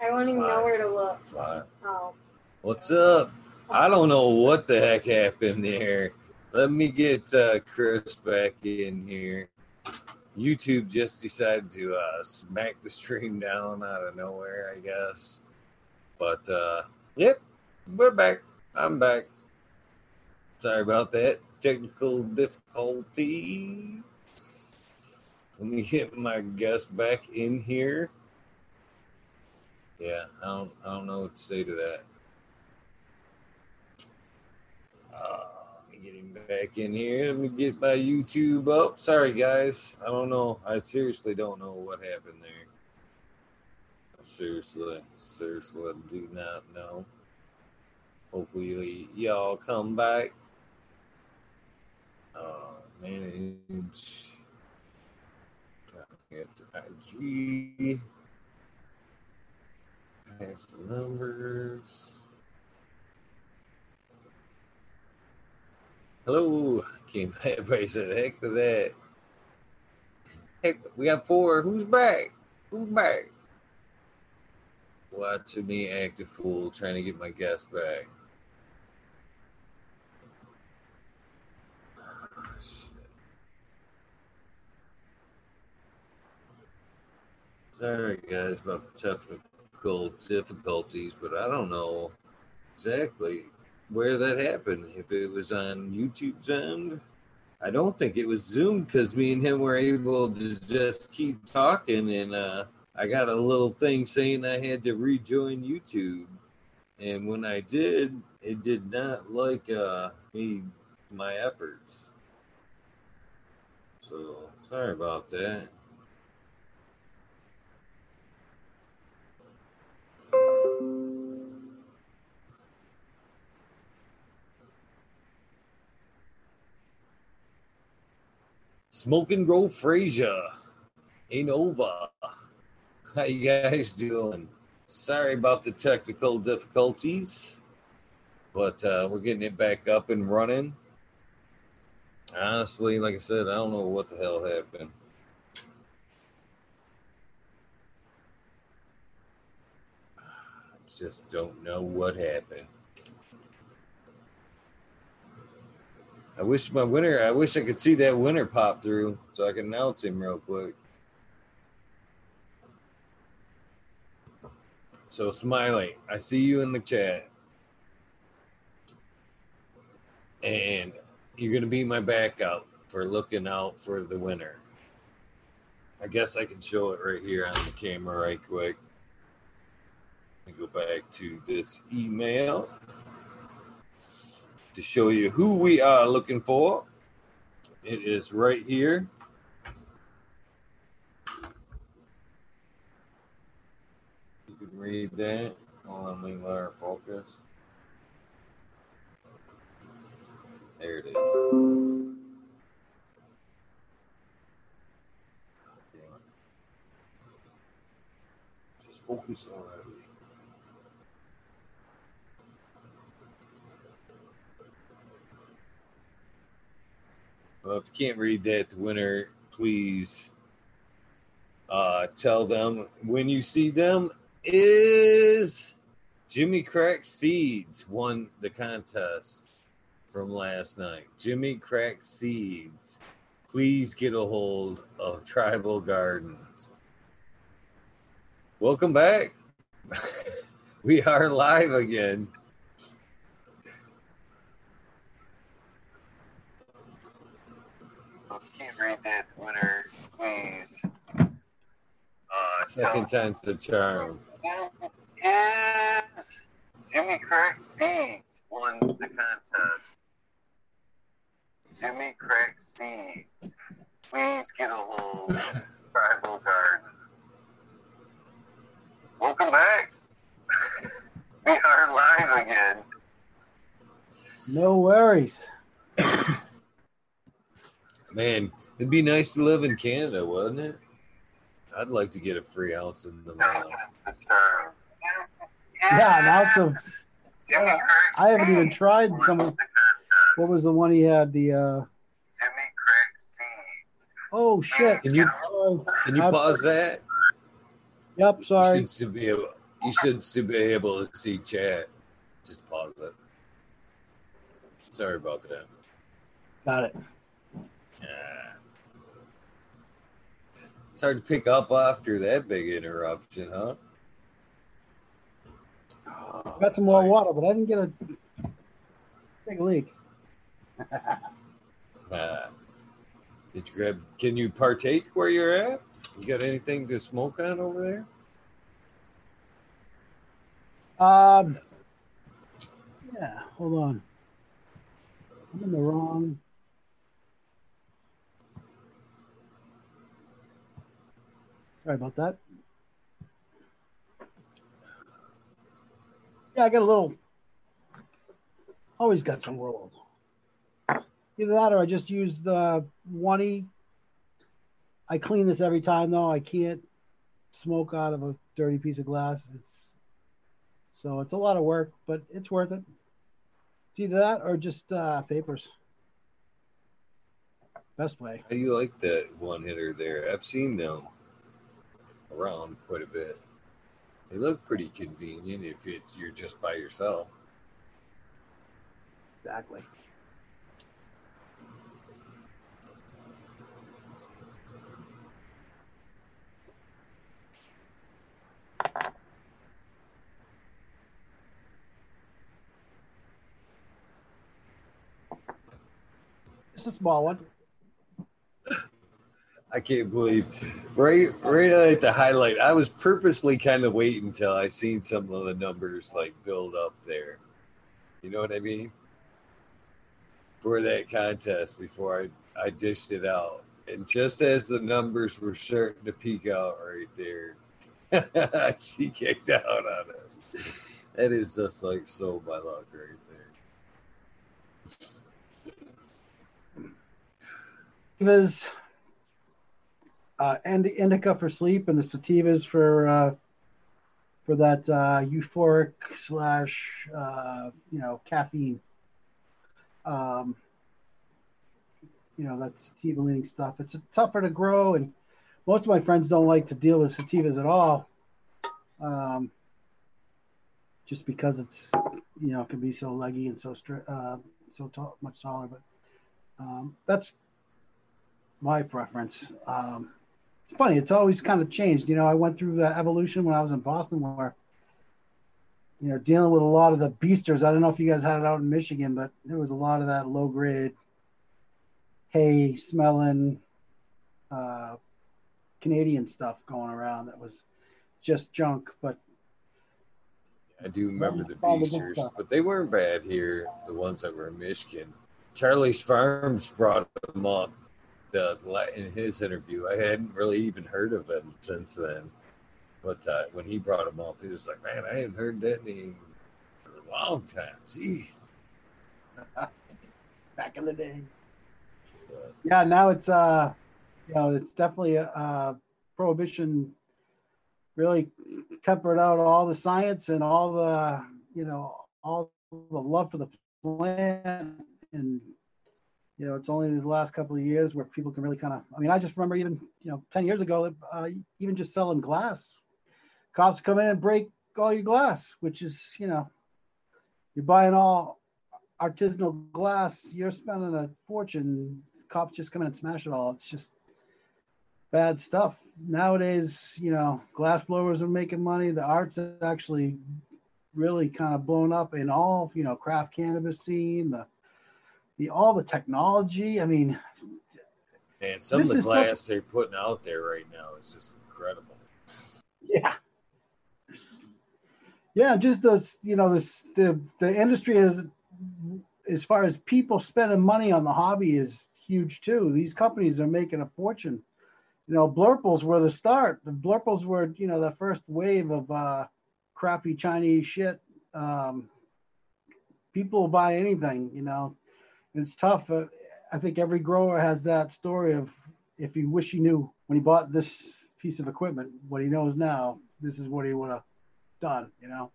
I won't even know where to look. Slide. Oh. What's up? I don't know what the heck happened there. Let me get uh, Chris back in here. YouTube just decided to uh, smack the stream down out of nowhere, I guess. But uh, yep, we're back. I'm back. Sorry about that technical difficulty. Let me get my guest back in here. Yeah, I don't, I don't know what to say to that. Uh, let me get him back in here. Let me get my YouTube up. Sorry, guys. I don't know. I seriously don't know what happened there. Seriously, seriously, I do not know. Hopefully, y'all come back. Uh, manage. Get IG. Pass the numbers. Hello. Came everybody said heck with that. Heck, we got four. Who's back? Who's back? Watching me act a fool trying to get my guest back. Sorry, guys, about the difficulties, but I don't know exactly where that happened. If it was on YouTube's end, I don't think it was Zoom because me and him were able to just keep talking, and uh, I got a little thing saying I had to rejoin YouTube, and when I did, it did not like uh, me my efforts. So sorry about that. Smoke and Grow Frazier ain't over. How you guys doing? Sorry about the technical difficulties, but uh, we're getting it back up and running. Honestly, like I said, I don't know what the hell happened. Just don't know what happened. I wish my winner. I wish I could see that winner pop through so I can announce him real quick. So Smiley, I see you in the chat, and you're gonna be my backup for looking out for the winner. I guess I can show it right here on the camera right quick. Let me go back to this email to show you who we are looking for. It is right here. You can read that. On, her focus. There it is. Just focus already. Well, if you can't read that, the winner, please uh, tell them when you see them is Jimmy Crack Seeds won the contest from last night. Jimmy Crack Seeds, please get a hold of Tribal Gardens. Welcome back. we are live again. Can't read that winner, please. Uh, second time's the charm. Is Jimmy Crack Seeds won the contest? Jimmy Crack Seeds. Please get a hold of Tribal Garden. Welcome back. we are live again. No worries. Man, it'd be nice to live in Canada, wouldn't it? I'd like to get a free ounce in the mail. Yeah, now some. Jimmy Crack I haven't even tried some of. What was the one he had? The uh Jimmy Crack Seeds. oh shit. Can you can you pause that? Yep, sorry. Seems to be a, you should be able to see chat. Just pause it. Sorry about that. Got it. Yeah. It's hard to pick up after that big interruption, huh? I got some more water, but I didn't get a big leak. Uh, did you grab? Can you partake where you're at? You got anything to smoke on over there? Um, yeah, hold on. I'm in the wrong. Sorry about that. Yeah, I got a little. Always got some roll. Either that or I just use the one e. I clean this every time though. I can't smoke out of a dirty piece of glass. It's so it's a lot of work, but it's worth it. It's either that or just uh, papers. Best way. How you like that one hitter there? I've seen them around quite a bit. They look pretty convenient if it's you're just by yourself. Exactly. It's a small one. I can't believe right right at the highlight. I was purposely kind of waiting until I seen some of the numbers like build up there. You know what I mean? For that contest before I, I dished it out. And just as the numbers were starting to peak out right there, she kicked out on us. That is just like so by luck right there. Sativas, uh, and indica for sleep, and the sativas for uh, for that uh, euphoric slash uh, you know caffeine. Um, you know that's sativa leaning stuff. It's tougher to grow, and most of my friends don't like to deal with sativas at all, um, just because it's you know it can be so leggy and so stri- uh, so tall, much taller. But um, that's my preference. Um, it's funny. It's always kind of changed. You know, I went through the evolution when I was in Boston, where you know dealing with a lot of the beasters. I don't know if you guys had it out in Michigan, but there was a lot of that low grade hay smelling uh, Canadian stuff going around that was just junk. But I do remember the Beasters, but they weren't bad here. The ones that were in Michigan. Charlie's Farms brought them up the, in his interview. I hadn't really even heard of him since then. But uh, when he brought him up, he was like, "Man, I haven't heard that name for a long time." Jeez. back in the day, But, yeah. Now it's uh, you know, it's definitely a, uh prohibition. Really tempered out all the science and all the you know all the love for the plant and you know it's only these last couple of years where people can really kind of i mean i just remember even you know 10 years ago uh, even just selling glass cops come in and break all your glass which is you know you're buying all artisanal glass you're spending a fortune cops just come in and smash it all. It's just bad stuff. Nowadays you know glass blowers are making money. The art's actually really kind of blown up in all you know craft cannabis scene the the all the technology. I mean and some of the so- glass they're putting out there right now is just incredible. yeah. Yeah just the you know this the the industry is as far as people spending money on the hobby is huge too. These companies are making a fortune. You know blurples were the start. The blurples were you know the first wave of uh crappy chinese shit um people will buy anything you know it's tough uh, i think every grower has that story of if he wish he knew when he bought this piece of equipment what he knows now this is what he would have done you know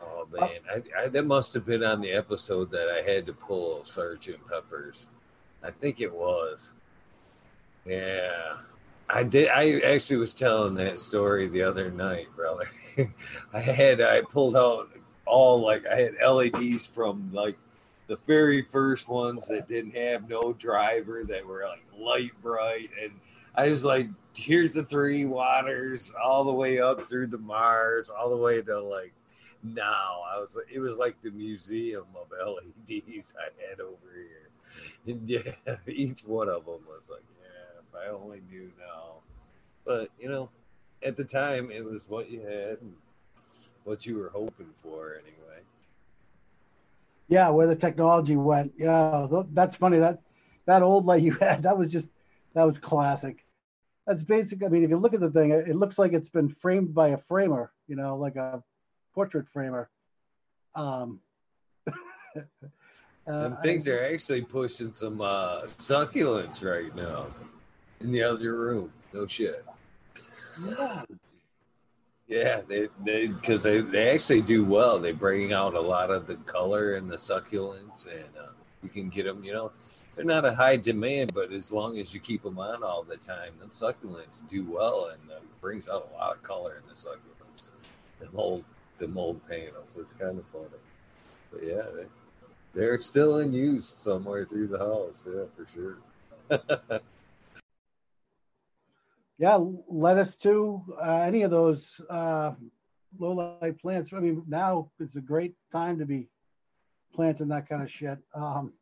Oh man, I, I, that must have been on the episode that I had to pull Sergeant Peppers. I think it was. Yeah, I did. I actually was telling that story the other night, brother. I had I pulled out all like I had LEDs from like the very first ones that didn't have no driver that were like light bright, and I was like, here's the three waters all the way up through the Mars, all the way to like now. I was like, it was like the museum of LEDs I had over here, and yeah, each one of them was like yeah, I only knew now. But, you know, at the time, it was what you had and what you were hoping for anyway. Yeah, where the technology went. Yeah, that's funny. That that old light you had, that was just that was classic. That's basic. I mean, if you look at the thing, it looks like it's been framed by a framer, you know, like a portrait framer. Um, uh, and things I, are actually pushing some uh, succulents right now in the other room. No shit. Yeah. Yeah, they they because they, they actually do well. They bring out a lot of the color and the succulents, and uh, you can get them. You know, they're not a high demand, but as long as you keep them on all the time, the succulents do well and uh, brings out a lot of color in the succulents. The mold, the mold panels. It's kind of funny, but yeah, they, they're still in use somewhere through the house. Yeah, for sure. yeah, lettuce too. Uh, any of those uh, low light plants. I mean, now it's a great time to be planting that kind of shit. Um,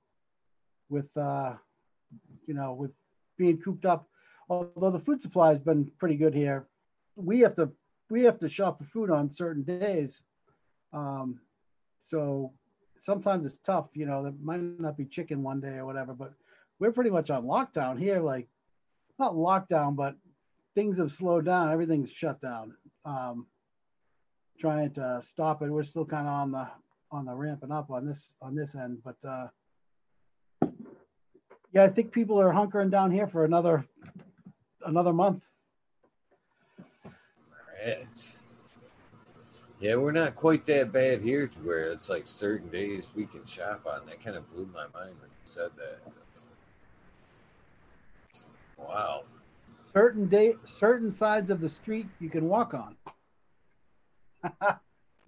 with uh, you know, with being cooped up. Although the food supply has been pretty good here, we have to we have to shop for food on certain days. Um, so sometimes it's tough. You know, there might not be chicken one day or whatever, but we're pretty much on lockdown here. Like not lockdown, but things have slowed down. Everything's shut down. Um, trying to stop it. We're still kind of on the on the ramping up on this on this end, but uh, yeah, I think people are hunkering down here for another another month. Right. Yeah, we're not quite that bad here to where it's like certain days we can shop on. That kind of blew my mind when you said that. Wow certain day certain sides of the street you can walk on.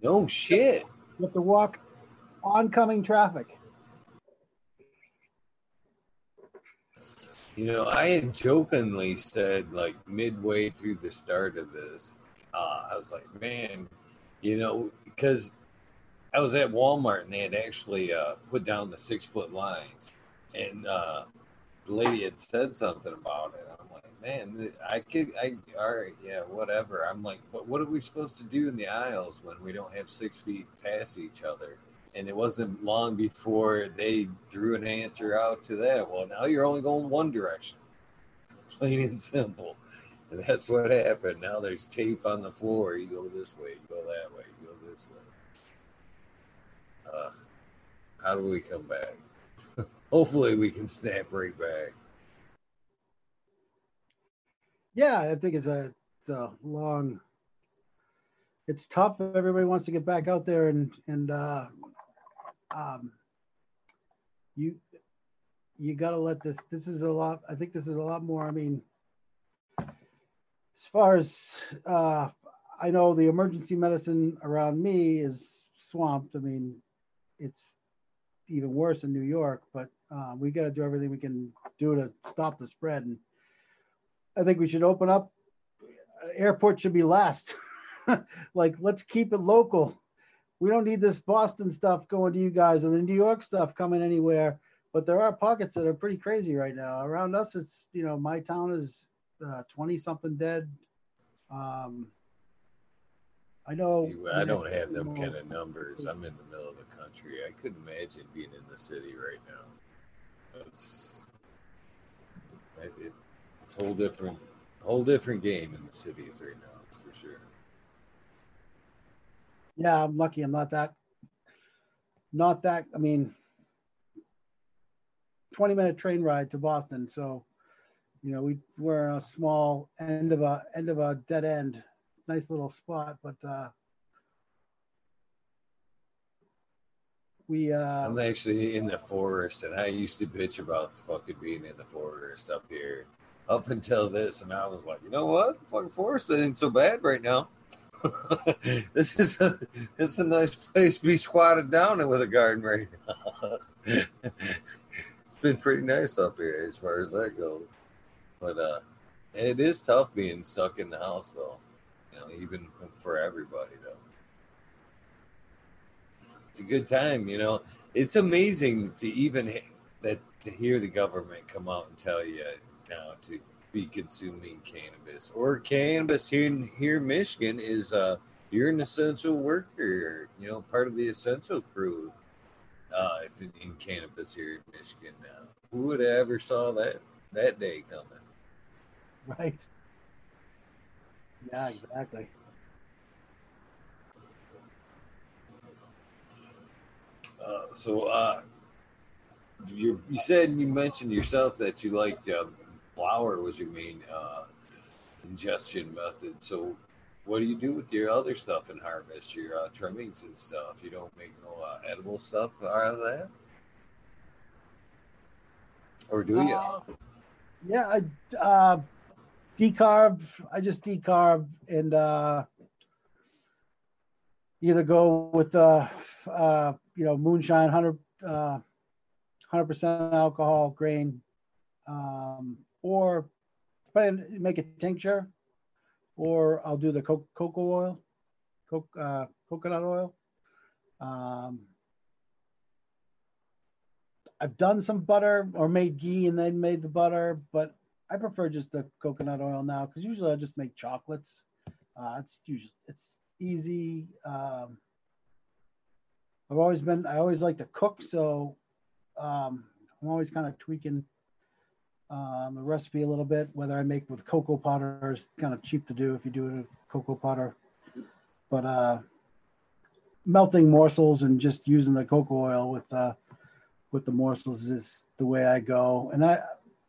no shit. You have to walk oncoming traffic. You know, I had jokingly said like midway through the start of this, uh, I was like, man, you know, because I was at Walmart and they had actually uh, put down the six foot lines, and uh, the lady had said something about it man, I could, I, all right, yeah, whatever. I'm like, but what are we supposed to do in the aisles when we don't have six feet past each other? And it wasn't long before they threw an answer out to that. Well, now you're only going one direction, plain and simple. And that's what happened. Now there's tape on the floor. You go this way, you go that way, you go this way. Uh, how do we come back? Hopefully, we can snap right back yeah, I think it's a it's a long. It's tough. Everybody wants to get back out there and and uh, um, you you got to let this. This is a lot. I think this is a lot more. I mean, as far as uh, I know, the emergency medicine around me is swamped. I mean, it's even worse in New York, but uh, we got to do everything we can do to stop the spread. And I think we should open up. Airport should be last. like, let's keep it local. We don't need this Boston stuff going to you guys and the New York stuff coming anywhere. But there are pockets that are pretty crazy right now. Around us, it's, you know, my town is 20 uh, something dead. Um, I know. See, I don't have them kind of numbers. I'm in the middle of the country. I couldn't imagine being in the city right now. It's, it, it's a whole different, whole different game in the cities right now. That's for sure. Yeah, I'm lucky. I'm not that. Not that. I mean, 20 minute train ride to Boston. So, you know, we we're a small end of a end of a dead end. Nice little spot, but uh, we uh I'm actually in the forest and I used to bitch about fucking being in the forest up here up until this, and I was like, you know what, fucking forest ain't so bad right now. this is a this is a nice place to be squatted down in with a garden right now. it's been pretty nice up here as far as that goes. But uh it is tough being stuck in the house though. You know, even for everybody though. It's a good time, you know. It's amazing to even that to hear the government come out and tell you now to be consuming cannabis or cannabis here in here in Michigan is uh you're an essential worker, you know, part of the essential crew. Uh, if in, in cannabis here in Michigan now, who would have ever saw that that day coming? Right. Yeah, exactly. Uh, so, uh, you you said you mentioned yourself that you liked uh, flower was your main uh, ingestion method. So, what do you do with your other stuff in harvest? Your uh, trimmings and stuff. You don't make no uh, edible stuff out of that, or do you? Uh, yeah, I uh, decarb. I just decarb and uh, either go with uh, uh, you know moonshine, hundred uh, hundred percent alcohol grain, um, or make a tincture, or I'll do the co- cocoa oil, co- uh, coconut oil. Um, I've done some butter or made ghee and then made the butter, but I prefer just the coconut oil now because usually I just make chocolates. Uh, it's usually it's easy. Um, I've always been I always like to cook, so um, I'm always kind of tweaking um, the recipe a little bit. Whether I make with cocoa powder is kind of cheap to do if you do it with cocoa powder, but uh, melting morsels and just using the cocoa oil with uh, with the morsels is the way I go. And I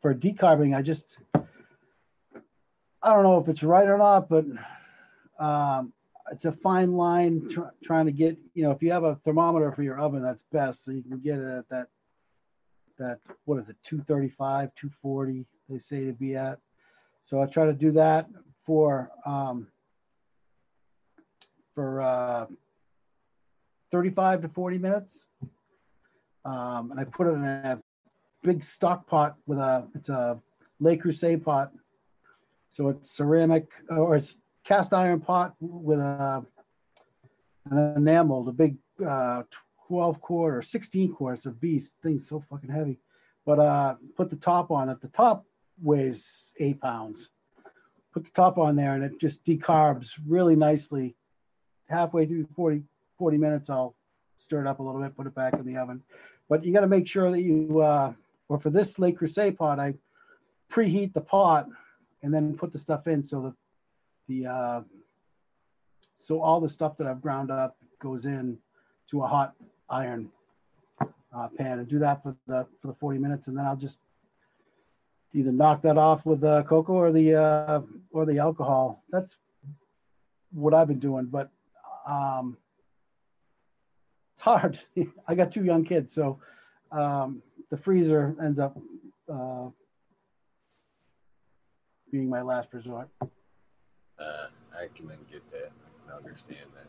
for decarbing, I just I don't know if it's right or not, but um, it's a fine line tr- trying to get you know if you have a thermometer for your oven, that's best, so you can get it at that that what is it 235 240 they say to be at. So i try to do that for um, for uh, 35 to 40 minutes. Um, and i put it in a big stock pot with a it's a le creuset pot. So it's ceramic or it's cast iron pot with a an enamel a big uh, 12 quart or 16 quarts of beast. Thing's so fucking heavy. But uh, put the top on it. The top weighs eight pounds. Put the top on there and it just decarbs really nicely. Halfway through 40, 40 minutes, I'll stir it up a little bit, put it back in the oven. But you got to make sure that you, uh, or for this Le Creuset pot, I preheat the pot and then put the stuff in so the, the, uh, so all the stuff that I've ground up goes in to a hot iron uh, pan and do that for the for the 40 minutes and then I'll just either knock that off with the cocoa or the uh, or the alcohol. That's what I've been doing, but um, it's hard. I got two young kids, so um, the freezer ends up uh, being my last resort. Uh, I can get that. I understand that.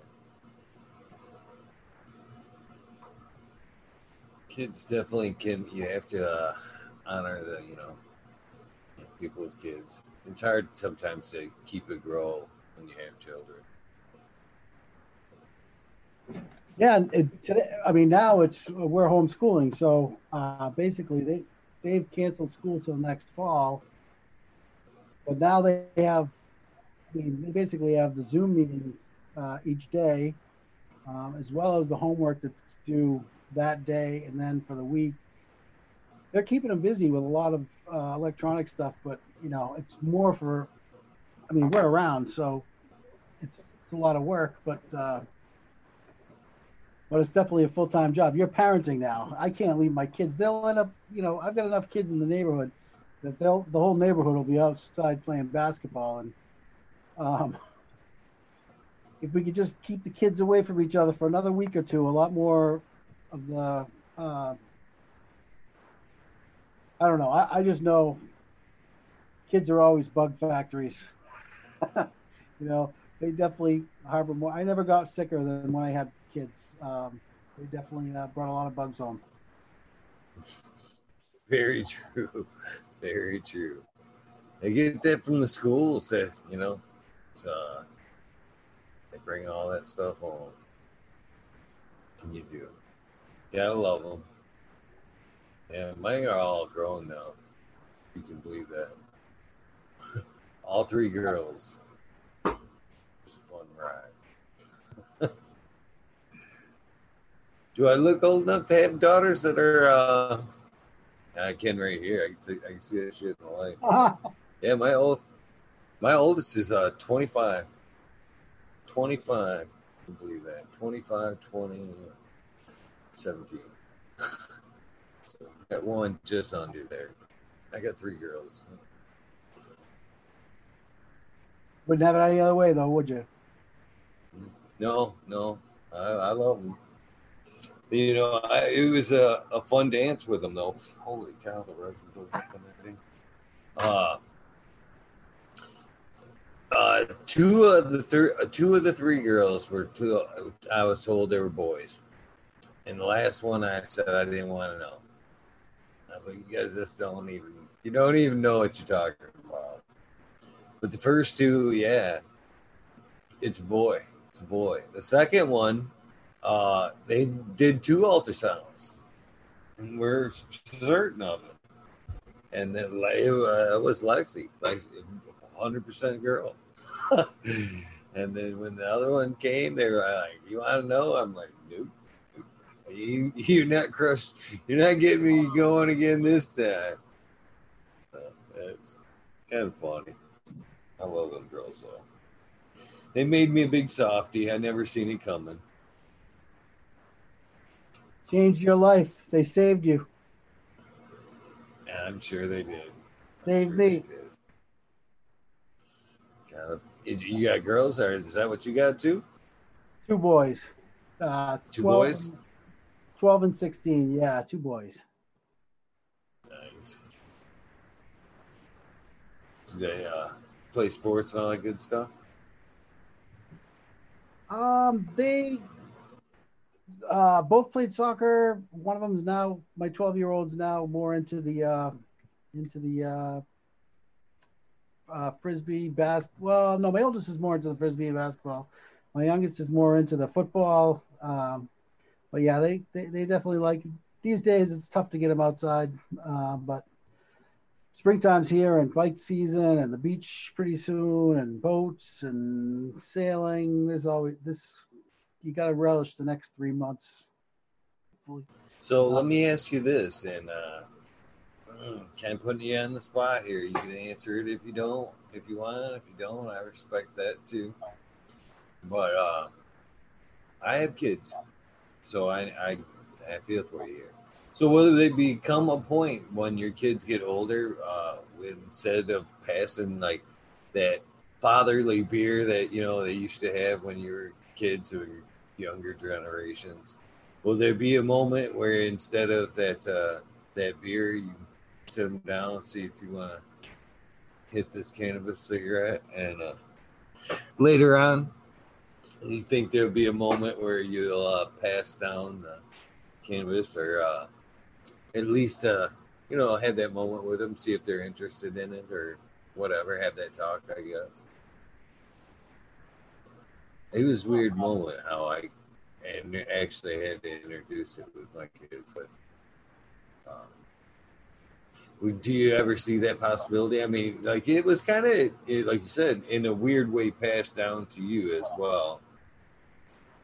Kids definitely can you have to uh, honor the you know people with kids. It's hard sometimes to keep it grow when you have children. Yeah it, today i mean now it's we're homeschooling so uh, basically they they've canceled school till next fall. But now they have they basically have the zoom meetings uh, each day um, as well as the homework that's due that day and then for the week. They're keeping them busy with a lot of uh, electronic stuff, but you know, it's more for. I mean, we're around, so it's it's a lot of work, but uh, but it's definitely a full time job. You're parenting now. I can't leave my kids. They'll end up, you know, I've got enough kids in the neighborhood that they'll the whole neighborhood will be outside playing basketball, and um, if we could just keep the kids away from each other for another week or two, a lot more of the uh, I don't know. I, I just know kids are always bug factories. you know, they definitely harbor more. I never got sicker than when I had kids. Um, they definitely uh, brought a lot of bugs home. Very true. Very true. They get that from the schools that, you know, uh, they bring all that stuff home. Can you do? Gotta love them. Yeah, mine are all grown now. You can believe that. all three girls. It's a fun ride. do I look old enough to have daughters that are? uh I can right here. I can, I can see that shit in the light. yeah, my old, my oldest is uh 25. 25. I can believe that. 25, 20, 17. so got one just under there. I got three girls. Wouldn't have it any other way, though, would you? No, no. I, I love them. You know, I, it was a, a fun dance with them, though. Holy cow, the resin goes up on that thing. Uh, uh, two of the three, uh, two of the three girls were two. I was told they were boys, and the last one I said I didn't want to know. I was like, you guys just don't even, you don't even know what you're talking about. But the first two, yeah, it's boy. It's boy. The second one, uh, they did two ultrasounds, and we're certain of it. And then it uh, was Lexi, Lexi, 100% girl. and then when the other one came, they were like, "You want to know?" I'm like, "Nope." You, you're not crushed. You're not getting me going again this time. Uh, it's kind of funny. I love them girls though. They made me a big softy. I never seen it coming. Changed your life. They saved you. I'm sure they did. Saved sure me. Kind of. You got girls, or is that what you got too? Two boys. Uh, two boys. 12 and 16. Yeah, two boys. Nice. Do they uh, play sports and all that good stuff? Um, they uh, both played soccer. One of them is now my 12 year old's now more into the uh, into the uh, uh, frisbee basketball. Well, no, my oldest is more into the frisbee and basketball. My youngest is more into the football. Um, but yeah, they, they, they definitely like these days. It's tough to get them outside, uh, but springtime's here and bike season and the beach pretty soon and boats and sailing. There's always this. You got to relish the next three months. So let me ask you this, and uh, kind of putting you on the spot here. You can answer it if you don't, if you want. If you don't, I respect that too. But uh, I have kids. So I, I, I feel for you here. So will they become a point when your kids get older, uh, instead of passing like that fatherly beer that you know they used to have when you were kids or younger generations? Will there be a moment where instead of that uh, that beer, you sit them down and see if you want to hit this cannabis cigarette, and uh, later on you think there'll be a moment where you'll uh, pass down the canvas or uh, at least uh, you know have that moment with them see if they're interested in it or whatever have that talk i guess? It was a weird moment how i and actually had to introduce it with my kids but um, do you ever see that possibility? I mean like it was kind of like you said in a weird way passed down to you as well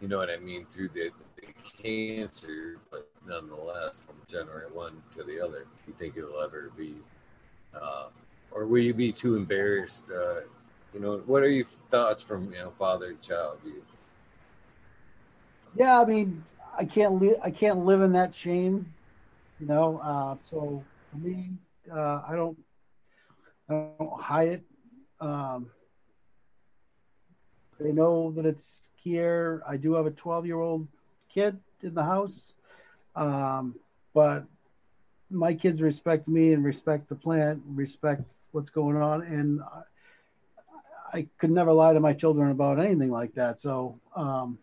you know what I mean, through the, the cancer, but nonetheless, from generation one to the other, you think it'll ever be, uh, or will you be too embarrassed? Uh, you know, what are your thoughts from you know father to child views? Yeah, I mean, I can't live. I can't live in that shame. You know, uh, so for me, uh, I don't. I don't hide it. Um, they know that it's here. I do have a 12 year old kid in the house. Um, but my kids respect me and respect the plant, respect what's going on, and I, I could never lie to my children about anything like that. So, um,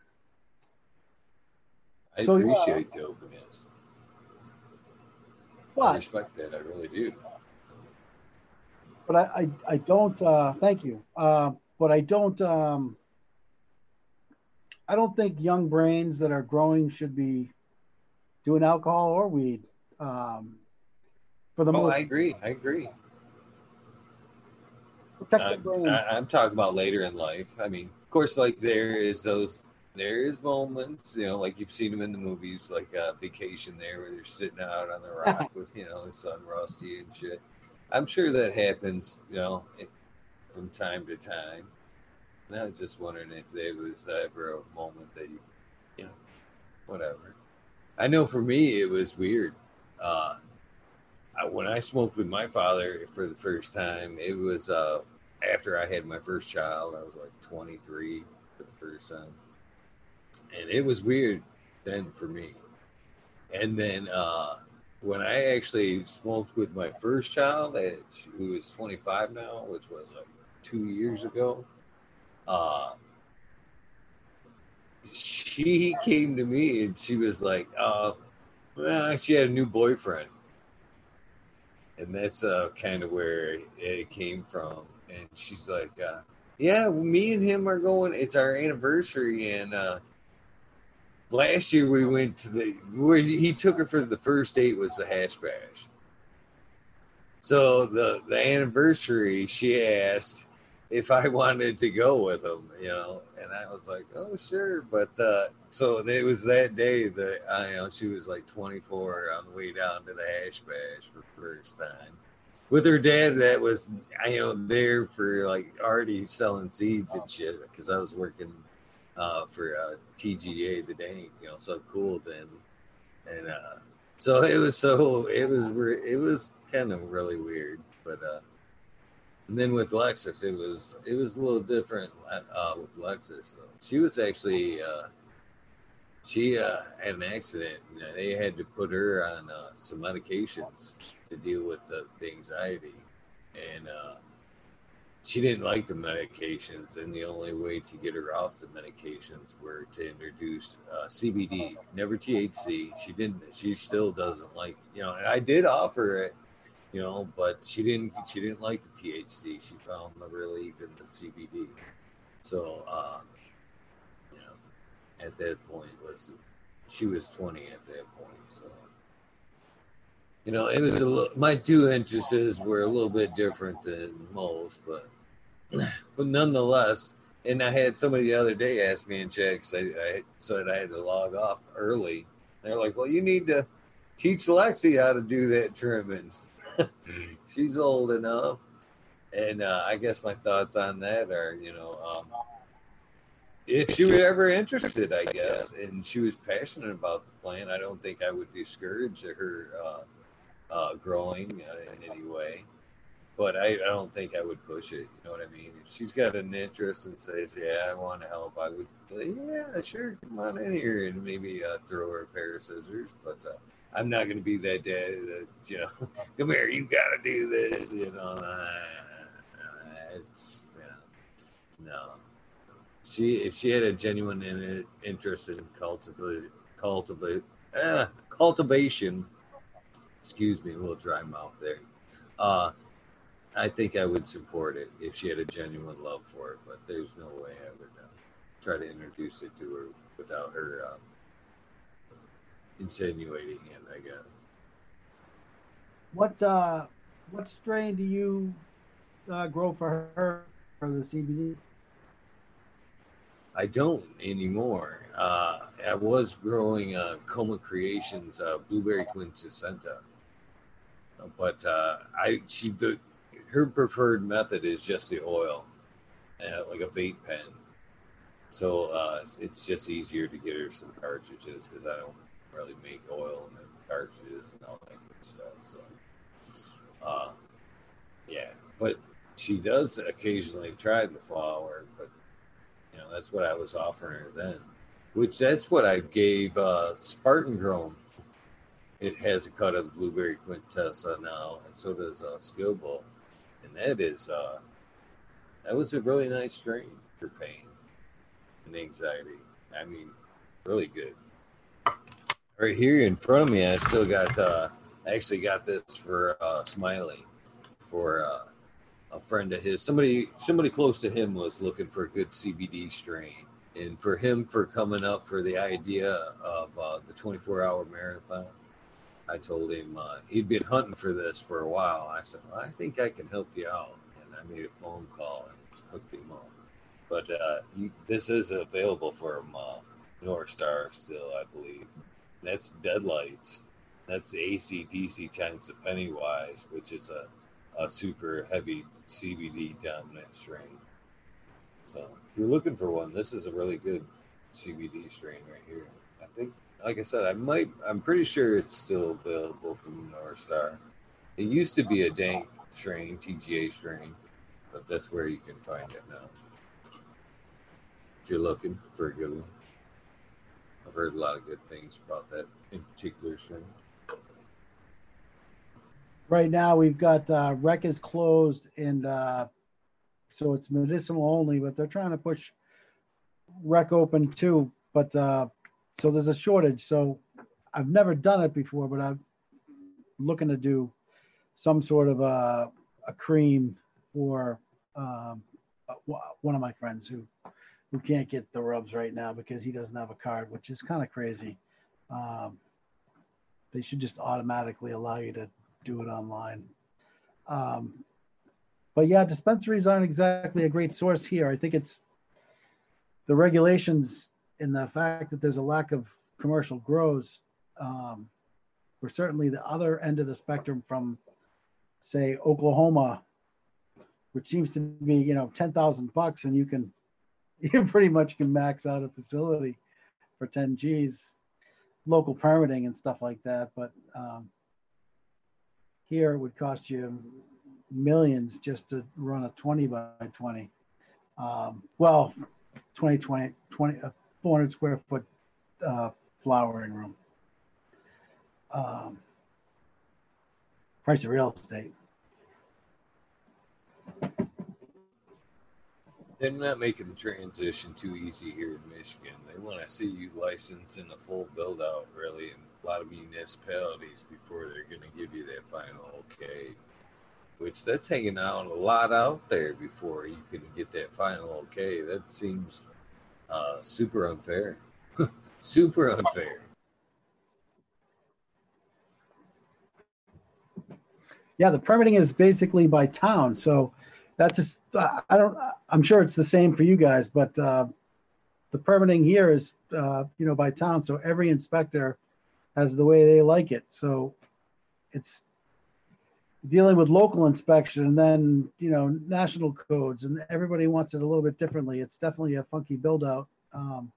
I So, appreciate the openness. I respect that. I really do. but I I, I don't. Uh, thank you. Uh, but I don't. Um, I don't think young brains that are growing should be doing alcohol or weed. Um, for the Oh, most I agree. I agree. I'm, I'm talking about later in life. I mean, of course, like there is those, there is moments, you know, like you've seen them in the movies, like uh, Vacation there, where they're sitting out on the rock with, you know, the son rusty and shit. I'm sure that happens, you know, from time to time. And I was just wondering if there was ever a moment that you, you know, whatever. I know for me, it was weird. Uh, I, when I smoked with my father for the first time, it was uh, after I had my first child. I was like 23 for the first time. And it was weird then for me. And then uh, when I actually smoked with my first child, at, who is 25 now, which was like two years ago, uh, she came to me and she was like, uh, well, she had a new boyfriend and that's uh, kind of where it came from. And she's like, uh, "Yeah, me and him are going. It's our anniversary, and uh, last year we went to the where he took her for the first date was the hash bash. So the the anniversary, she asked if I wanted to go with them, you know, and I was like, "Oh, sure," but uh, so it was that day that I, you know, she was like 24 on the way down to the hash bash for the first time with her dad. That was, you know, there for like already selling seeds and shit because I was working uh, for uh, TGA the day, you know, so cool then, and uh, so it was so it was it was kind of really weird, but. uh and then with Lexi's, it was it was a little different uh, with Lexi's. She was actually uh, she uh, had an accident. And they had to put her on uh, some medications to deal with the, the anxiety, and uh, she didn't like the medications. And the only way to get her off the medications were to introduce uh, CBD, never THC. She didn't. She still doesn't like. You know, I did offer it you know but she didn't she didn't like the thc she found the relief in the cbd so uh you know at that point was she was 20 at that point so. You know it was a little my two interests were a little bit different than most but but nonetheless and i had somebody the other day ask me in because I, I said i had to log off early. They're like well you need to teach lexi how to do that trimming she's old enough. And uh, I guess my thoughts on that are, you know, um, if she were ever interested, I guess, and she was passionate about the plant, I don't think I would discourage her uh, uh, growing uh, in any way. But I, I don't think I would push it. You know what I mean? If she's got an interest and says, "Yeah, I want to help," I would, say, "Yeah, sure, come on in here," and maybe uh, throw her a pair of scissors. But uh, I'm not going to be that dad that you know, come here, you got to do this. You know, uh, it's, you know, no. She if she had a genuine in, interest in cultivate cultivate uh, cultivation, excuse me, a little dry mouth there. Uh, I think I would support it if she had a genuine love for it. But there's no way I would uh, try to introduce it to her without her. Uh, insinuating it, I guess. What uh, what strain do you uh, grow for her for the CBD? I don't anymore. Uh, I was growing uh, Coma Creations uh, Blueberry Quintessenta, but uh, I she the her preferred method is just the oil, uh, like a vape pen. So uh, it's just easier to get her some cartridges because I don't really make oil and cartridges and all that good stuff. So, uh, yeah, but she does occasionally try the flower, but you know that's what I was offering her then, which that's what I gave uh, Spartan Grown it has a cut of the blueberry quintessa now, and so does uh, skill bowl, and that is uh, that was a really nice strain for pain and anxiety. I mean, really good. Right here in front of me, I still got. Uh, I actually got this for uh, Smiley, for uh, a friend of his. Somebody, somebody close to him was looking for a good CBD strain, and for him for coming up for the idea of uh, the 24-hour marathon. I told him uh, he'd been hunting for this for a while. I said, well, I think I can help you out, and I made a phone call and hooked him up. But uh, you, this is available from uh, North Star still, I believe. That's Deadlights. That's ACDC times the Pennywise, which is a, a super heavy CBD dominant strain. So if you're looking for one, this is a really good CBD strain right here. I think, like I said, I might, I'm pretty sure it's still available from North Star. It used to be a dank strain, TGA strain, but that's where you can find it now. If you're looking for a good one. I've heard a lot of good things about that in particular strain. Right now, we've got uh, rec is closed, and uh, so it's medicinal only. But they're trying to push rec open too. But uh, so there's a shortage. So I've never done it before, but I'm looking to do some sort of a, a cream for um, uh, one of my friends who who can't get the rubs right now because he doesn't have a card, which is kind of crazy. Um, they should just automatically allow you to do it online. Um, but yeah, dispensaries aren't exactly a great source here. I think it's the regulations and the fact that there's a lack of commercial grows. Um, we're certainly the other end of the spectrum from, say, Oklahoma, which seems to be you know ten thousand bucks, and you can you pretty much can max out a facility for 10 G's, local permitting and stuff like that. But um, here it would cost you millions just to run a 20 by 20. Um, well, 20, 20, 20 uh, 400 square foot uh, flowering room. Um, price of real estate. They're not making the transition too easy here in Michigan. They want to see you licensed in a full build out, really, in a lot of municipalities before they're going to give you that final okay. Which that's hanging out a lot out there before you can get that final okay. That seems uh, super unfair. super unfair. Yeah, the permitting is basically by town. So that's just I don't. I'm sure it's the same for you guys, but uh, the permitting here is uh, you know by town, so every inspector has the way they like it. So it's dealing with local inspection and then you know national codes, and everybody wants it a little bit differently. It's definitely a funky build out. Um,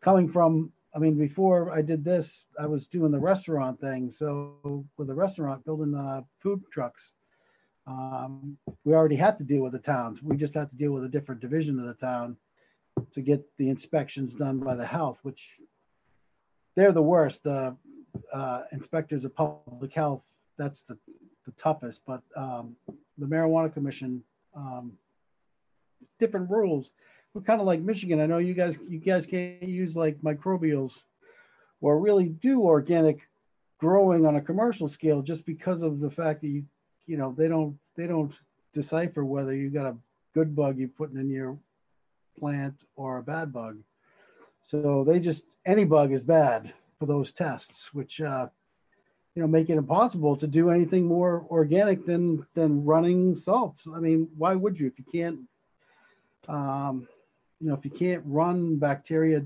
coming from I mean, before I did this, I was doing the restaurant thing. So with the restaurant, building uh, food trucks, um, we already had to deal with the towns. We just had to deal with a different division of the town to get the inspections done by the health, which they're the worst. The uh, inspectors of public health, that's the, the toughest. But um, the marijuana commission, um, different rules. We're kind of like Michigan. I know you guys, you guys can't use like microbials or really do organic growing on a commercial scale just because of the fact that you you know they don't they don't decipher whether you got a good bug you're putting in your plant or a bad bug. So they just any bug is bad for those tests, which uh, you know make it impossible to do anything more organic than than running salts. I mean, why would you if you can't? Um, you know, if you can't run bacteria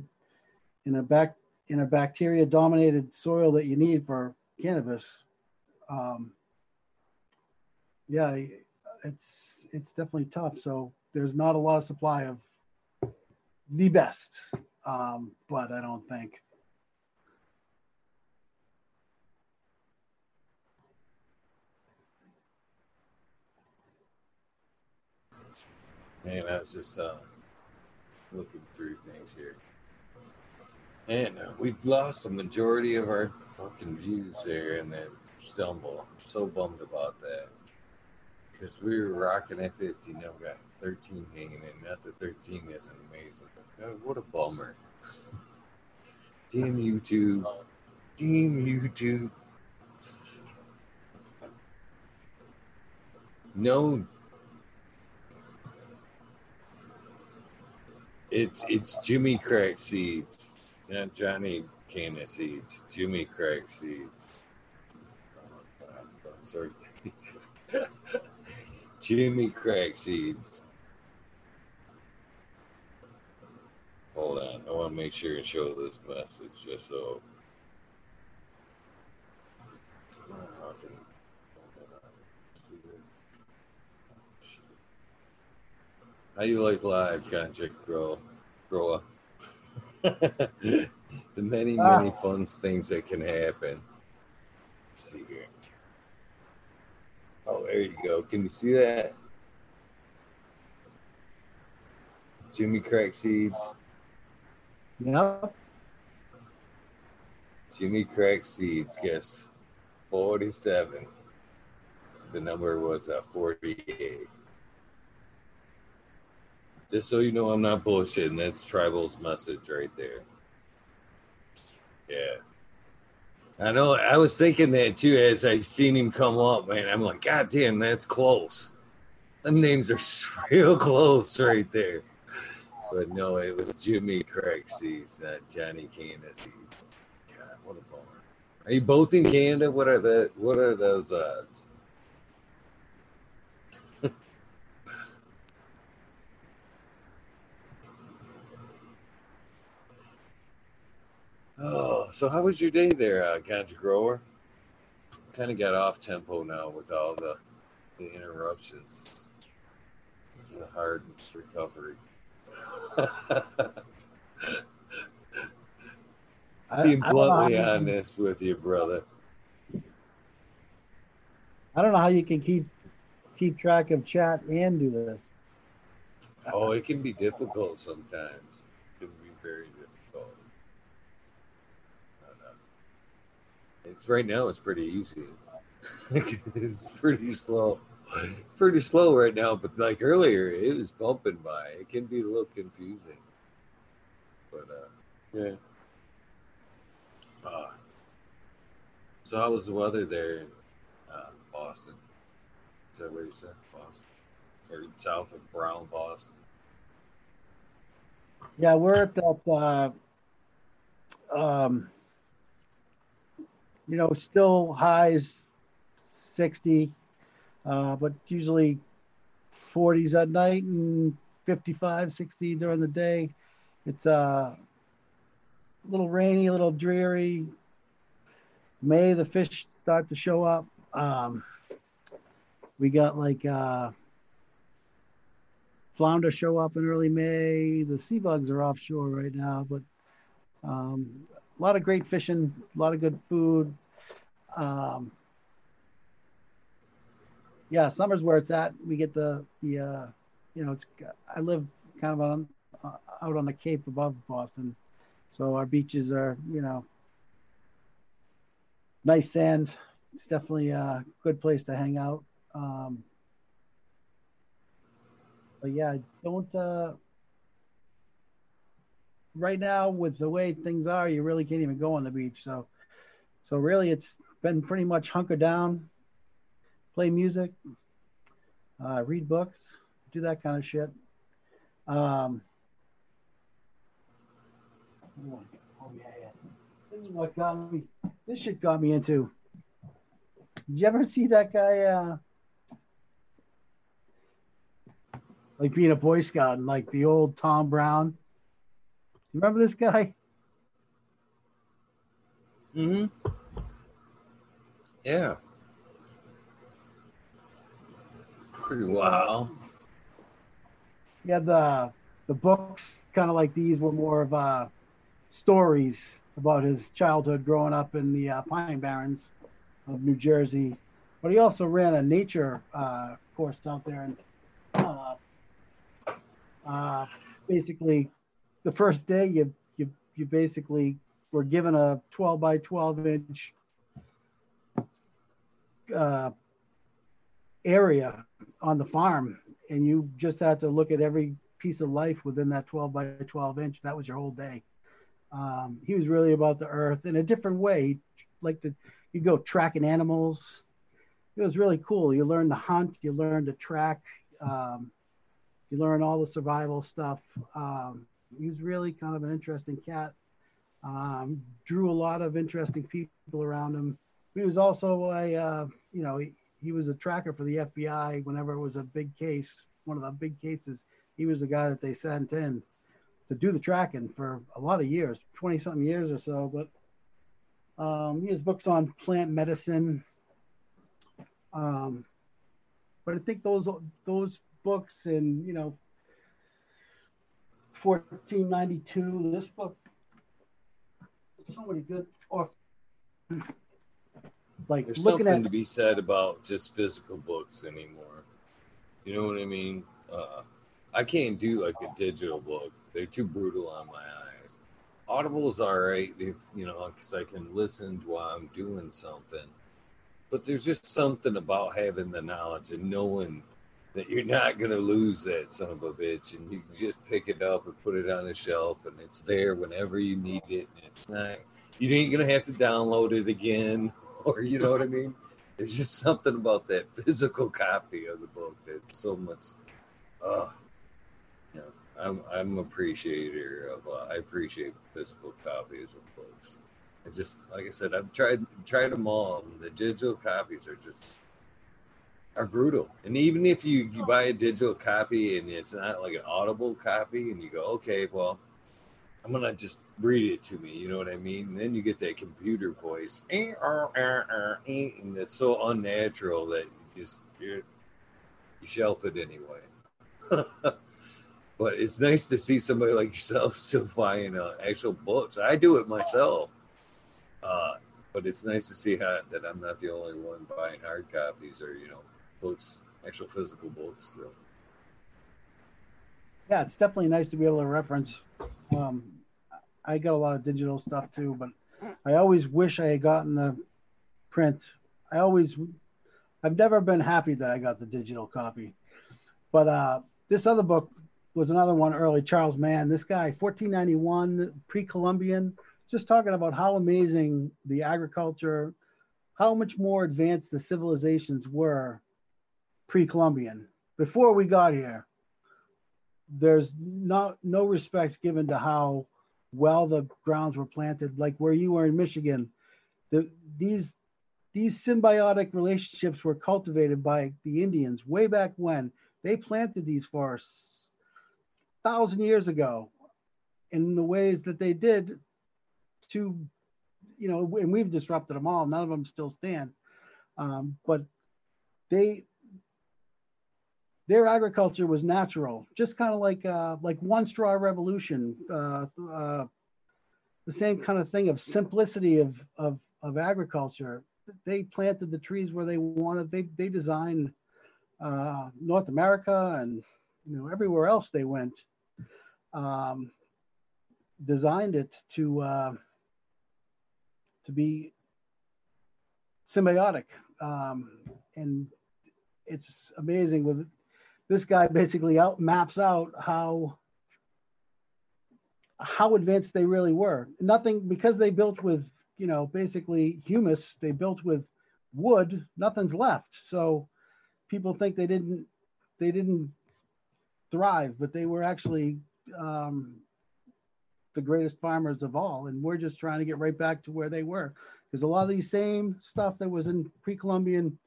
in a back in a bacteria dominated soil that you need for cannabis, um, yeah, it's it's definitely tough. So there's not a lot of supply of the best, um, but I don't think. Man, I was just uh, looking through things here. And uh, we lost the majority of our fucking views there in that stumble. I'm so bummed about that. Because we were rocking at 50, now we got 13 hanging in. Not that 13 isn't amazing. Uh, what a bummer. Damn YouTube. Damn YouTube. No. It's it's Jimmy Crack Seeds. Not Johnny Cana Seeds. Jimmy Crack Seeds. Sorry. Jimmy Crack Seeds. Hold on. I want to make sure and show this message just so. How you like live, Ganja Grow? Grow up. the many, many Ah. fun things that can happen. Let's see here. Oh, there you go. Can you see that? Jimmy Crack Seeds. Yep. Jimmy Crack Seeds, guess 47. The number was uh, 48. Just so you know, I'm not bullshitting. That's Tribal's message right there. Yeah. I know. I was thinking that too as I seen him come up, man. I'm like, God damn, that's close. Them names are real close right there. But no, it was Jimmy Craig Seeds, not Johnny Candace God, what a bummer. Are you both in Canada? What are the what are those odds? Oh, so how was your day there, uh, ganja grower? Kind of got off tempo now with all the, the interruptions. It's a hard recovery. I, Being I don't know how bluntly you can- honest with you, brother. I don't know how you can keep keep track of chat and do this. Oh, it can be difficult sometimes. It can be very difficult. But, uh, It's right now. It's pretty easy. it's pretty slow. It's pretty slow right now, but like earlier, it was bumping by. It can be a little confusing. But uh, yeah. Uh, so how was the weather there in uh, Boston? Is that what you said, Boston, or south of Brown, Boston? Yeah, we're at that. Uh, um, you know, still highs sixty, uh, but usually forties at night and 55, 60 during the day. It's uh, a little rainy, a little dreary. May the fish start to show up. Um, we got like uh, flounder show up in early May. The sea bugs are offshore right now, but um, a lot of great fishing, a lot of good food. Um, yeah, summer's where it's at. We get the the uh, you know it's I live kind of on uh, out on the Cape above Boston, so our beaches are you know nice sand. It's definitely a good place to hang out. Um, but yeah, don't. Uh, right now, with the way things are, you really can't even go on the beach. So, so really, it's been pretty much hunker down, play music, uh, read books, do that kind of shit. Um, oh yeah, yeah. This is what got me. This shit got me into. Did you ever see that guy? Uh, like being a Boy Scout and like the old Tom Brown. You remember this guy? Mm-hmm. Yeah. Pretty wild. Yeah, the the books kind of like these were more of uh, stories about his childhood growing up in the uh, Pine Barrens of New Jersey. But he also ran a nature uh, course out there, and uh, uh, basically, the first day you you you basically were given a 12 by 12 inch uh, area on the farm, and you just had to look at every piece of life within that 12 by 12 inch. That was your whole day. Um, he was really about the earth in a different way. Like to, you go tracking animals. It was really cool. You learn to hunt. You learn to track. Um, you learn all the survival stuff. Um, he was really kind of an interesting cat. Um, drew a lot of interesting people around him. He was also a, uh, you know, he, he was a tracker for the FBI whenever it was a big case, one of the big cases. He was the guy that they sent in to do the tracking for a lot of years, 20 something years or so. But um, he has books on plant medicine. Um, but I think those those books and you know 1492 this book so many good or like There's looking something at to be said about just physical books anymore. You know what I mean? Uh, I can't do like a digital book; they're too brutal on my eyes. Audible is all right, if you know, because I can listen while I'm doing something. But there's just something about having the knowledge and knowing that you're not gonna lose that son of a bitch, and you can just pick it up and put it on the shelf, and it's there whenever you need it. And it's not you ain't gonna have to download it again, or you know what I mean. There's just something about that physical copy of the book that's so much. Uh, you know, I'm I'm appreciator of. Uh, I appreciate physical copies of books. It's just like I said, I've tried tried them all. The digital copies are just are brutal. And even if you, you buy a digital copy and it's not like an audible copy, and you go, okay, well, I'm gonna just read it to me. You know what I mean? And then you get that computer voice, "Eh, er, er, er, eh," and that's so unnatural that you just you you shelf it anyway. but it's nice to see somebody like yourself still buying uh, actual books. I do it myself, uh, but it's nice to see how, that I'm not the only one buying hard copies or you know books, actual physical books. Still. yeah, it's definitely nice to be able to reference. Um, I got a lot of digital stuff too, but I always wish I had gotten the print. I always, I've never been happy that I got the digital copy. But uh, this other book was another one early, Charles Mann. This guy, 1491, pre-Columbian, just talking about how amazing the agriculture, how much more advanced the civilizations were pre-Columbian. Before we got here, there's not no respect given to how well the grounds were planted. Like where you were in Michigan, the, these these symbiotic relationships were cultivated by the Indians way back when they planted these forests thousand years ago in the ways that they did to you know and we've disrupted them all none of them still stand um, but they their agriculture was natural, just kind of like uh, like one straw revolution, uh, uh, the same kind of thing of simplicity of, of of agriculture. They planted the trees where they wanted. They they designed uh, North America and you know everywhere else they went, um, designed it to uh, to be symbiotic, um, and it's amazing with this guy basically out maps out how how advanced they really were. Nothing because they built with you know basically humus. They built with wood. Nothing's left. So people think they didn't they didn't thrive, but they were actually um, the greatest farmers of all. And we're just trying to get right back to where they were because a lot of these same stuff that was in pre-Columbian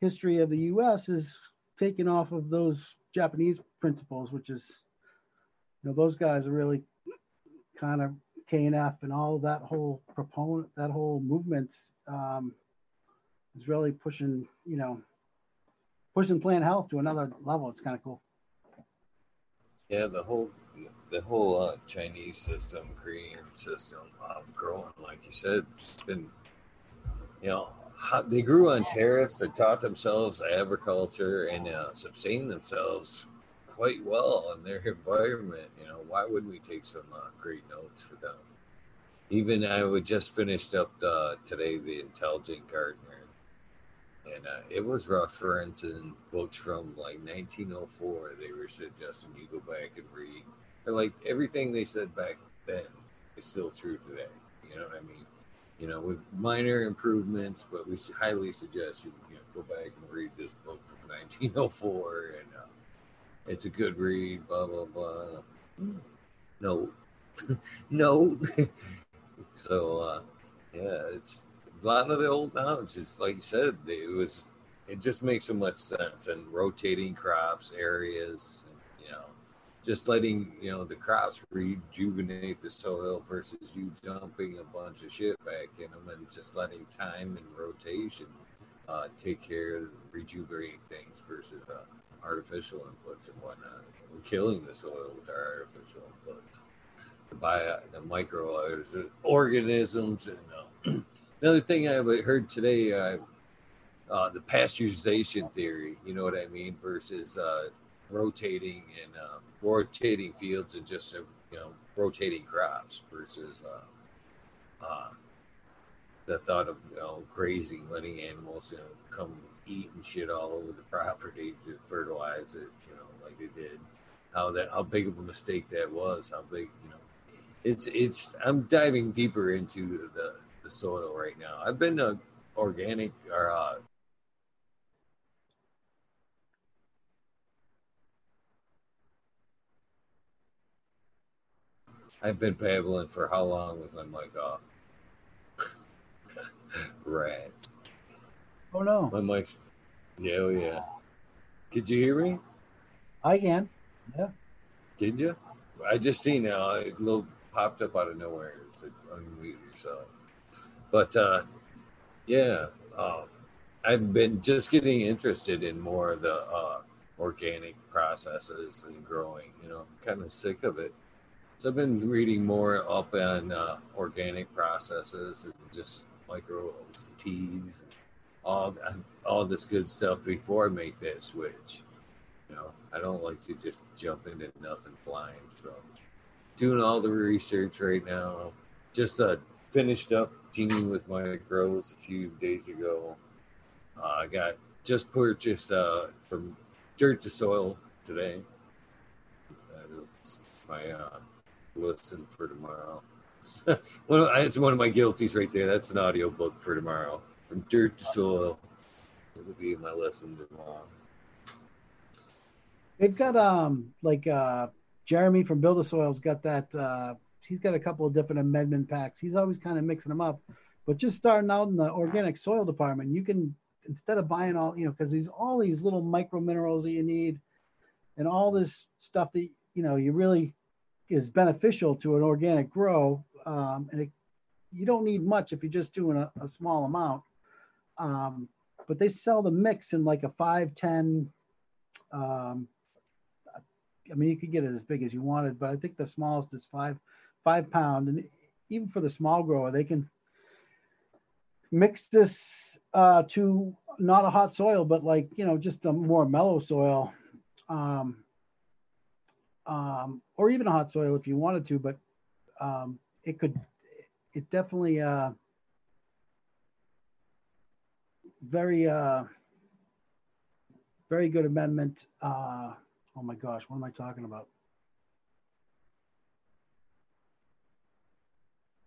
history of the U.S. is taken off of those Japanese principles, which is, you know, those guys are really kind of KNF and all that whole proponent, that whole movement um, is really pushing, you know, pushing plant health to another level. It's kind of cool. Yeah, the whole the whole uh, Chinese system, Korean system of growing, like you said, it's been, you know, they grew on tariffs. They taught themselves agriculture and uh, sustained themselves quite well in their environment. You know, why wouldn't we take some uh, great notes for them? even I would just finished up the, today the Intelligent Gardener, and uh, it was referencing books from like 1904. They were suggesting you go back and read. But like everything they said back then is still true today. You know what I mean? You know, with minor improvements, but we highly suggest you, you know, go back and read this book from 1904, and uh, it's a good read. Blah blah blah. No, no. So uh, yeah, it's a lot of the old knowledge. Is like you said, it was. It just makes so much sense. And rotating crops areas, just letting you know the crops rejuvenate the soil versus you dumping a bunch of shit back in them and just letting time and rotation uh, take care of rejuvenating things versus uh, artificial inputs and whatnot. We're killing the soil with our artificial inputs the bio, the microorganisms. And uh, another thing I heard today, uh, uh, the pasteurization theory. You know what I mean? Versus uh, rotating and uh, rotating fields and just uh, you know rotating crops versus the thought of you know grazing, letting animals you know come eat and shit all over the property to fertilize it. You know, like they did. How that how big of a mistake that was. How big you know it's it's I'm diving deeper into the the soil right now. I've been a organic or I've been babbling for how long with my mic off? Rats. Oh no. My mic's yeah, oh yeah. Could you hear me? I can. Yeah. Did you? I just seen now a little popped up out of nowhere. It's like unmute yourself. But uh, yeah, um, I've been just getting interested in more of the uh, organic processes and growing. You know, I'm kind of sick of it. So I've been reading more up on uh, organic processes and just microbes, teas, all all this good stuff before I make that switch. You know, I don't like to just jump into nothing blind. So doing all the research right now. Just uh, finished up teaming with my grows a few days ago. Uh, I got just purchased uh, from dirt to soil today. That's my uh, listen for tomorrow. it's one of my guilties right there. That's an audio book for tomorrow. From dirt to soil. It'll be my lesson tomorrow. They've got um like uh Jeremy from Build the Soil's got that. Uh, he's got a couple of different amendment packs. He's always kind of mixing them up. But just starting out in the organic soil department, you can instead of buying all you know because these all these little micro minerals that you need, and all this stuff that you know you really is beneficial to an organic grow, um, and it, you don't need much if you're just doing a, a small amount. Um, but they sell the mix in like a 5, 10, um, I mean, you could get it as big as you wanted, but I think the smallest is five, five pound. And even for the small grower, they can mix this uh, to not a hot soil, but like, you know, just a more mellow soil. Um, um, or even a hot soil if you wanted to, but um, it could, it definitely, uh, very, uh, very good amendment. Uh, Oh my gosh, what am I talking about?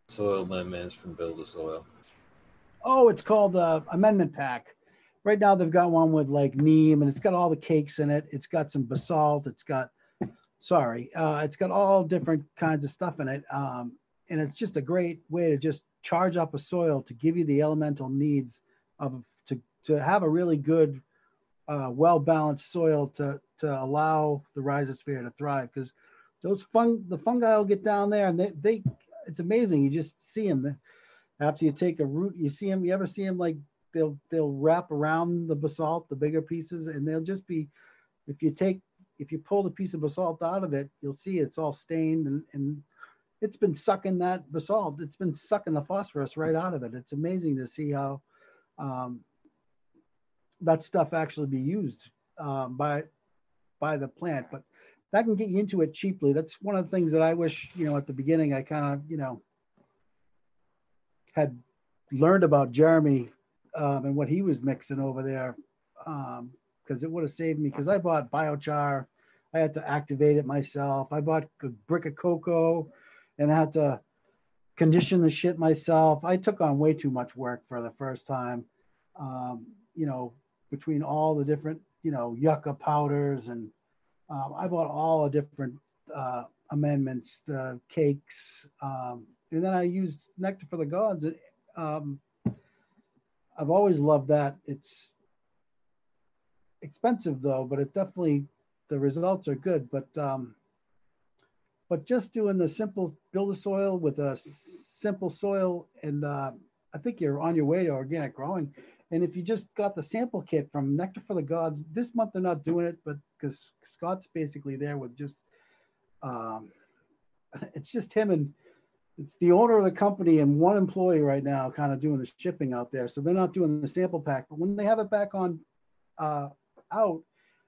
Soil amendments from Build a Soil. Oh, it's called uh, Amendment Pack. Right now, they've got one with like neem, and it's got all the cakes in it. It's got some basalt. It's got, sorry, uh, it's got all different kinds of stuff in it. Um, and it's just a great way to just charge up a soil to give you the elemental needs of to to have a really good, uh, well balanced soil to to allow the rhizosphere to thrive because those fung the fungi will get down there and they, they it's amazing you just see them after you take a root you see them you ever see them like they'll they'll wrap around the basalt the bigger pieces and they'll just be if you take if you pull the piece of basalt out of it you'll see it's all stained and, and it's been sucking that basalt it's been sucking the phosphorus right out of it it's amazing to see how um, that stuff actually be used um, by by the plant, but that can get you into it cheaply. That's one of the things that I wish, you know, at the beginning, I kind of, you know, had learned about Jeremy um, and what he was mixing over there, because it would have saved me. Because I bought biochar, I had to activate it myself. I bought a brick of cocoa, and I had to condition the shit myself. I took on way too much work for the first time. Um, you know, between all the different, you know, yucca powders and um, I bought all the different uh, amendments, the cakes, um, and then I used Nectar for the Gods. Um, I've always loved that. It's expensive though, but it definitely the results are good. But um, but just doing the simple build a soil with a simple soil, and uh, I think you're on your way to organic growing. And if you just got the sample kit from Nectar for the Gods, this month they're not doing it, but because Scott's basically there with just, um, it's just him and it's the owner of the company and one employee right now kind of doing the shipping out there. So they're not doing the sample pack, but when they have it back on uh, out,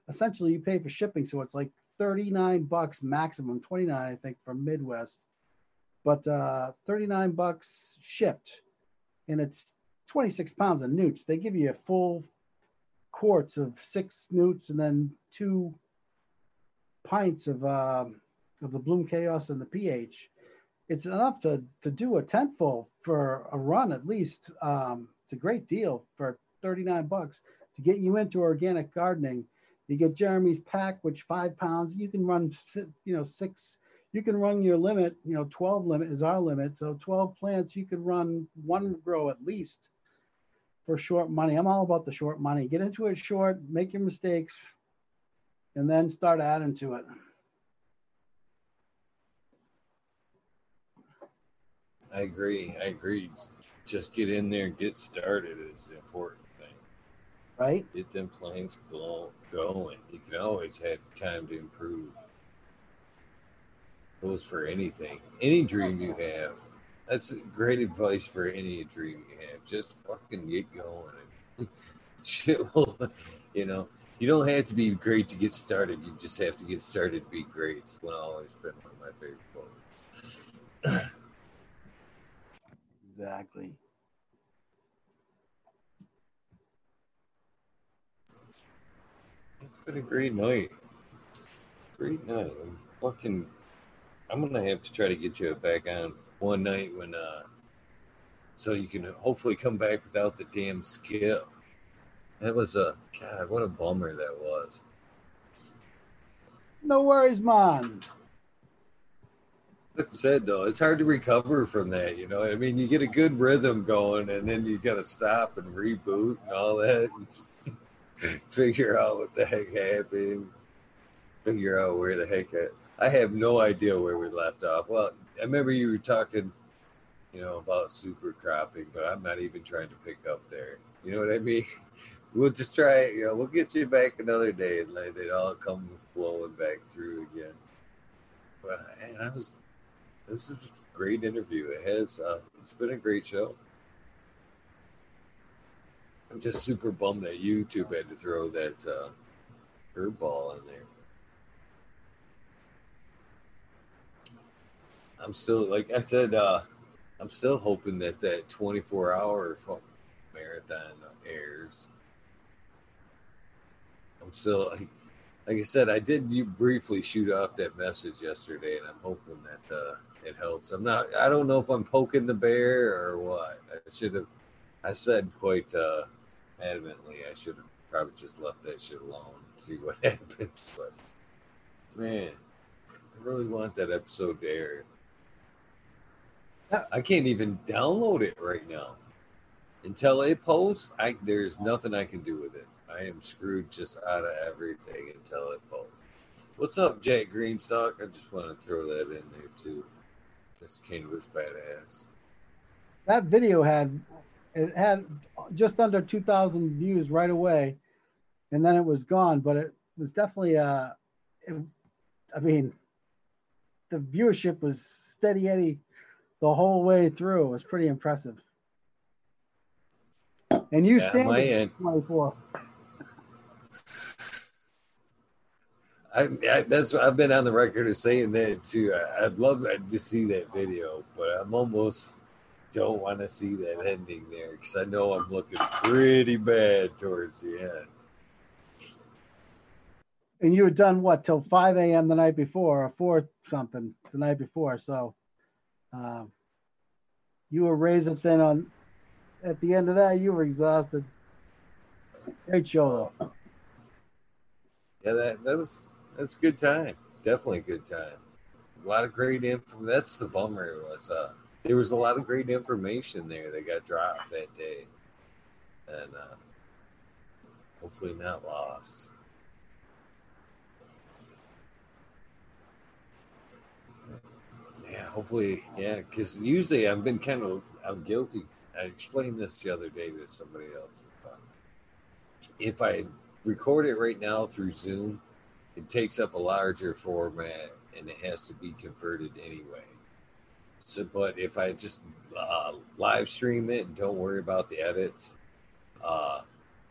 essentially you pay for shipping. So it's like 39 bucks maximum, 29, I think, from Midwest, but uh, 39 bucks shipped. And it's 26 pounds of newts. They give you a full quarts of six newts and then two pints of uh, of the Bloom Khaos and the pH. It's enough to to do a tentful for a run at least. Um, it's a great deal for 39 bucks to get you into organic gardening. You get Jeremy's pack, which five pounds. You can run, you know, six. You can run your limit. You know, 12 limit is our limit. So 12 plants, you could run one grow at least for short money. I'm all about the short money. Get into it short, make your mistakes, and then start adding to it. I agree. I agree. Just get in there get started is important. Right? Get them plants going. You can always have time to improve. Goes for anything. Any dream you have that's great advice for any dream you have. Just fucking get going. Shit will, you know, you don't have to be great to get started. You just have to get started to be great. It's one always been one of my favorite quotes. exactly. It's been a great night. Great night. I'm fucking. I'm gonna have to try to get you back on one night when uh so you can hopefully come back without the damn skip. That was a god, what a bummer that was. No worries, man. That said though, it's hard to recover from that, you know. I mean, you get a good rhythm going and then you gotta stop and reboot and all that. And figure out what the heck happened. Figure out where the heck I, I have no idea where we left off. Well, I remember you were talking, you know, about super cropping, but I'm not even trying to pick up there. You know what I mean? We'll just try it. You know, we'll get you back another day and let it all come flowing back through again. But man, I was. This is a great interview. It has. Uh, it's been a great show. I'm just super bummed that YouTube had to throw that uh, curveball in there. I'm still like I said. Uh, I'm still hoping that that 24 hour marathon airs. I'm still like, like I said. I did you briefly shoot off that message yesterday, and I'm hoping that uh, it helps. I'm not. I don't know if I'm poking the bear or what. I should have. I said quite uh, adamantly. I should have probably just left that shit alone and see what happens. But man, I really want that episode air. I can't even download it right now. Until it posts, I there's nothing I can do with it. I am screwed just out of everything until it posts. What's up, Jack Greenstock? I just want to throw that in there too. This was badass. That video had it had just under two thousand views right away, and then it was gone. But it was definitely uh, it, I mean, the viewership was steady Eddie the whole way through. It was pretty impressive. And you yeah, stand 24. I, I, that's I've been on the record of saying that too. I, would love to see that video, but I'm almost don't want to see that ending there because I know I'm looking pretty bad towards the end. And you were done what till 5 a.m. the night before or 4 something the night before. So um, you were razor thin on at the end of that. You were exhausted. Great show though. Yeah, that, that was that's good time. Definitely a good time. A lot of great info. That's the bummer it was uh there was a lot of great information there that got dropped that day. And uh hopefully not lost. Yeah, hopefully, yeah, because usually I've been kind of I'm guilty. I explained this the other day to somebody else. If I record it right now through Zoom, it takes up a larger format and it has to be converted anyway. So, but if I just uh, live stream it and don't worry about the edits, uh,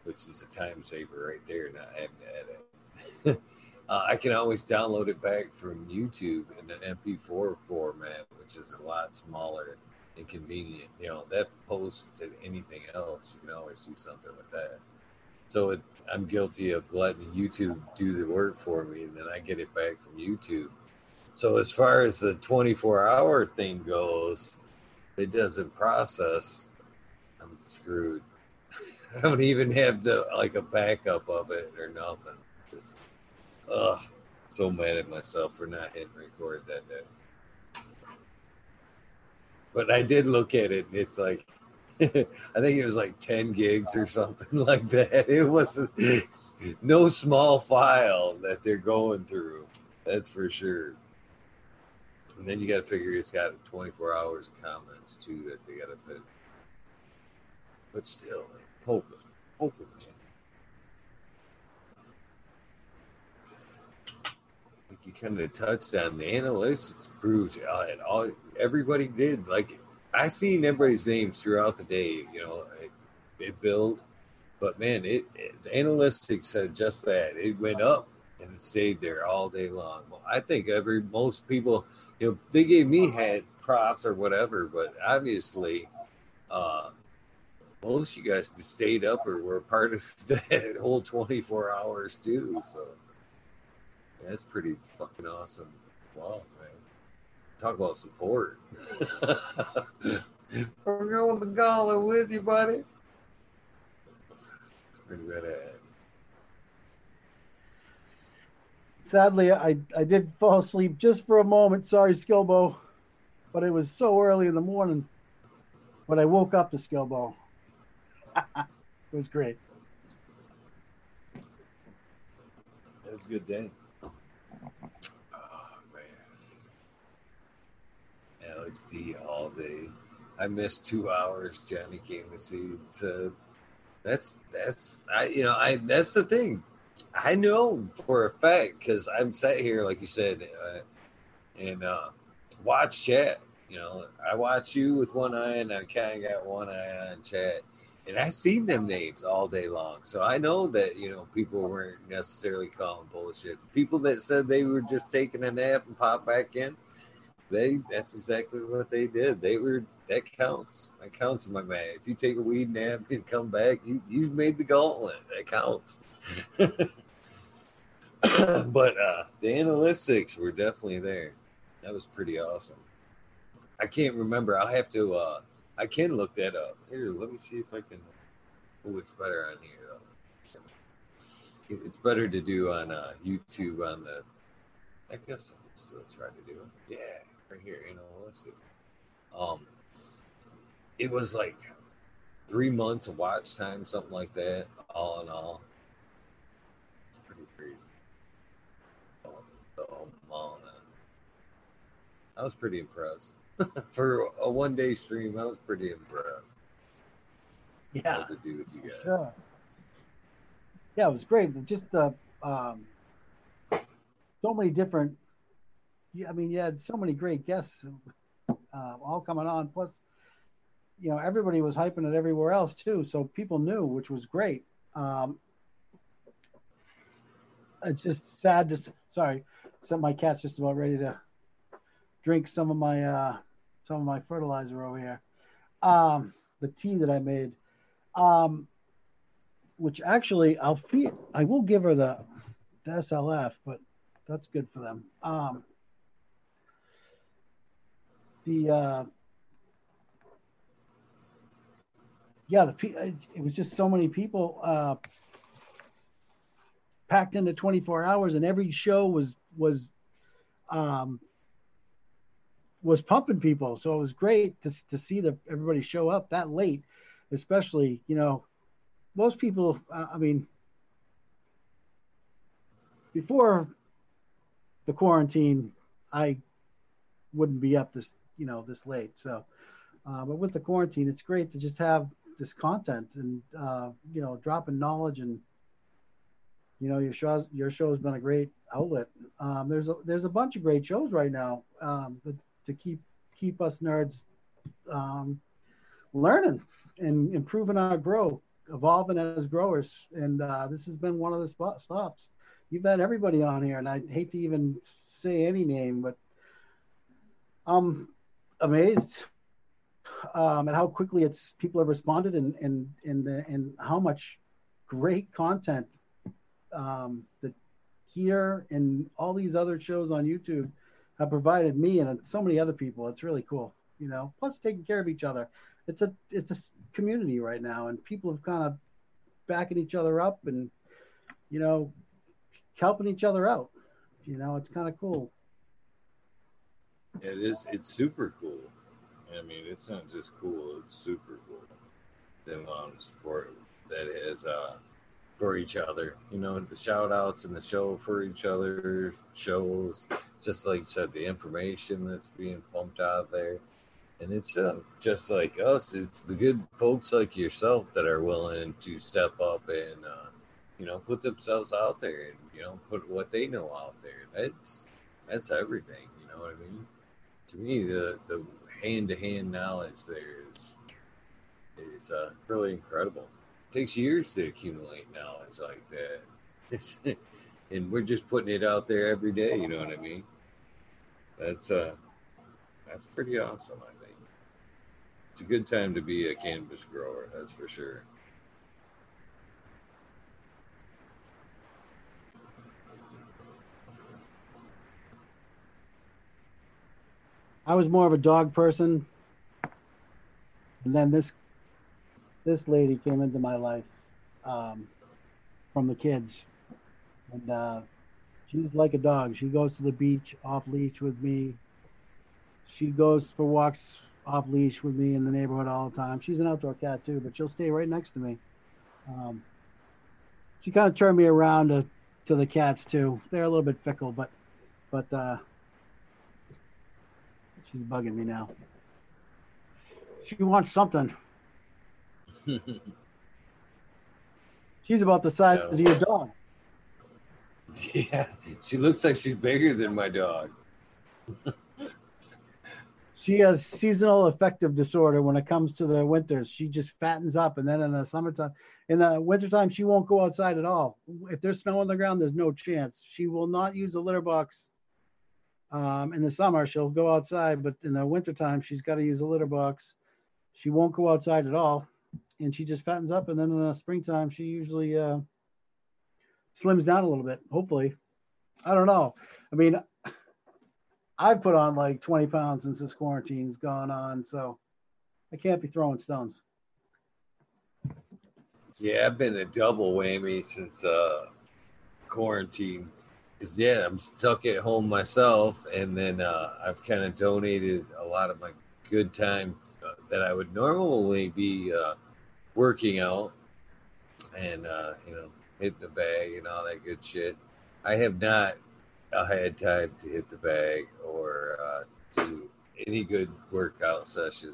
which is a time saver right there, not having to edit. uh, I can always download it back from YouTube in an MP4 format, which is a lot smaller and convenient. You know, that post to anything else, you can always do something with that. So it, I'm guilty of letting YouTube do the work for me, and then I get it back from YouTube. So as far as the 24 hour thing goes, it doesn't process. I'm screwed. I don't even have the like a backup of it or nothing. Just, ugh, so mad at myself for not hitting record that day. But I did look at it, it's like I think it was like 10 gigs or something like that. It was no small file that they're going through. That's for sure. And then you got to figure it's got 24 hours of comments too that they got to fit. But still, hopeless, hopeless. Like you kind of touched on the analysts proved uh, it all. Everybody did like I seen everybody's names throughout the day. You know, it, it build, but man, it, it the analytics said just that it went up and it stayed there all day long. Well, I think every most people, you know, they gave me heads props or whatever, but obviously, uh, most you guys stayed up or were part of that whole 24 hours too. So that's pretty fucking awesome. Wow, man talk about support. We're going the gauntlet with you, buddy. Pretty badass. Sadly, I, I did fall asleep just for a moment. Sorry, Skilbo. But it was so early in the morning. But I woke up to Skilbo. it was great. It was a good day. Oh man, LSD all day. I missed two hours. Johnny came to see to. That's that's I you know I that's the thing. I know for a fact because I'm sat here like you said, uh, and uh, watch chat. You know, I watch you with one eye, and I kind of got one eye on chat, and I've seen them names all day long. So I know that you know people weren't necessarily calling bullshit. The People that said they were just taking a nap and pop back in, they that's exactly what they did. They were that counts. That counts, my man. If you take a weed nap and come back, you you've made the gauntlet. That counts. but uh, the analytics were definitely there. That was pretty awesome. I can't remember. I'll have to. Uh, I can look that up. Here, let me see if I can. Oh, it's better on here though. It's better to do on uh, YouTube on the. I guess I'll still try to do it. Yeah right here, see. Um, it was like three months of watch time, something like that, all in all. It's pretty crazy. Oh, I was pretty impressed. For a one day stream, I was pretty impressed. Yeah. to do with you guys. Sure. Yeah, it was great. Just the um, so many different yeah, I mean, you had so many great guests uh, all coming on. Plus, you know, everybody was hyping it everywhere else too, so people knew, which was great. Um, it's just sad to sorry, some my cat's just about ready to drink some of my uh, some of my fertilizer over here. um, the tea that I made, um, which actually I'll feed. I will give her the, the SLF, but that's good for them. Um, the uh, yeah, the it was just so many people uh, packed into 24 hours, and every show was was um, was pumping people. So it was great to to see the everybody show up that late, especially you know most people. Uh, I mean, before the quarantine, I wouldn't be up this you know this late. So, uh, but with the quarantine, it's great to just have this content and uh, you know dropping knowledge and you know your show your show has been a great outlet. Um, there's a there's a bunch of great shows right now um, that, to keep keep us nerds um, learning and improving our grow, evolving as growers. And uh, this has been one of the spot stops. You've had everybody on here, and I hate to even say any name, but I'm amazed um, at how quickly it's people have responded and and and and how much great content um, that here and all these other shows on YouTube have provided me and so many other people. It's really cool, you know. Plus, taking care of each other. It's a it's a community right now, and people have kind of backing each other up and you know helping each other out. You know, it's kind of cool. It is. It's super cool. I mean, it's not just cool; it's super cool. The amount of support that is uh, for each other. You know, the shout outs and the show for each other shows, just like you said, the information that's being pumped out there. And it's uh, just like us, it's the good folks like yourself that are willing to step up and, uh, you know, put themselves out there and, you know, put what they know out there. That's, that's everything. You know what I mean? To me, the, the hand to hand knowledge there is, is uh, really incredible takes years to accumulate knowledge like that. It's, and we're just putting it out there every day. You know what I mean? That's uh, that's pretty awesome. I think it's a good time to be a cannabis grower. That's for sure. I was more of a dog person, and then this this lady came into my life um, from the kids, and uh, she's like a dog. She goes to the beach off leash with me. She goes for walks off leash with me in the neighborhood all the time. She's an outdoor cat too, but she'll stay right next to me. Um, she kind of turned me around to, to the cats too. They're a little bit fickle, but but uh, she's bugging me now. She wants something. she's about the size of your dog. Yeah, she looks like she's bigger than my dog. she has seasonal affective disorder when it comes to the winters. She just fattens up, and then in the summertime, in the wintertime, she won't go outside at all. If there's snow on the ground, there's no chance. She will not use the litter box. Um, in the summer, she'll go outside, but in the wintertime, she's got to use a litter box. She won't go outside at all and she just fattens up. And then in the springtime, she usually uh, slims down a little bit. Hopefully, I don't know. I mean, I've put on like 20 pounds since this quarantine's gone on, so I can't be throwing stones. Yeah, I've been a double whammy since uh, quarantine. Cause yeah, I'm stuck at home myself, and then uh, I've kind of donated a lot of my good time uh, that I would normally be uh, working out and uh, you know hitting the bag and all that good shit. I have not uh, had time to hit the bag or uh, do any good workout session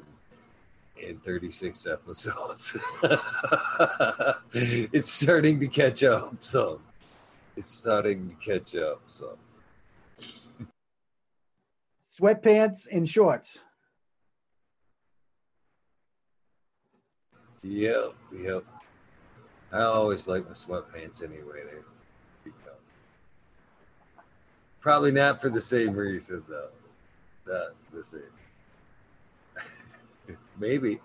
in 36 episodes. it's starting to catch up, so it's starting to catch up. So sweatpants and shorts. Yep, yep. I always like my sweatpants anyway. They Probably not for the same reason though. Not the same. Maybe.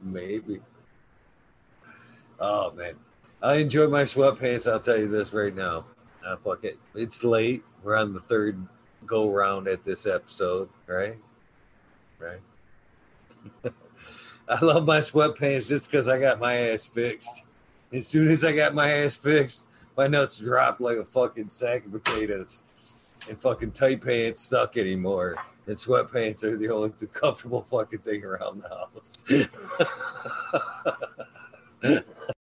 Maybe. Oh man, I enjoy my sweatpants. I'll tell you this right now. Uh, fuck it. It's late. We're on the third go round at this episode, right? Right. I love my sweatpants just because I got my ass fixed. As soon as I got my ass fixed, my nuts dropped like a fucking sack of potatoes. And fucking tight pants suck anymore. And sweatpants are the only the comfortable fucking thing around the house.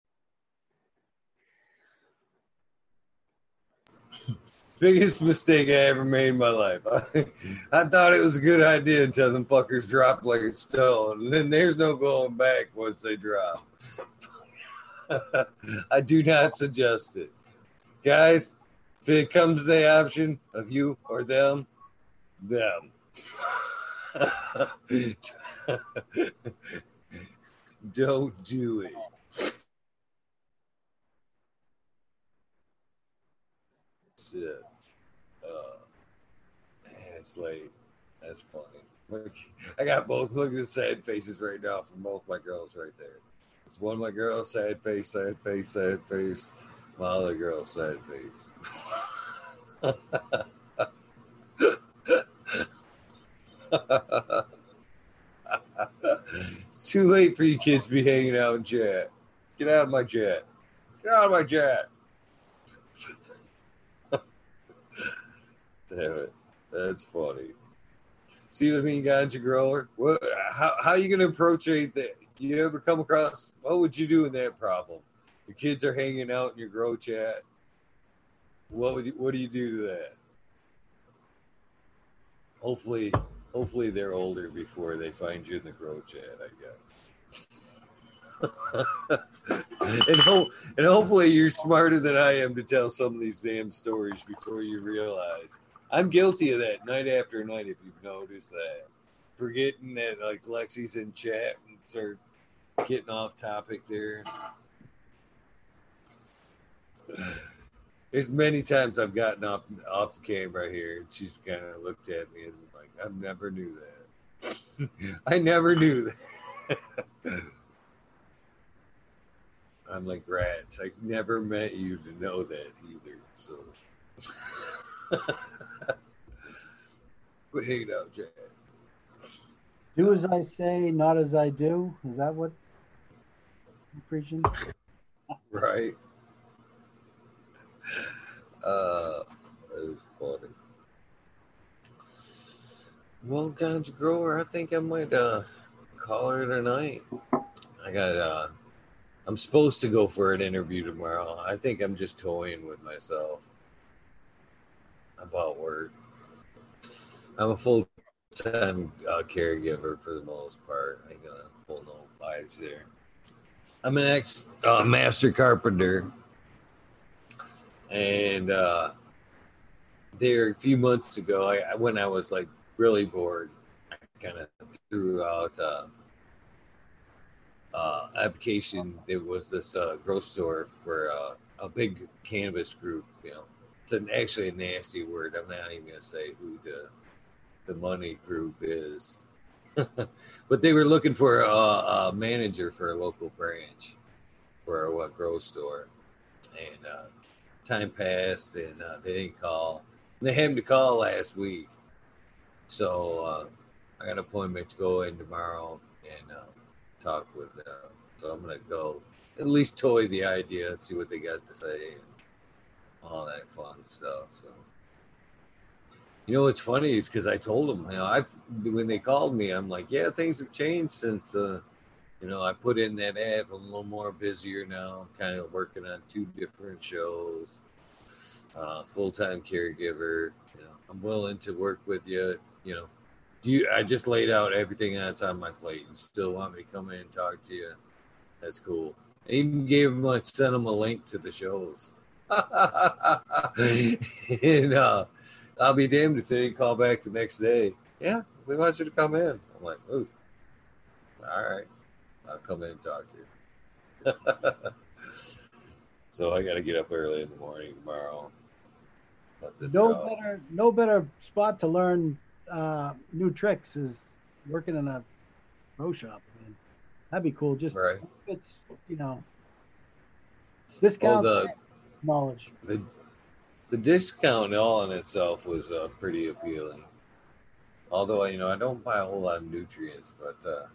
Biggest mistake I ever made in my life. I, I thought it was a good idea until them fuckers dropped like a stone. And then there's no going back once they drop. I do not suggest it. Guys, if it comes to the option of you or them, them. Don't do it. Shit. Uh, late. That's funny. I got both. Look at the sad faces right now from both my girls right there. It's one of my girls, sad face, sad face, sad face. My other girl, sad face. it's too late for you kids to be hanging out in chat. Get out of my jet. Get out of my jet. Damn it. That's funny. See what I mean, ganja grower? What, how, how are you going to approach it? That you ever come across? What would you do in that problem? Your kids are hanging out in your grow chat. What would you, what do you do to that? Hopefully, hopefully they're older before they find you in the grow chat. I guess. and hope and hopefully you're smarter than I am to tell some of these damn stories before you realize. I'm guilty of that night after night. If you've noticed that, forgetting that like Lexi's in chat and start getting off topic there. There's many times I've gotten off off the camera here, and she's kind of looked at me and like, "I never knew that. I never knew that." I'm like, "Rats, I never met you to know that either." So, quit hanging out, Jack. Do as I say, not as I do. Is that what you're preaching? Right. Uh, it was funny. Well, ganja grower, I think I might uh call her tonight. I got uh I'm supposed to go for an interview tomorrow. I think I'm just toying with myself about work. I'm a full time uh, caregiver for the most part. I gonna pull no lies there. I'm an ex uh, master carpenter, and uh, there a few months ago, I, when I was like really bored, I kind of threw out uh, uh, application. There was this uh, grocery store for uh, a big cannabis group. You know, it's an, actually a nasty word. I'm not even gonna say who the the money group is. but they were looking for a, a, manager for a local branch for a what grow store, and uh, time passed and uh, they didn't call. And they had to call last week, so uh, I got an appointment to go in tomorrow and uh, talk with them. So I'm gonna go at least toy the idea, see what they got to say, and all that fun stuff. So. You know what's funny is because I told them, you know, I've when they called me, I'm like, yeah, things have changed since, uh, you know, I put in that ad. I'm a little more busier now. I'm kind of working on two different shows. Uh, Full time caregiver. You know, I'm willing to work with you. You know, do you? I just laid out everything that's on my plate. and still want me to come in and talk to you? That's cool. I even gave them, I sent them a link to the shows. and uh, I'll be damned if they didn't call back the next day. Yeah, we want you to come in. I'm like, ooh, all right, I'll come in and talk to you. so I got to get up early in the morning tomorrow. no out. better, no better spot to learn uh, new tricks is working in a pro shop. That'd be cool. Just right. it's you know discount the- knowledge. The the discount all in itself was uh, pretty appealing. Although you know I don't buy a whole lot of nutrients, but uh,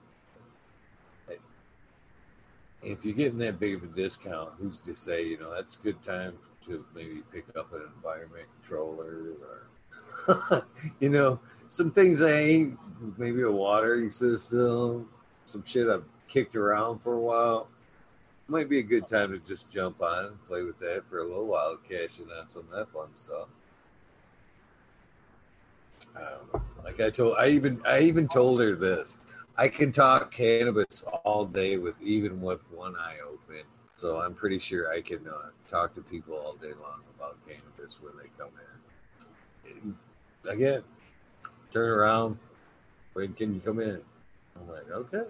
if you're getting that big of a discount, who's to say you know that's a good time to maybe pick up an environment controller or you know some things I ain't maybe a watering system, some shit I've kicked around for a while. Might be a good time to just jump on and play with that for a little while, cashing on some of that fun stuff. I. Like I told, I even I even told her this. I can talk cannabis all day with even with one eye open. So I'm pretty sure I can uh, talk to people all day long about cannabis when they come in. Again, turn around. When can you come in? I'm like, okay.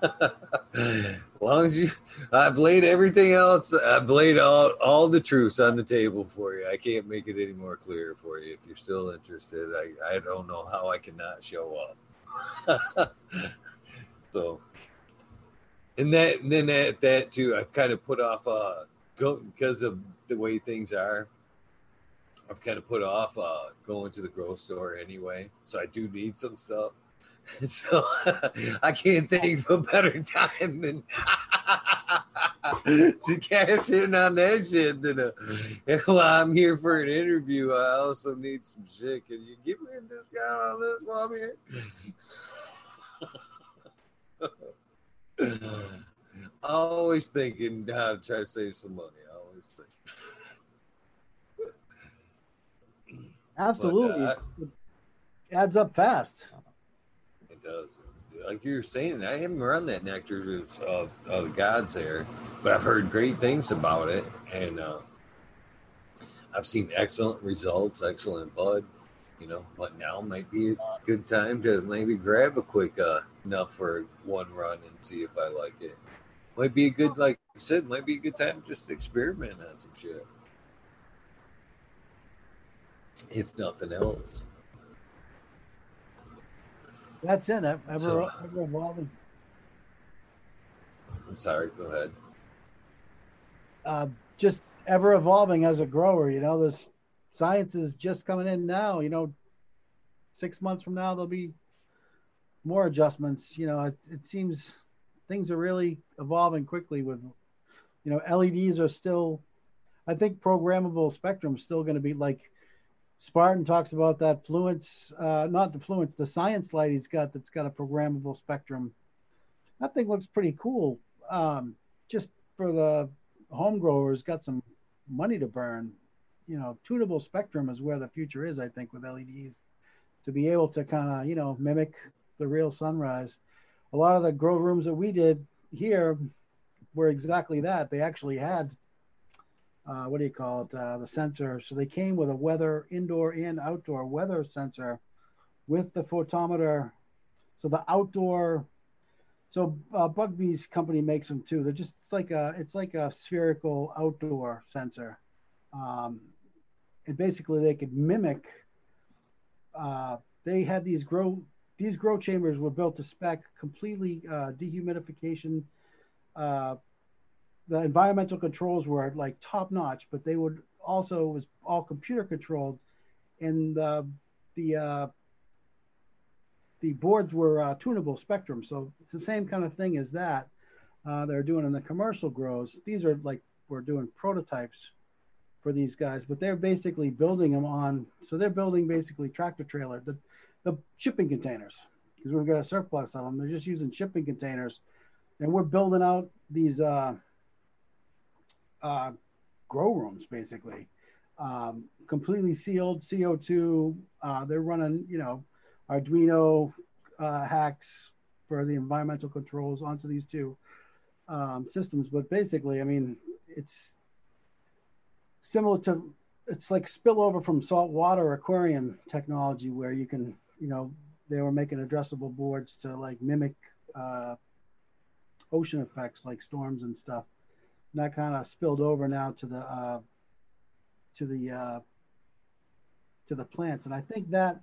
long as you, I've laid everything else. I've laid all all the truths on the table for you. I can't make it any more clear for you. If you're still interested, I I don't know how I cannot show up. so, and that and then at that too, I've kind of put off uh go because of the way things are. I've kind of put off uh going to the grocery store anyway, so I do need some stuff. So I can't think of a better time than to cash in on that shit. Than a, and while I'm here for an interview, I also need some shit. Can you give me a discount on this while I'm here? always thinking how to try to save some money. I always think. Absolutely, But, uh, adds up fast. Does. Like you were saying, I haven't run that nectar of, of the gods there, but I've heard great things about it, and uh, I've seen excellent results, excellent bud. You know, but now might be a good time to maybe grab a quick uh, enough for one run and see if I like it. Might be a good, like you said, might be a good time to just experiment on some shit. If nothing else. That's it. Ever, So- ever evolving. I'm sorry, go ahead. uh, just ever evolving as a grower. You know, this science is just coming in now. You know, six months from now there'll be more adjustments. You know, it, it seems things are really evolving quickly. With you know, LEDs are still. I think programmable spectrum is still going to be like Spartan talks about that fluence, uh, not the fluence, the science light he's got that's got a programmable spectrum. That thing looks pretty cool. Um, just for the home growers, got some money to burn. You know, tunable spectrum is where the future is, I think, with LEDs to be able to kind of, you know, mimic the real sunrise. A lot of the grow rooms that we did here were exactly that. They actually had uh, what do you call it? Uh, the sensor. So they came with a weather, indoor and outdoor weather sensor with the photometer. So the outdoor, so uh, Bugbee's company makes them too. They're just it's like a it's like a spherical outdoor sensor, um, and basically they could mimic. Uh, they had these grow these grow chambers were built to spec completely uh, dehumidification. Uh, the environmental controls were like top notch, but they would also was all computer controlled, and the the uh, the boards were uh, tunable spectrum. So it's the same kind of thing as that. Uh, they're doing in the commercial grows. These are like we're doing prototypes for these guys, but they're basically building them on. So they're building basically tractor trailer, the the shipping containers because we've got a surplus of them. They're just using shipping containers, and we're building out these uh, grow rooms basically, um, completely sealed CO2. Uh, they're running, you know, Arduino uh, hacks for the environmental controls onto these two um, systems. But basically, I mean, it's similar to it's like spillover from saltwater aquarium technology where you can, you know, they were making addressable boards to like mimic uh, ocean effects like storms and stuff. That kind of spilled over now to the uh, to the uh, to the plants, and I think that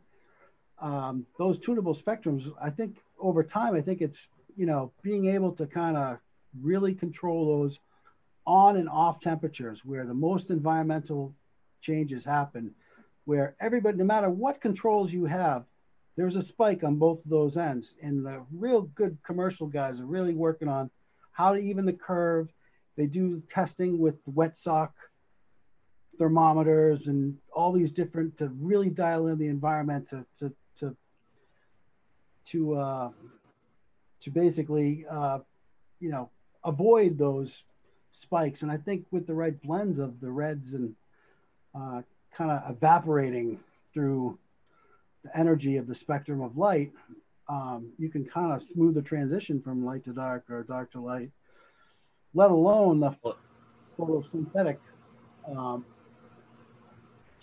um, those tunable spectrums, I think over time, I think it's you know, being able to kind of really control those on and off temperatures where the most environmental changes happen, where everybody, no matter what controls you have, there's a spike on both of those ends. And the real good commercial guys are really working on how to even the curve. They do testing with wet sock thermometers and all these different to really dial in the environment to to to to uh, to basically uh, you know avoid those spikes. And I think with the right blends of the reds and uh, kind of evaporating through the energy of the spectrum of light, um, you can kind of smooth the transition from light to dark or dark to light, let alone the photosynthetic um,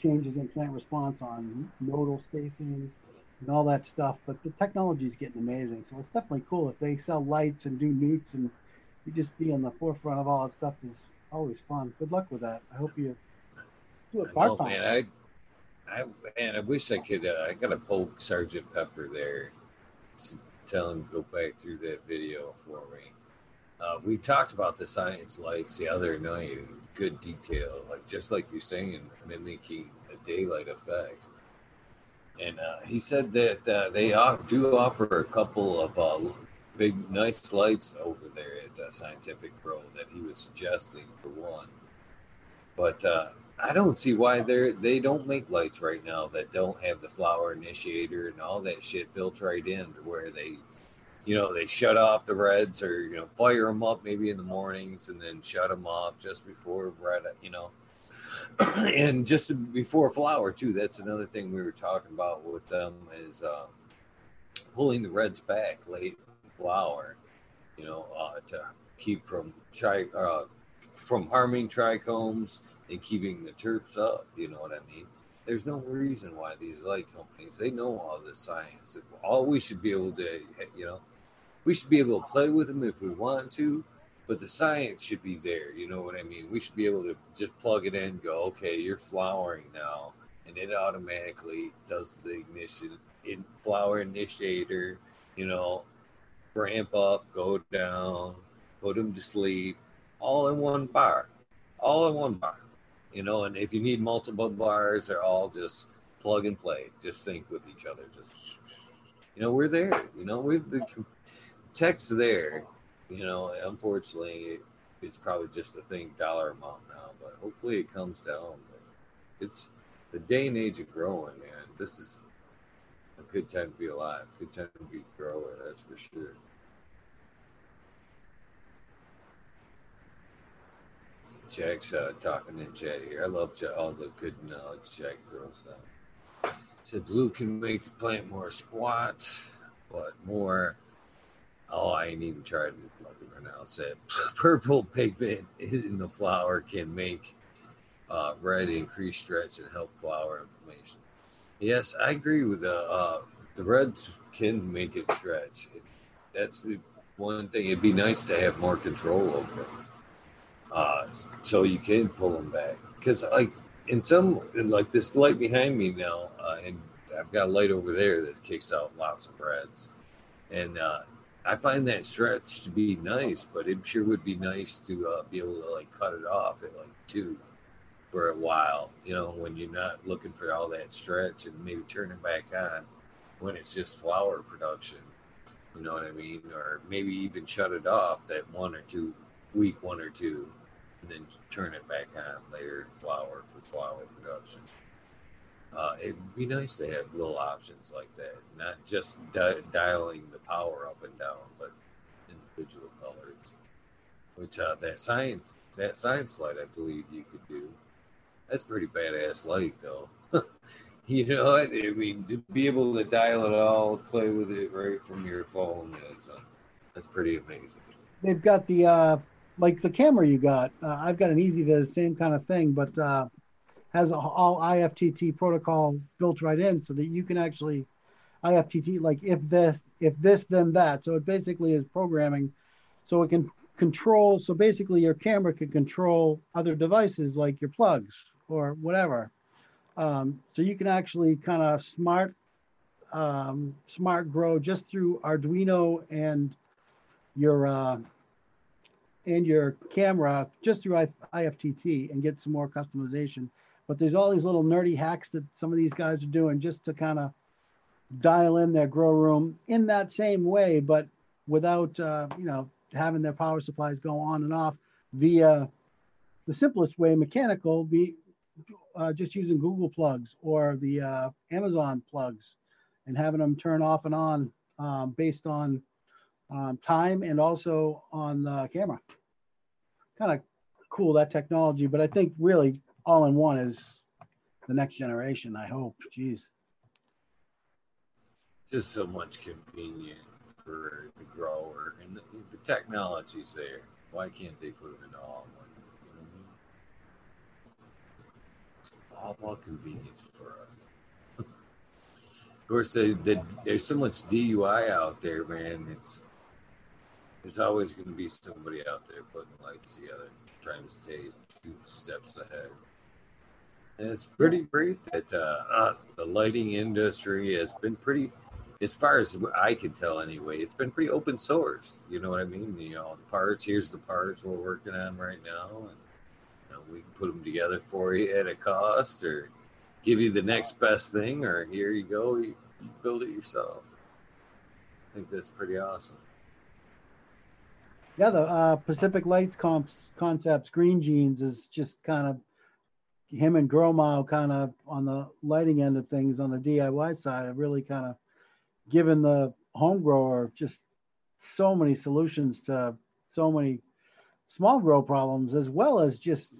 changes in plant response on nodal spacing and all that stuff. But the technology is getting amazing. So it's definitely cool if they sell lights and do nutes and you just be on the forefront of all that stuff is always fun. Good luck with that. I hope you do it part time. Man, I, I, man, I wish I could. Uh, I got to poke Sergeant Pepper there, tell him go back through that video for me. Uh, we talked about the science lights the other night in good detail, like just like you're saying, mimicking a daylight effect. And uh, he said that uh, they do offer a couple of uh, big, nice lights over there at Scientific Grow that he was suggesting for one. But uh, I don't see why they they don't make lights right now that don't have the flower initiator and all that shit built right in to where they, you know, they shut off the reds or you know fire them up maybe in the mornings and then shut them off just before red, you know. and just before flower too. That's another thing we were talking about with them is uh, pulling the reds back late flower, you know, uh, to keep from tri- uh, from harming trichomes and keeping the terps up. You know what I mean? There's no reason why these light companies they know all this science. All we should be able to, you know, we should be able to play with them if we want to, but the science should be there. You know what I mean? We should be able to just plug it in, go, okay, you're flowering now, and it automatically does the ignition in flower initiator. You know, ramp up, go down, put them to sleep, all in one bar, all in one bar. You know, and if you need multiple bars, they're all just plug and play, just sync with each other. Just, you know, we're there. You know, we've the text there. You know, unfortunately, it's probably just a thing dollar amount now, but hopefully it comes down. But it's the day and age of growing, man. This is a good time to be alive, good time to be grower, that's for sure. Jack's uh, talking in chat here. I love all the good knowledge Jack throws out. Said blue can make the plant more squat, but more. Oh, I ain't even tried to fucking pronounce it. Purple pigment in the flower can make uh, red increase stretch and help flower inflammation. Yes, I agree with the uh, the Reds can make it stretch. That's the one thing. It'd be nice to have more control over them, uh, so you can pull them back. Because like in some like this light behind me now, uh, and I've got a light over there that kicks out lots of Reds, and uh, I find that stretch to be nice. But it sure would be nice to uh, be able to like cut it off at like two for a while, you know, when you're not looking for all that stretch and maybe turn it back on when it's just flower production. You know what I mean? Or maybe even shut it off that one or two week one or two and then turn it back on later flower for flower production. Uh, it'd be nice to have little options like that, not just di- dialing the power up and down, but individual colors. Which uh, that science that science light, I believe you could do. That's pretty badass light, though. you know what? I mean, to be able to dial it all, play with it right from your phone is uh, that's pretty amazing. They've got the uh, like the camera you got. Uh, I've got an EZVIZ, same kind of thing, but has all IFTTT protocol built right in, so that you can actually IFTTT like if this, if this, then that. So it basically is programming, so it can control. So basically, your camera can control other devices like your plugs or whatever. Um, so you can actually kind of smart um, smart grow just through Arduino and your uh, and your camera just through IFTTT and get some more customization. But there's all these little nerdy hacks that some of these guys are doing just to kind of dial in their grow room in that same way, but without uh, you know having their power supplies go on and off via the simplest way, mechanical, be uh, just using Google plugs or the uh, Amazon plugs and having them turn off and on um, based on um, time and also on the camera. Kind of cool that technology, but I think really all in one is the next generation. I hope. Jeez. Just so much convenient for the grower, and the, the technology's there. Why can't they put it in all in one? You know I mean? All about convenience for us. of course, there's so much DIY out there, man. It's there's always going to be somebody out there putting lights together, trying to stay two steps ahead. And it's pretty great that uh, uh, the lighting industry has been pretty as far as I can tell anyway, it's been pretty open source. You know what I mean? You know, the parts, here's the parts we're working on right now. And you know, we can put them together for you at a cost or give you the next best thing, or here you go, you, you build it yourself. I think that's pretty awesome. Yeah, the uh, Pacific Lights comps, concepts, Green Jeans is just kind of him and Growmau5 kind of on the lighting end of things on the DIY side have really kind of given the home grower just so many solutions to so many small grow problems, as well as just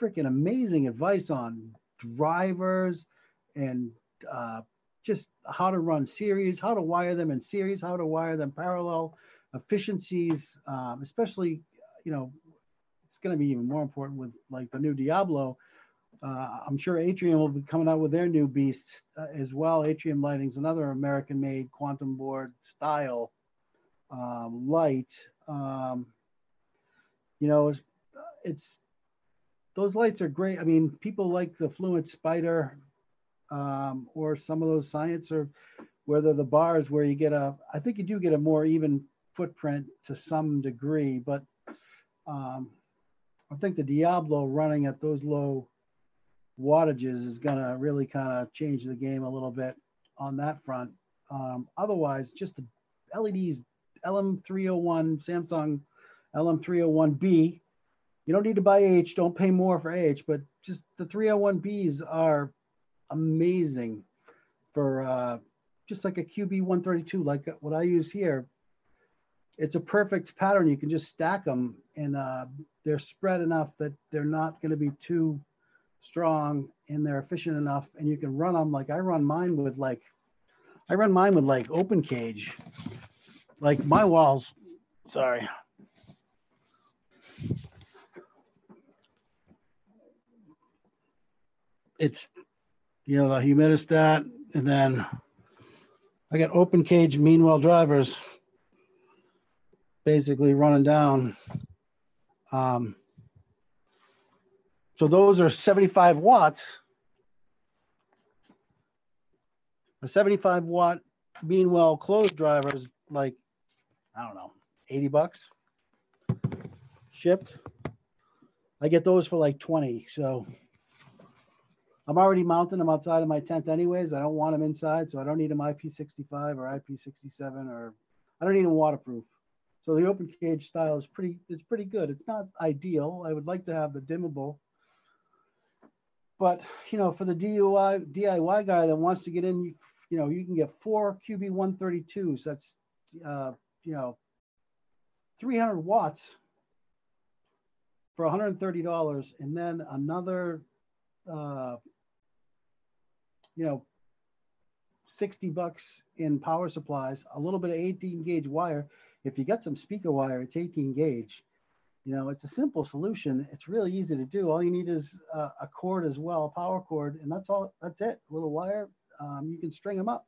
freaking amazing advice on drivers and uh, just how to run series, how to wire them in series, how to wire them parallel, efficiencies, um, especially, you know, it's going to be even more important with like the new Diablo uh, I'm sure Atrium will be coming out with their new beast uh, as well. Atrium Lighting's another American-made quantum board style um, light. Um, you know, it's, it's, those lights are great. I mean, people like the Fluence SPYDR um, or some of those science or whether the bars where you get a, I think you do get a more even footprint to some degree, but um, I think the Diablo running at those low wattages is going to really kind of change the game a little bit on that front. Um, otherwise, just the LEDs, LM301, Samsung LM301B. You don't need to buy H, don't pay more for H, but just the 301Bs are amazing for uh, just like a QB132, like what I use here. It's a perfect pattern. You can just stack them and uh, they're spread enough that they're not going to be too strong and they're efficient enough and you can run them like I run mine with like I run mine with like open cage. Like my walls, sorry. It's you know the humidistat and then I got open cage Meanwell drivers basically running down. Um, so those are 75 watts. A 75 watt Meanwell closed driver is like, I don't know, 80 bucks shipped. I get those for like 20. So I'm already mounting them outside of my tent anyways. I don't want them inside, so I don't need them IP65 or IP67 or I don't need them waterproof. So the open cage style is pretty it's pretty good. It's not ideal. I would like to have the dimmable but you know, for the DIY DIY guy that wants to get in, you know, you can get four QB 132s. That's uh, you know, 300 watts for $130, and then another, uh, you know, 60 bucks in power supplies, a little bit of 18 gauge wire. If you get some speaker wire, it's 18 gauge. You know, it's a simple solution. It's really easy to do. All you need is a, cord as well, a power cord, and that's all. That's it. A little wire. Um, you can string them up.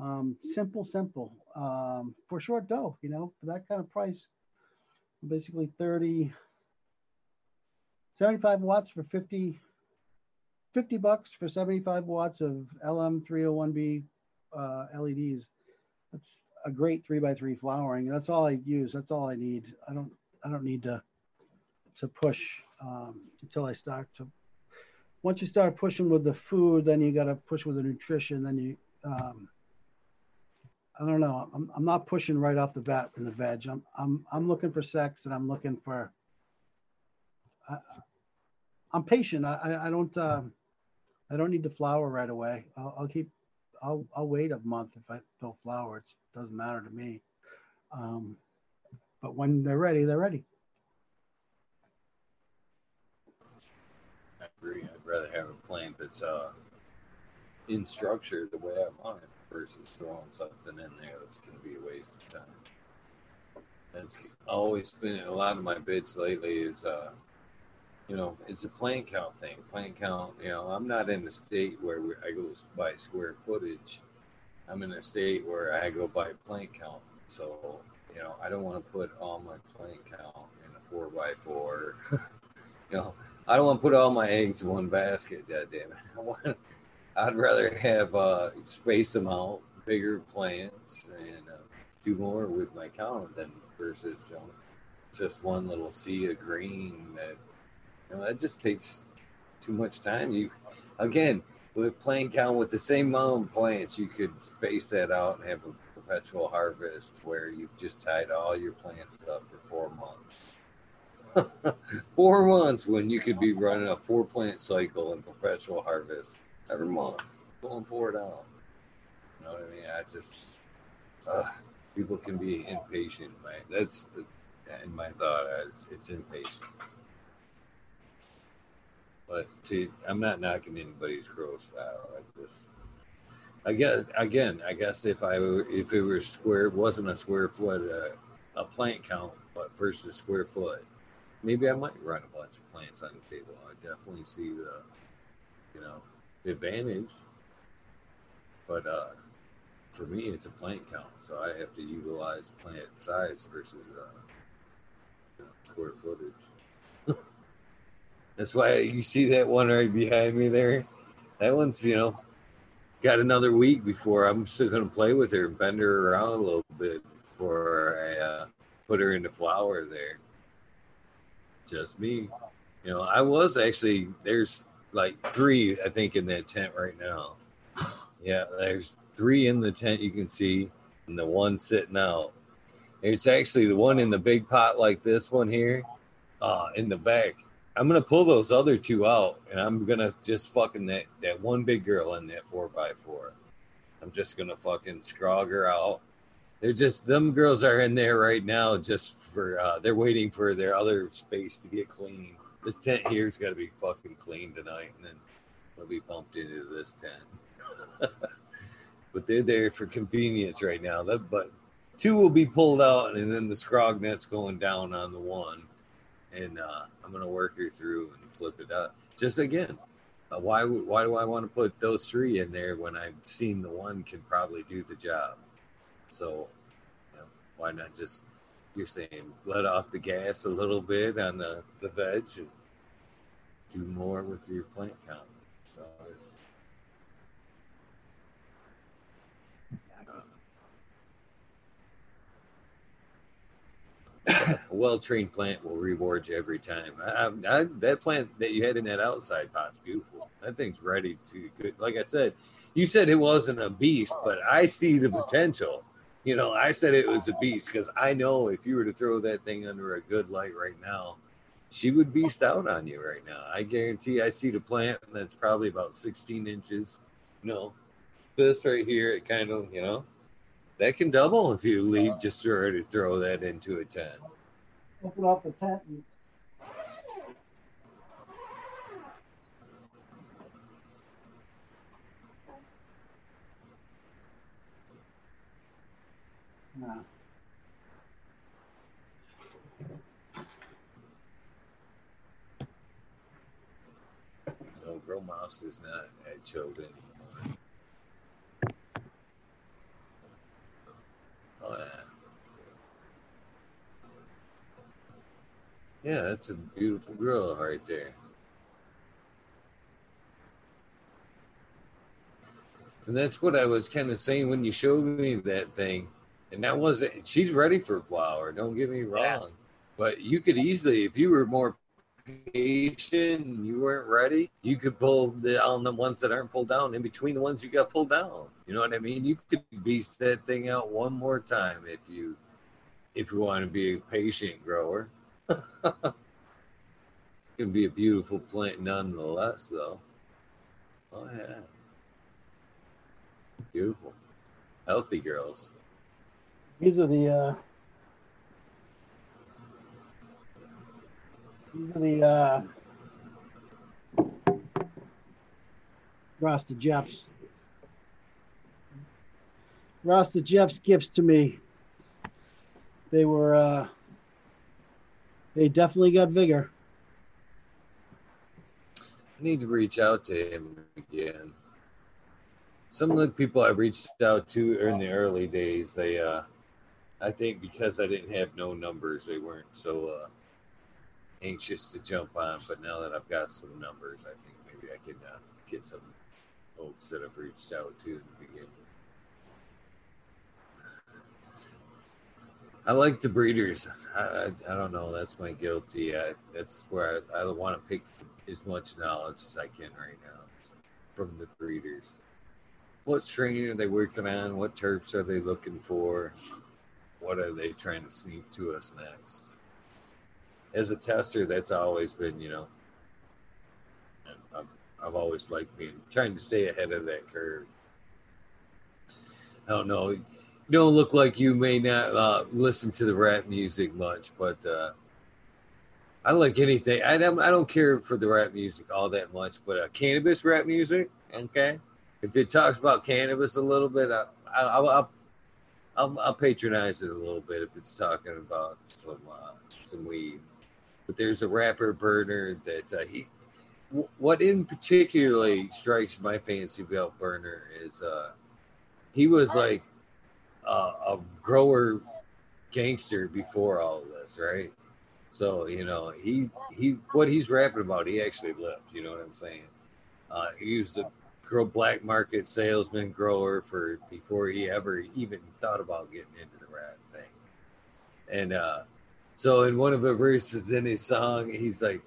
Um, simple, simple. Um, for short dough, you know, for that kind of price, basically 30, 75 watts for 50, 50 bucks for 75 watts of LM301B uh, LEDs. That's a great three by three flowering. That's all I use. That's all I need. I don't I don't need to to push um, until I start to. Once you start pushing with the food, then you got to push with the nutrition. Then you, um, I don't know. I'm, I'm not pushing right off the bat in the veg. I'm I'm I'm looking for sex, and I'm looking for. I, I'm patient. I I, I don't um, I don't need to flower right away. I'll, I'll keep. I'll I'll wait a month if I don't flower. It doesn't matter to me. Um, but when they're ready, they're ready. I agree. I'd rather have a plant that's uh, in structure the way I want it versus throwing something in there that's going to be a waste of time. That's always been a lot of my bids lately is, uh, you know, it's a plant count thing. Plant count, you know, I'm not in a state where I go by square footage. I'm in a state where I go by plant count. So, you know, I don't want to put all my plant count in a four by four. you know, I don't want to put all my eggs in one basket. God damn it! I want. I'd rather have uh, space them out, bigger plants, and uh, do more with my count than versus you know, just one little sea of green. That you know that just takes too much time. You again with plant count with the same amount of plants, you could space that out and have a perpetual harvest where you've just tied all your plants up for four months four months when you could be running a four plant cycle and perpetual harvest every month, going forward out. You know what I mean? I just, uh, people can be impatient, right? That's the, in my thought, it's, it's impatient. But to, I'm not knocking anybody's grow style. I just, I guess again, I guess if I if it were square, wasn't a square foot, uh, a plant count, but versus square foot, maybe I might run a bunch of plants on the table. I definitely see the, you know, advantage. But uh, for me, it's a plant count, so I have to utilize plant size versus uh, you know, square footage. That's why you see that one right behind me there. That one's, you know, got another week before I'm still going to play with her and bend her around a little bit before I uh, put her into flower there just me. You know, I was actually there's like three, I think, in that tent right now. Yeah, there's three in the tent you can see, and the one sitting out. It's actually the one in the big pot like this one here, uh, in the back. I'm gonna pull those other two out, and I'm gonna just fucking that that one big girl in that four by four. I'm just gonna fucking scrog her out they're just them girls are in there right now just for uh, they're waiting for their other space to get clean. This tent here's got to be fucking clean tonight, and then we'll be bumped into this tent. but they're there for convenience right now. That, but two will be pulled out, and then the scrog net's going down on the one, and uh, I'm gonna work her through and flip it up. Just again, uh, why why do I want to put those three in there when I've seen the one can probably do the job? So, you know, why not just you're saying let off the gas a little bit on the the veg and do more with your plant count. So a well trained plant will reward you every time. I, I, that plant that you had in that outside pot's beautiful. That thing's ready to good. Like I said, you said it wasn't a beast, but I see the potential you know, I said it was a beast because I know if you were to throw that thing under a good light right now, she would beast out on you right now. I guarantee I see the plant that's probably about 16 inches. You know, this right here, it kind of, you know, that can double if you leave just sort to throw that into a tent. Open up the tent and No. No, Growmau5 is not at chilled anymore. Oh, yeah. Yeah, that's a beautiful girl right there. And that's what I was kind of saying when you showed me that thing. And that wasn't, she's ready for a flower. Don't get me wrong. But you could easily, if you were more patient and you weren't ready, you could pull down the ones that aren't pulled down in between the ones you got pulled down. You know what I mean? You could beast that thing out one more time if you if you want to be a patient grower. can be a beautiful plant nonetheless, though. Oh yeah, beautiful, healthy girls. These are the uh, these are the uh, Rasta Jeffs. Rasta Jeff's gifts to me. They were uh, they definitely got vigor. I need to reach out to him again. Some of the people I reached out to in the early days, they, uh, I think because I didn't have no numbers, they weren't so uh, anxious to jump on. But now that I've got some numbers, I think maybe I can uh, get some folks that I've reached out to in the beginning. I like the breeders. I, I, I don't know. That's my guilty. I, that's where I, I want to pick as much knowledge as I can right now from the breeders. What strain are they working on? What terps are they looking for? What are they trying to sneak to us next? As a tester, that's always been, you know, I've, I've always liked being trying to stay ahead of that curve. I don't know. Don't look like you may not uh, listen to the rap music much, but uh, I like anything. I don't, I don't care for the rap music all that much, but uh, cannabis rap music, okay. If it talks about cannabis a little bit, I, I, I'll, I'll, I'll, I'll patronize it a little bit if it's talking about some uh, some weed. But there's a rapper Berner that uh, he. w- What in particularly strikes my fancy about Berner is uh, he was like uh, a grower gangster before all of this, right? So you know, he he what he's rapping about, he actually lived. You know what I'm saying? Uh, he was a grow black market salesman grower for before he ever even thought about getting into the rap thing. And uh, so in one of the verses in his song, he's like,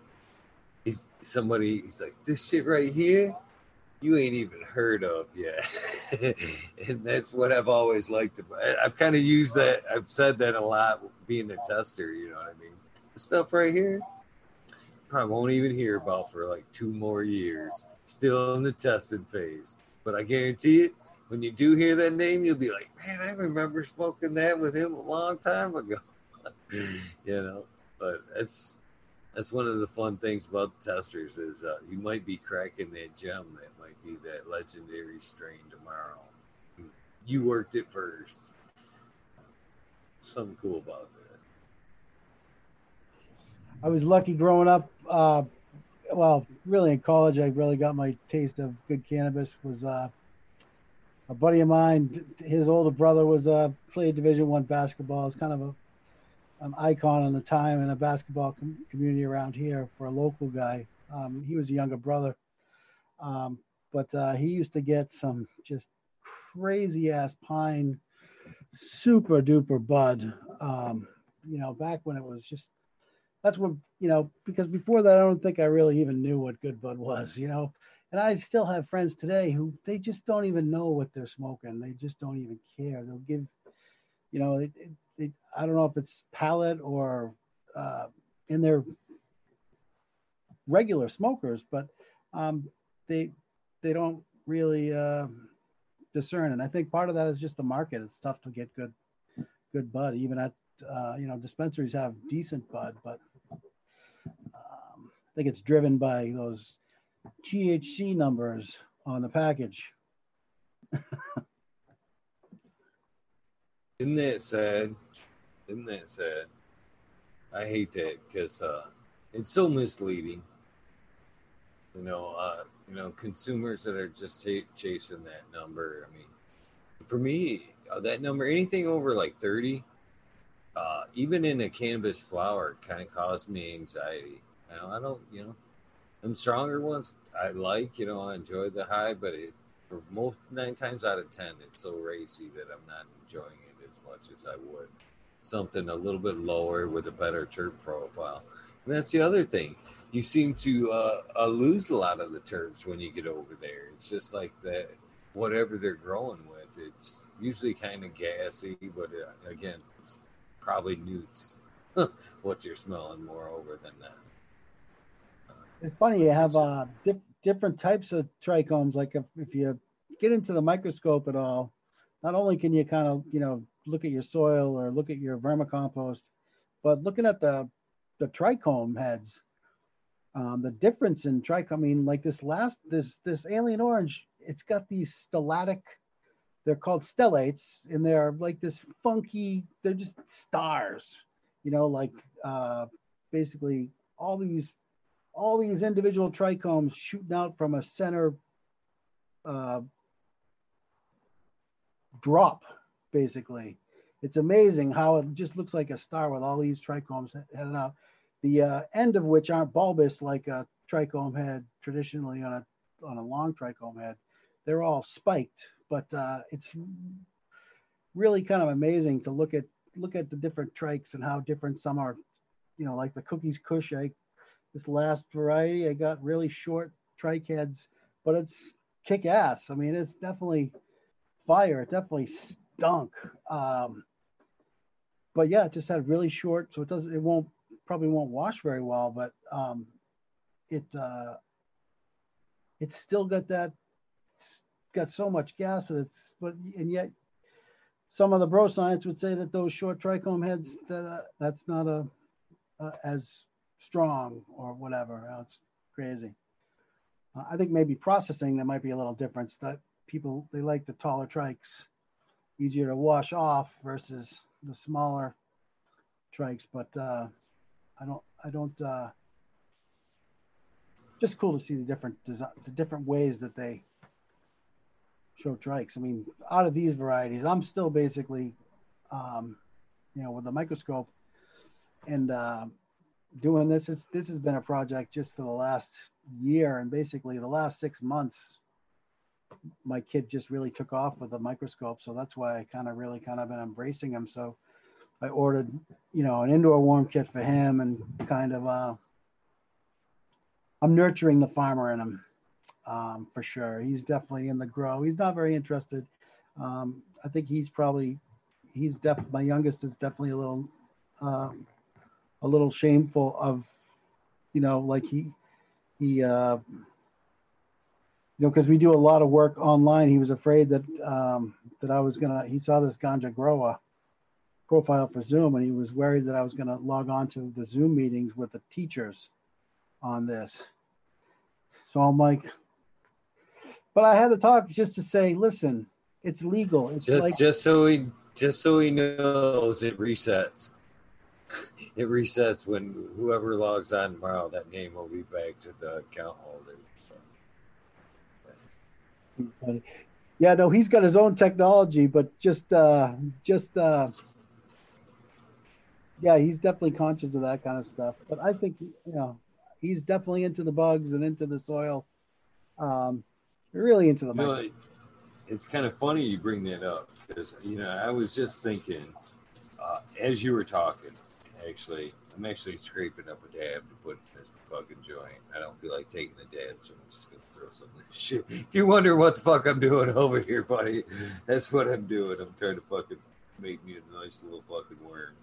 he's somebody, he's like, this shit right here, you ain't even heard of yet. and that's what I've always liked. About, I've kind of used that. I've said that a lot being a tester. You know what I mean? The stuff right here, probably won't even hear about for like two more years. Still in the testing phase. But I guarantee it, when you do hear that name, you'll be like, man, I remember smoking that with him a long time ago. you know, but that's that's one of the fun things about testers is uh, you might be cracking that gem that might be that legendary strain tomorrow. You worked it first. Something cool about that. I was lucky growing up. Uh, well, really in college, I really got my taste of good cannabis. Was uh, a buddy of mine. His older brother was uh, played Division One basketball. It's kind of a icon in the time in a basketball com- community around here for a local guy. Um, he was a younger brother, um, but uh, he used to get some just crazy ass pine, super duper bud. Um, you know, back when it was just that's when you know because before that I don't think I really even knew what good bud was. You know, and I still have friends today who they just don't even know what they're smoking. They just don't even care. They'll give, you know, it, it, it, I don't know if it's palate or uh, in their regular smokers, but um, they they don't really uh, discern. And I think part of that is just the market. It's tough to get good good bud. Even at uh, you know dispensaries have decent bud, but um, I think it's driven by those THC numbers on the package. Isn't that sad? Isn't that sad? I hate that because uh, it's so misleading. You know, uh, you know, consumers that are just ch- chasing that number. I mean, for me, uh, that number, anything over like thirty, uh, even in a cannabis flower, kind of caused me anxiety. Now I don't, you know, them stronger ones I like. You know, I enjoy the high, but it, for most nine times out of ten, it's so racy that I'm not enjoying it as much as I would something a little bit lower with a better terp profile. And that's the other thing. You seem to uh, uh, lose a lot of the terps when you get over there. It's just like that, whatever they're growing with. It's usually kind of gassy, but uh, again, it's probably nutes. what you're smelling more over than that. It's funny you have uh, dif- different types of trichomes. Like if, if you get into the microscope at all, not only can you kind of you know look at your soil or look at your vermicompost, but looking at the the trichome heads, um, the difference in trichome. I mean, like this last this this alien orange, it's got these stellatic. They're called stellates, and they're like this funky. They're just stars, you know, like uh, basically all these all these individual trichomes shooting out from a center uh, drop, basically. It's amazing how it just looks like a star with all these trichomes heading out. The uh, end of which aren't bulbous like a trichome head traditionally on a on a long trichome head. They're all spiked, but uh, it's really kind of amazing to look at look at the different trikes and how different some are. You know, like the cookies kush I this last variety, I got really short trike heads, but it's kick ass. I mean, it's definitely fire. It definitely stunk. Um, but yeah, it just had really short, so it doesn't, it won't, probably won't wash very well, but um, it, uh, it's still got that, got so much gas that it's, but, and yet some of the bro science would say that those short trichome heads, that, uh, that's not a, uh, as strong or whatever. It's crazy. Uh, I think maybe processing there might be a little difference that people they like the taller trikes, easier to wash off versus the smaller trikes. But uh, I don't I don't. Uh, just cool to see the different design, the different ways that they show trikes. I mean, out of these varieties, I'm still basically, um, you know, with a microscope and uh, doing this. It's, this has been a project just for the last year and basically the last six months. My kid just really took off with a microscope, so that's why I kind of really kind of been embracing him. So I ordered, you know, an indoor worm kit for him, and kind of uh, I'm nurturing the farmer in him um, for sure. He's definitely in the grow. He's not very interested. Um, I think he's probably he's def my youngest is definitely a little um, a little shameful of, you know, like he, he, uh, you know, because we do a lot of work online. He was afraid that um, that I was gonna. He saw this ganja grower profile for Zoom, and he was worried that I was gonna log on to the Zoom meetings with the teachers on this. So I'm like, but I had to talk just to say, listen, it's legal. It's just like, just so he just so he knows it resets. it resets when whoever logs on tomorrow, that name will be back to the account holder. So. Yeah, no, he's got his own technology, but just, uh, just, uh, yeah, he's definitely conscious of that kind of stuff. But I think, you know, he's definitely into the bugs and into the soil, um, really into the. You know, it's kind of funny you bring that up because you know I was just thinking uh, as you were talking actually. I'm actually scraping up a dab to put in this fucking joint. I don't feel like taking the dab, so I'm just gonna throw some of this shit. If you wonder what the fuck I'm doing over here, buddy, that's what I'm doing. I'm trying to fucking make me a nice little fucking worm.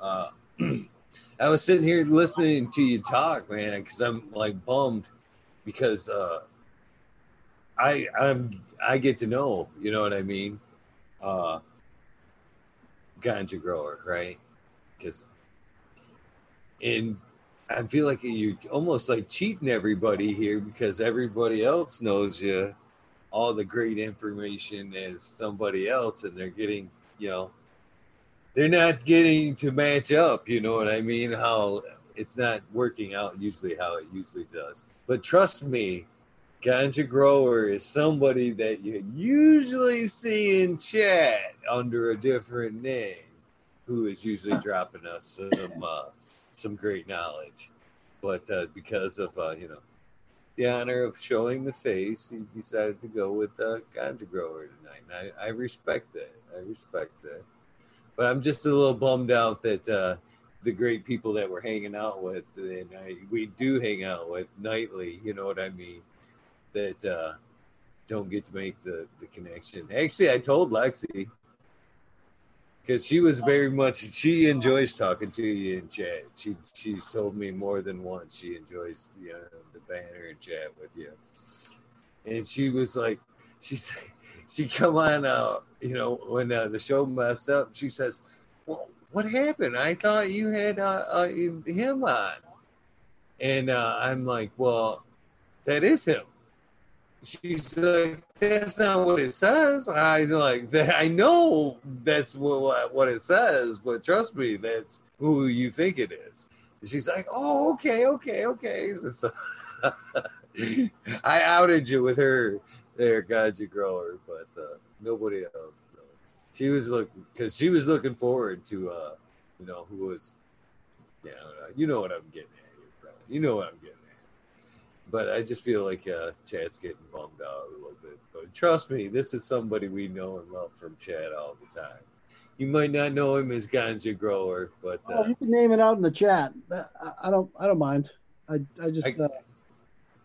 Uh, I was sitting here listening to you talk, man, because I'm like bummed because uh, I I'm I get to know, you know what I mean, uh, ganja grower, right? Because and I feel like you're almost like cheating everybody here because everybody else knows you all the great information as somebody else, and they're getting, you know, they're not getting to match up. You know what I mean? How it's not working out usually how it usually does. But trust me, ganja grower is somebody that you usually see in chat under a different name, who is usually dropping us some. Uh, some great knowledge. But uh, because of uh, you know the honor of showing the face, he decided to go with the ganja grower tonight. And I, I respect that. I respect that. but I'm just a little bummed out that uh, the great people that we're hanging out with, and I, we do hang out with nightly. You know what I mean? That uh, don't get to make the the connection. Actually, I told Lexi because she was very much she enjoys talking to you in chat. She she's told me more than once she enjoys the uh, the banner and chat with you. And she was like, she said she come on uh you know when uh, the show messed up. She says, "Well, what happened? I thought you had uh, uh him on." And uh, I'm like, "Well, that is him." She's like, that's not what it says. I like that. I know that's what what it says, but trust me, that's who you think it is. She's like, oh, okay, okay, okay. So, I outed you with her there, Ganja Grower, but uh, nobody else. She was looking because she was looking forward to, uh, you know, who was, yeah, you know what I'm getting at here. You know what I'm getting but I just feel like uh, Chad's getting bummed out a little bit. But trust me, this is somebody we know and love from Chad all the time. You might not know him as Ganja Grower, but uh, oh, you can name it out in the chat. I don't, I don't mind. I, I just, I, uh,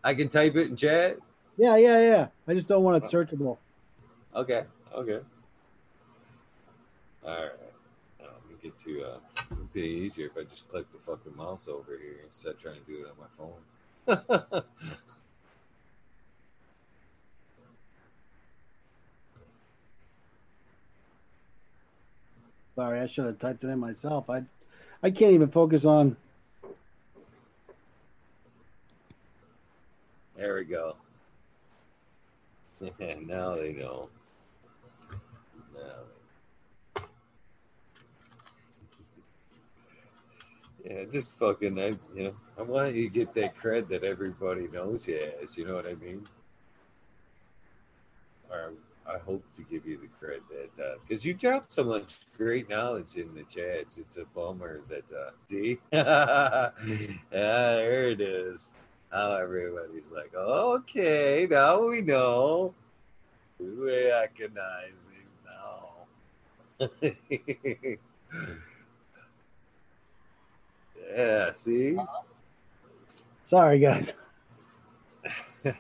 I can type it in chat. Yeah, yeah, yeah. I just don't want it searchable. Okay, okay. All right. Let me get to. Uh, it'd be easier if I just click the fucking mouse over here instead of trying to do it on my phone. Sorry, I should have typed it in myself. I I can't even focus on. There we go. now they know. Yeah, just fucking, I, you know, I want you to get that cred that everybody knows he has. You know what I mean? Or I hope to give you the cred that because uh, you dropped so much great knowledge in the chats. It's a bummer that uh, D. yeah, there it is. Now everybody's like, okay, now we know. We recognize him now. Yeah, see? Sorry, guys.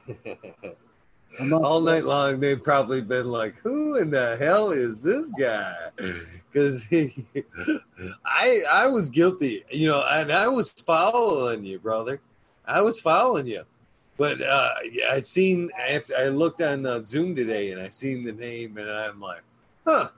All night long, they've probably been like, "Who in the hell is this guy?" Because I I was guilty, you know, and I was following you, brother. I was following you, but uh, I seen I looked on uh, Zoom today, and I seen the name, and I'm like, "Huh."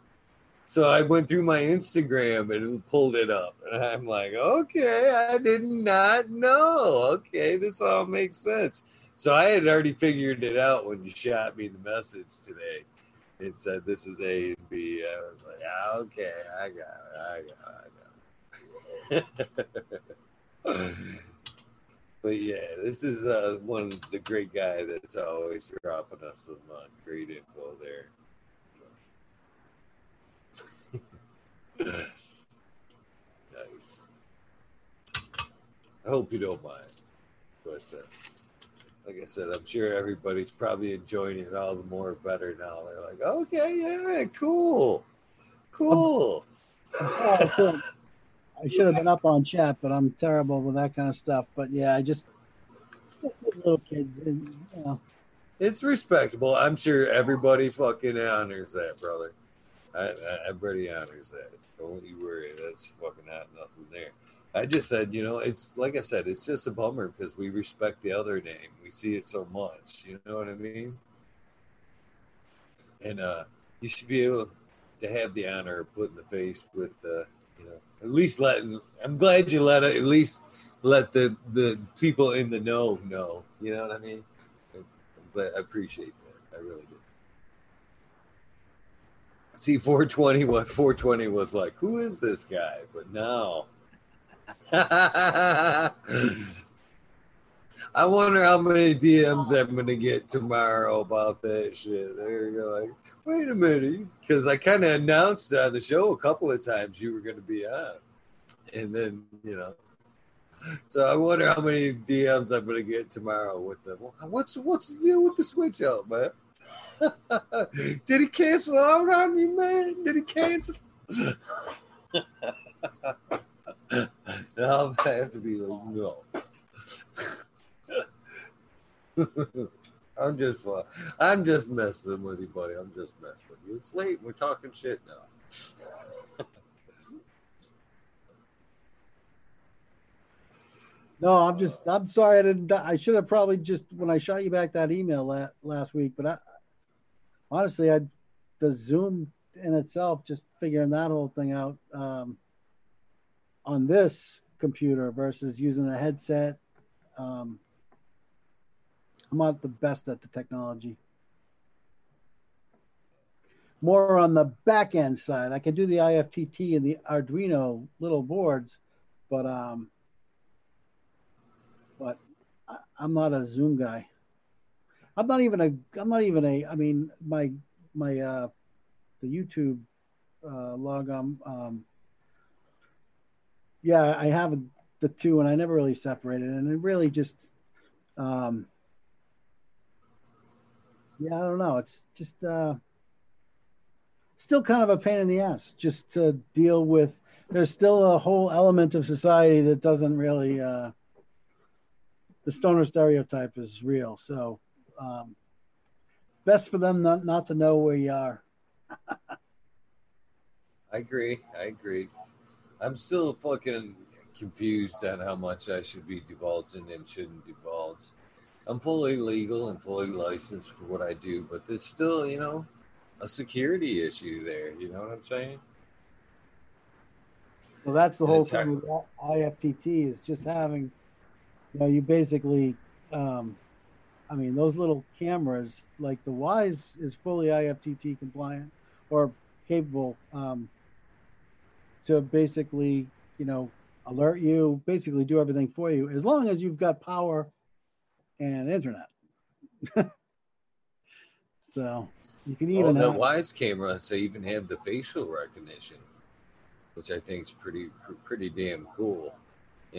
So I went through my Instagram and pulled it up. And I'm like, okay, I did not know. Okay, this all makes sense. So I had already figured it out when you shot me the message today. and said this is A and B. I was like, ah, okay, I got it. I got it. I got it. but yeah, this is uh, one the great guy that's always dropping us some uh, great info there. Nice. I hope you don't mind. But uh, like I said, I'm sure everybody's probably enjoying it all the more better now. They're like, okay, yeah, cool, cool. I should have been up on chat, but I'm terrible with that kind of stuff. But yeah, I just little kids, and, you know. It's respectable. I'm sure everybody fucking honors that, brother. I, I, everybody honors that. Don't you worry. That's fucking not nothing there. I just said, you know, it's like I said, it's just a bummer because we respect the other name. We see it so much. You know what I mean? And uh, you should be able to have the honor of putting the face with, uh, you know, at least letting. I'm glad you let it, at least let the the people in the know know. You know what I mean? But I appreciate that. I really do see 420 what 420 was like who is this guy but now I wonder how many DMs I'm gonna get tomorrow about that shit. Go. Like, wait a minute, because I kind of announced on the show a couple of times you were gonna be on, and then you know. So I wonder how many DMs I'm gonna get tomorrow with them. What's what's the deal with the switch out, man? Did he cancel out on you, man? Did he cancel? I'll have to be like, no. I'm just, uh, I'm just messing with you, buddy. I'm just messing with you. It's late. We're talking shit now. No, I'm just. I'm sorry. I didn't. I should have probably just when I shot you back that email la- last week. But I, honestly, I, the Zoom in itself, just figuring that whole thing out um, on this computer versus using a headset. Um, I'm not the best at the technology. More on the back end side, I can do the IFTTT and the Arduino little boards, but um, but I, I'm not a Zoom guy. I'm not even a. I'm not even a. I mean, my my uh, the YouTube uh, log on. Um, yeah, I have the two, and I never really separated, and it really just. Um, yeah, I don't know. It's just uh, still kind of a pain in the ass just to deal with. There's still a whole element of society that doesn't really. Uh, the stoner stereotype is real. So, um, best for them not, not to know where you are. I agree. I agree. I'm still fucking confused on how much I should be divulging and shouldn't divulge. I'm fully legal and fully licensed for what I do, but there's still, you know, a security issue there. You know what I'm saying? Well, that's the And whole hard- thing with IFTTT is just having, you know, you basically, um, I mean, those little cameras, like the Wyze is fully IFTTT compliant or capable um, to basically, you know, alert you, basically do everything for you, as long as you've got power and internet. so you can Oh, even the have, Wyze cameras, they even have the facial recognition, which I think is pretty pretty damn cool.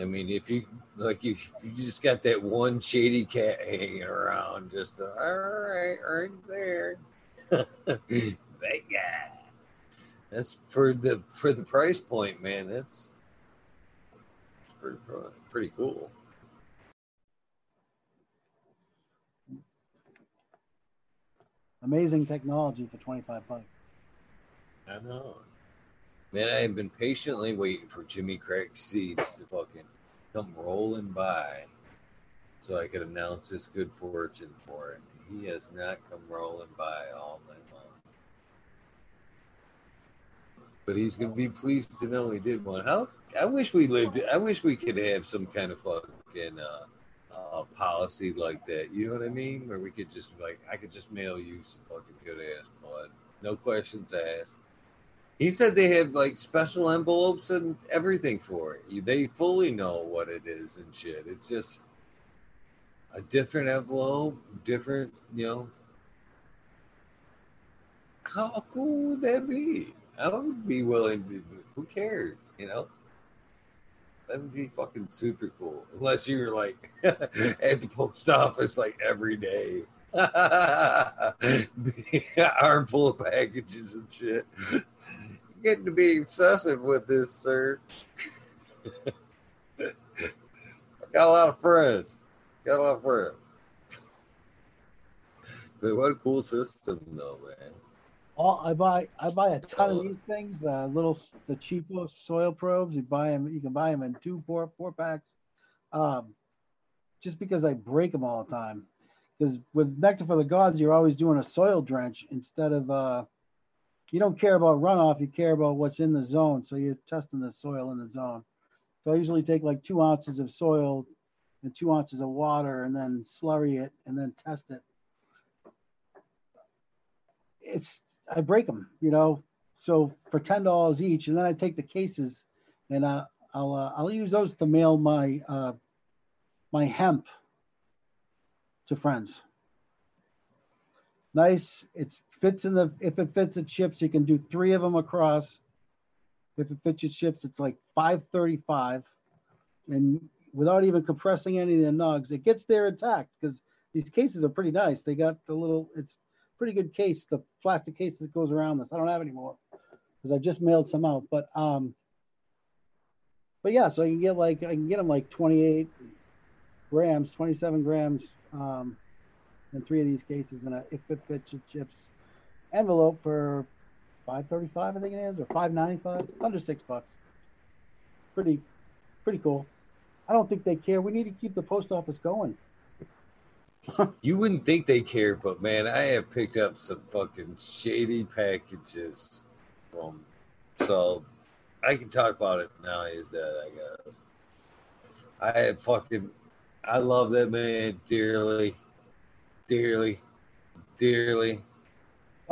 I mean, if you like, if you just got that one shady cat hanging around, just uh, all right, right there, that guy. That's for the for the price point, man. That's pretty pretty cool. amazing technology for 25 bucks. I know. Man, I have been patiently waiting for Jimmy Craig Seeds to fucking come rolling by so I could announce his good fortune for it. He has not come rolling by all night long. But he's gonna be pleased to know he did one. How I wish we lived I wish we could have some kind of fucking uh uh, policy like that. You know what I mean? Where we could just like I could just mail you some fucking good ass blood. No questions asked. He said they have like special envelopes and everything for it. They fully know what it is and shit. It's just a different envelope, different, you know. How cool would that be? I would be willing to. Who cares? You know, that would be fucking super cool. Unless you were like at the post office like every day, armful of packages and shit. You're getting to be obsessive with this, sir. I got a lot of friends. Got a lot of friends. But what a cool system, though, man. All, I buy I buy a ton of these things. The little the cheapo soil probes. You buy them. You can buy them in two four four packs. Um, just because I break them all the time. Because with Nectar for the Gods, you're always doing a soil drench instead of uh, you don't care about runoff. You care about what's in the zone. So you're testing the soil in the zone. So I usually take like two ounces of soil and two ounces of water, and then slurry it, and then test it. It's I break them, you know. So for ten dollars each, and then I take the cases, and uh, I'll uh, I'll use those to mail my uh, my hemp to friends. Nice. It fits in the if it fits the chips, you can do three of them across. If it fits your chips, it's like five thirty-five, and without even compressing any of the nugs, it gets there intact because these cases are pretty nice. They got the little, it's pretty good case, the plastic case that goes around this. I don't have anymore. because I just mailed some out. But um, but yeah, so I can get like I can get them like 28 grams, 27 grams, um, in three of these cases and if it fits chips envelope for 535 I think it is or 595 under six bucks. Pretty pretty cool. I don't think they care. We need to keep the post office going. you wouldn't think they care, but man, I have picked up some fucking shady packages from so I can talk about it now. He's dead, I guess. I have fucking I love that man dearly, dearly, dearly.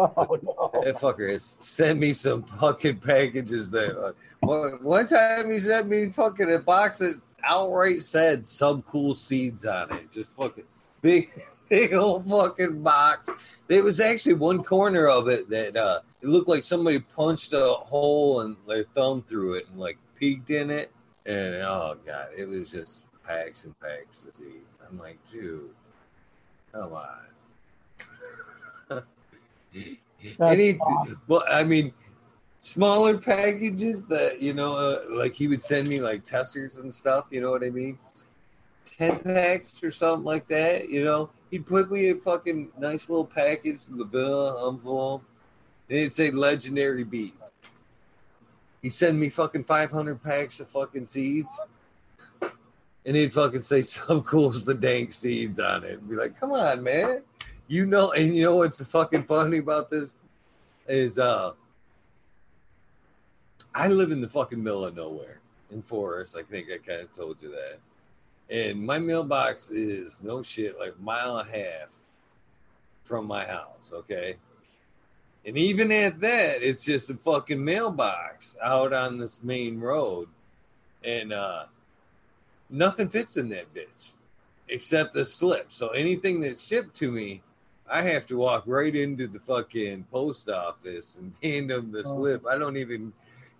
Oh no! That fucker has sent me some fucking packages. That uh, one, one time he sent me fucking a box that outright said Subcool seeds on it. Just fucking big, big old fucking box. There was actually one corner of it that uh, it looked like somebody punched a hole and their thumb through it and like peeked in it. And oh god, it was just packs and packs of seeds. I'm like, dude, come on. Any, well, I mean, smaller packages that you know, uh, like he would send me like testers and stuff. You know what I mean? Ten packs or something like that. You know, he'd put me a fucking nice little package with a vanilla envelope, and it'd say legendary beats. He send me fucking five hundred packs of fucking seeds and he'd fucking say some cool as the dank seeds on it and be like, come on, man. You know, and you know what's fucking funny about this is uh I live in the fucking middle of nowhere in Forest. I think I kind of told you that. And my mailbox is no shit, like a mile and a half from my house, okay? And even at that, it's just a fucking mailbox out on this main road. And uh nothing fits in that bitch except the slip. So anything that's shipped to me, I have to walk right into the fucking post office and hand them the oh. slip. I don't even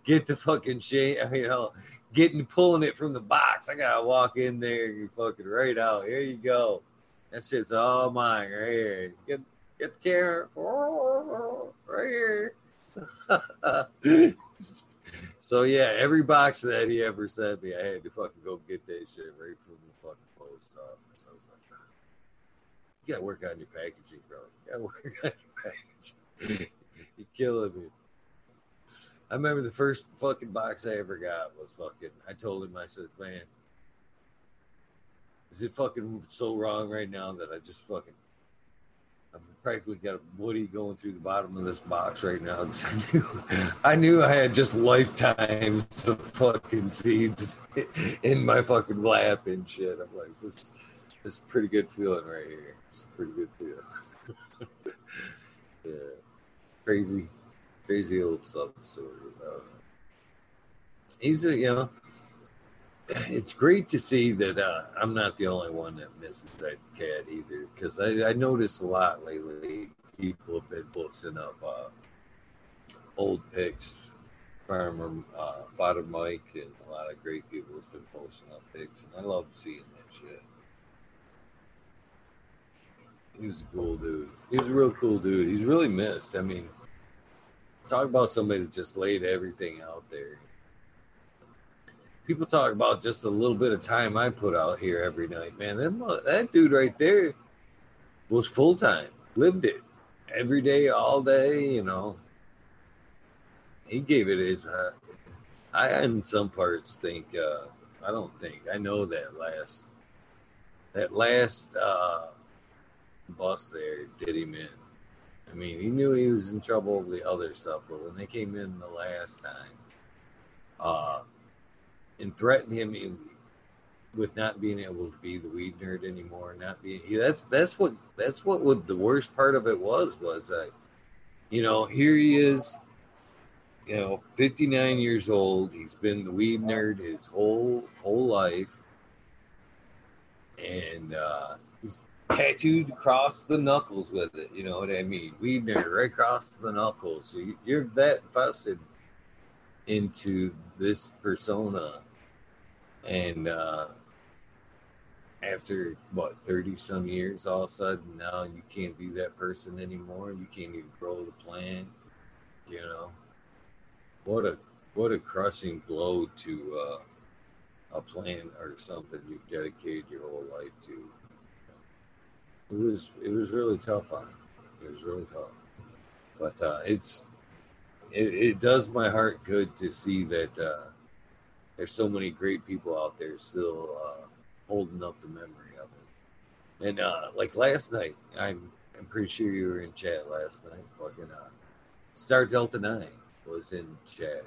get the fucking shit, you know, getting pulling it from the box. I gotta walk in there and fucking right out. Here you go. That shit's all mine right here. Get get the camera right here. So yeah, every box that he ever sent me, I had to fucking go get that shit right from the fucking post office. You gotta work on your packaging, bro. You gotta work on your packaging. You're killing me. I remember the first fucking box I ever got was fucking. I told him, I said, man, is it fucking so wrong right now that I just fucking I've practically got a Woody going through the bottom of this box right now because I knew I knew I had just lifetimes of fucking seeds in my fucking lap and shit. I'm like, this, is pretty good feeling right here. It's pretty good feeling. yeah, crazy, crazy old sub story. He's a you know it's great to see that uh, I'm not the only one that misses that cat either, because I, I noticed a lot lately. People have been posting up uh, old pics. Farmer uh, Father Mike and a lot of great people have been posting up pics, and I love seeing that shit. He was a cool dude. He was a real cool dude. He's really missed. I mean, talk about somebody that just laid everything out there people talk about just a little bit of time I put out here every night, man. That, that dude right there was full time, lived it every day, all day, you know. He gave it his. Uh, I, in some parts, think, uh, I don't think, I know that last, that last uh, bus there did him in. I mean, he knew he was in trouble with the other stuff, but when they came in the last time, uh, and threatened him with not being able to be the weed nerd anymore. Not being that's that's what that's what would the worst part of it was was that you know here he is, you know, 59 years old. He's been the weed nerd his whole whole life, and uh, he's tattooed across the knuckles with it. You know what I mean? Weed nerd right across the knuckles. So you're that invested into this persona and uh, after what 30 some years all of a sudden now you can't be that person anymore you can't even grow the plant you know what a what a crushing blow to uh, a plan or something you've dedicated your whole life to. It was it was really tough on. It was really tough, but uh, it's it, it does my heart good to see that uh, there's so many great people out there still uh, holding up the memory of it. And uh, like last night, I'm I'm pretty sure you were in chat last night. Fucking uh, Star Delta Nine was in chat,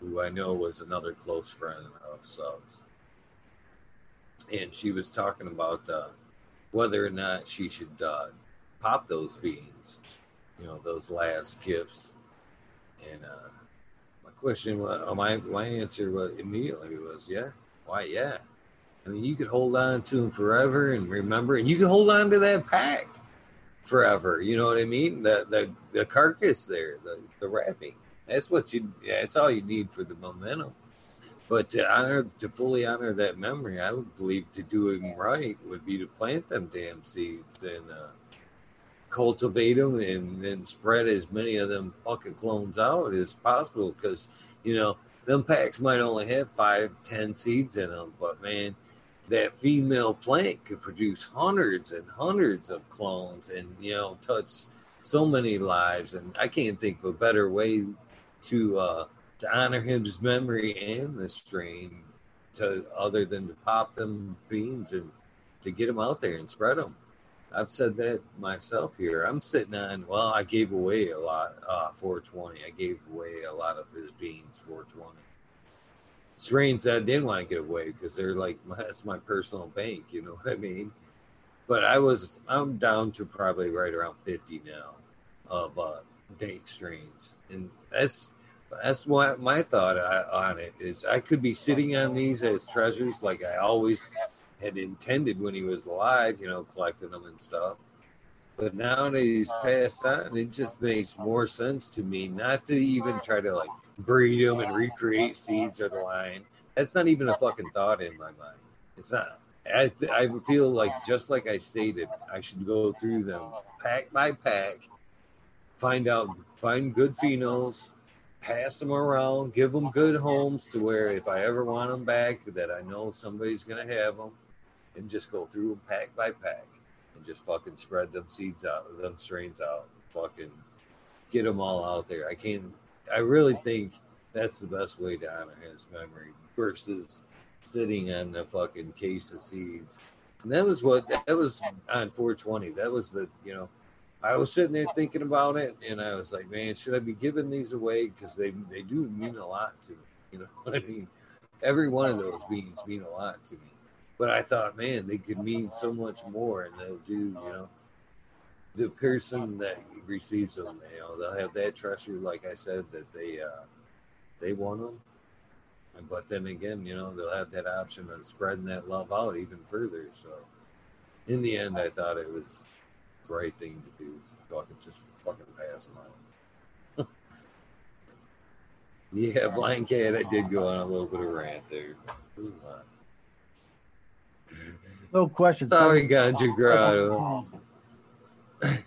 who I know was another close friend of Subs, and she was talking about uh, whether or not she should uh, pop those beans, you know, those last gifts. And uh, my question, was, my my answer was immediately was, yeah, why, yeah. I mean, you could hold on to them forever and remember, and you can hold on to that pack forever. You know what I mean? The the, the carcass there, the the wrapping. That's what you. That's all you need for the momentum. But to honor, to fully honor that memory, I would believe to do it right would be to plant them damn seeds and uh, cultivate them and then spread as many of them fucking clones out as possible. Because you know them packs might only have five, ten seeds in them, but man, that female plant could produce hundreds and hundreds of clones and you know touch so many lives and i can't think of a better way to uh to honor his memory and the strain to other than to pop them beans and to get them out there and spread them i've said that myself here i'm sitting on well i gave away a lot uh 420 i gave away a lot of his beans 420 strains I didn't want to get away because they're like that's my personal bank. You know what I mean? But I was I'm down to probably right around fifty now of uh, dank strains, and that's that's what my thought uh, on it is. I could be sitting on these as treasures, like I always had intended when he was alive. You know, collecting them and stuff. But now that he's passed on, it just makes more sense to me not to even try to like breed them and recreate seeds or the line. That's not even a fucking thought in my mind. It's not. I, I feel like just like I stated, I should go through them pack by pack, find out, find good phenos, pass them around, give them good homes to where if I ever want them back, that I know somebody's gonna have them, and just go through them pack by pack, and just fucking spread them seeds out, them strains out, fucking get them all out there. I can't I really think that's the best way to honor his memory versus sitting on the fucking case of seeds. And that was what that was on 420. That was the you know, I was sitting there thinking about it, and I was like, man, should I be giving these away because they they do mean a lot to me. You know what I mean? Every one of those beans mean a lot to me. But I thought, man, they could mean so much more, and they'll do you know the person that receives them, you know, they'll have that treasure, like I said, that they uh, they want them. But then again, you know, they'll have that option of spreading that love out even further. So, in the end, I thought it was right thing to do. Fucking just fucking pass them out. yeah, blind cat. I did go on a little bit of rant there. No question. Sorry, Ganja Grotto. I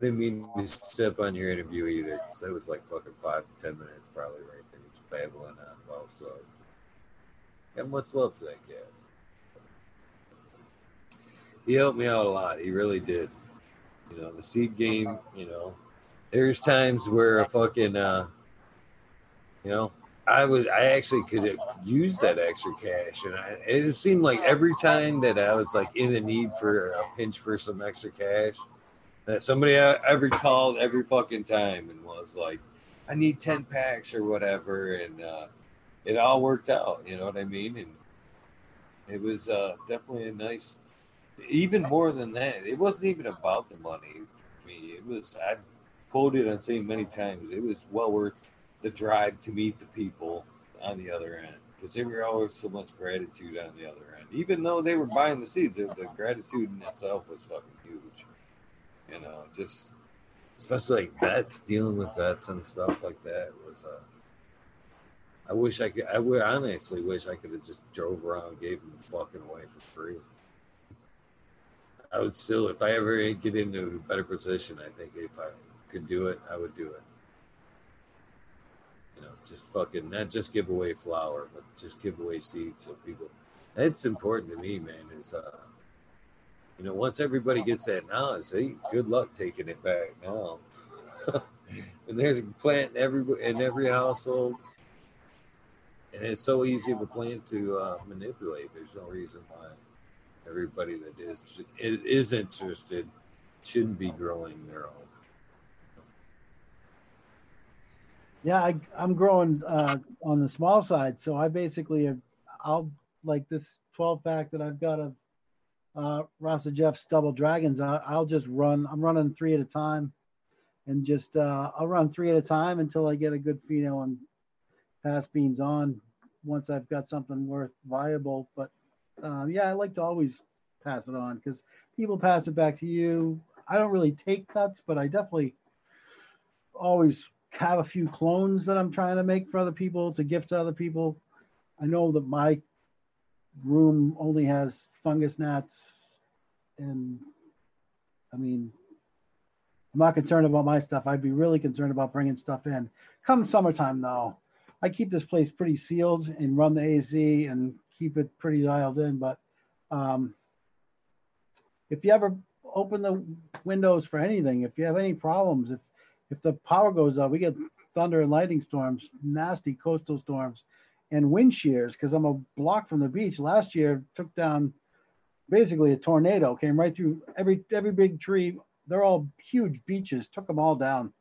didn't mean to step on your interview either, because that was like fucking five to ten minutes probably right there, just babbling on. Well, so got much love for that cat. He helped me out a lot. He really did. You know, the seed game. You know, there's times where a fucking, uh, you know, I was I actually could use that extra cash, and I, it seemed like every time that I was like in a need for a pinch for some extra cash, that somebody ever called every fucking time and was like, I need 10 packs or whatever. And uh, it all worked out. You know what I mean? And it was uh, definitely a nice, even more than that, it wasn't even about the money for me. It was, I've quoted on saying many times, it was well worth the drive to meet the people on the other end because there were always so much gratitude on the other end. Even though they were buying the seeds, the gratitude in itself was fucking huge you know, just especially like vets dealing with vets and stuff like that was uh I wish I could I would honestly wish I could have just drove around and gave them fucking away for free. I would still if I ever get into a better position, I think if I could do it, I would do it. You know, just fucking not just give away flower, but just give away seeds so people. That's important to me, man. Is uh, you know, once everybody gets that knowledge, hey, good luck taking it back now. and there's a plant in every in every household, and it's so easy of a plant to uh, manipulate. There's no reason why everybody that is is interested shouldn't be growing their own. Yeah, I, I'm growing uh, on the small side, so I basically have, I'll like this 12 pack that I've got of uh, Jeff's Double Dragons. I, I'll just run. I'm running three at a time, and just uh, I'll run three at a time until I get a good pheno and pass beans on. Once I've got something worth viable, but um, yeah, I like to always pass it on because people pass it back to you. I don't really take cuts, but I definitely always have a few clones that I'm trying to make for other people to gift to other people. I know that my room only has fungus gnats, and I mean, I'm not concerned about my stuff. I'd be really concerned about bringing stuff in. Come summertime, though, I keep this place pretty sealed and run the AC and keep it pretty dialed in. But um, if you ever open the windows for anything, if you have any problems, if if the power goes out, we get thunder and lightning storms, nasty coastal storms, and wind shears because I'm a block from the beach. Last year took down basically a tornado, came right through every every big tree. They're all huge beaches, took them all down,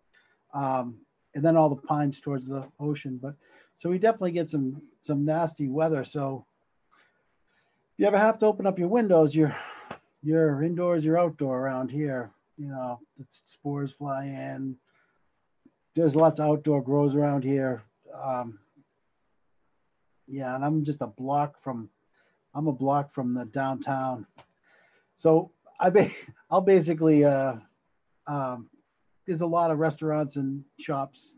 um, and then all the pines towards the ocean. But so we definitely get some some nasty weather. So you ever have to open up your windows, you're you're indoors, you're outdoor around here. You know, the spores fly in, there's lots of outdoor grows around here. Um, yeah, and I'm just a block from, I'm a block from the downtown. So I ba- I'll basically, uh, um, there's a lot of restaurants and shops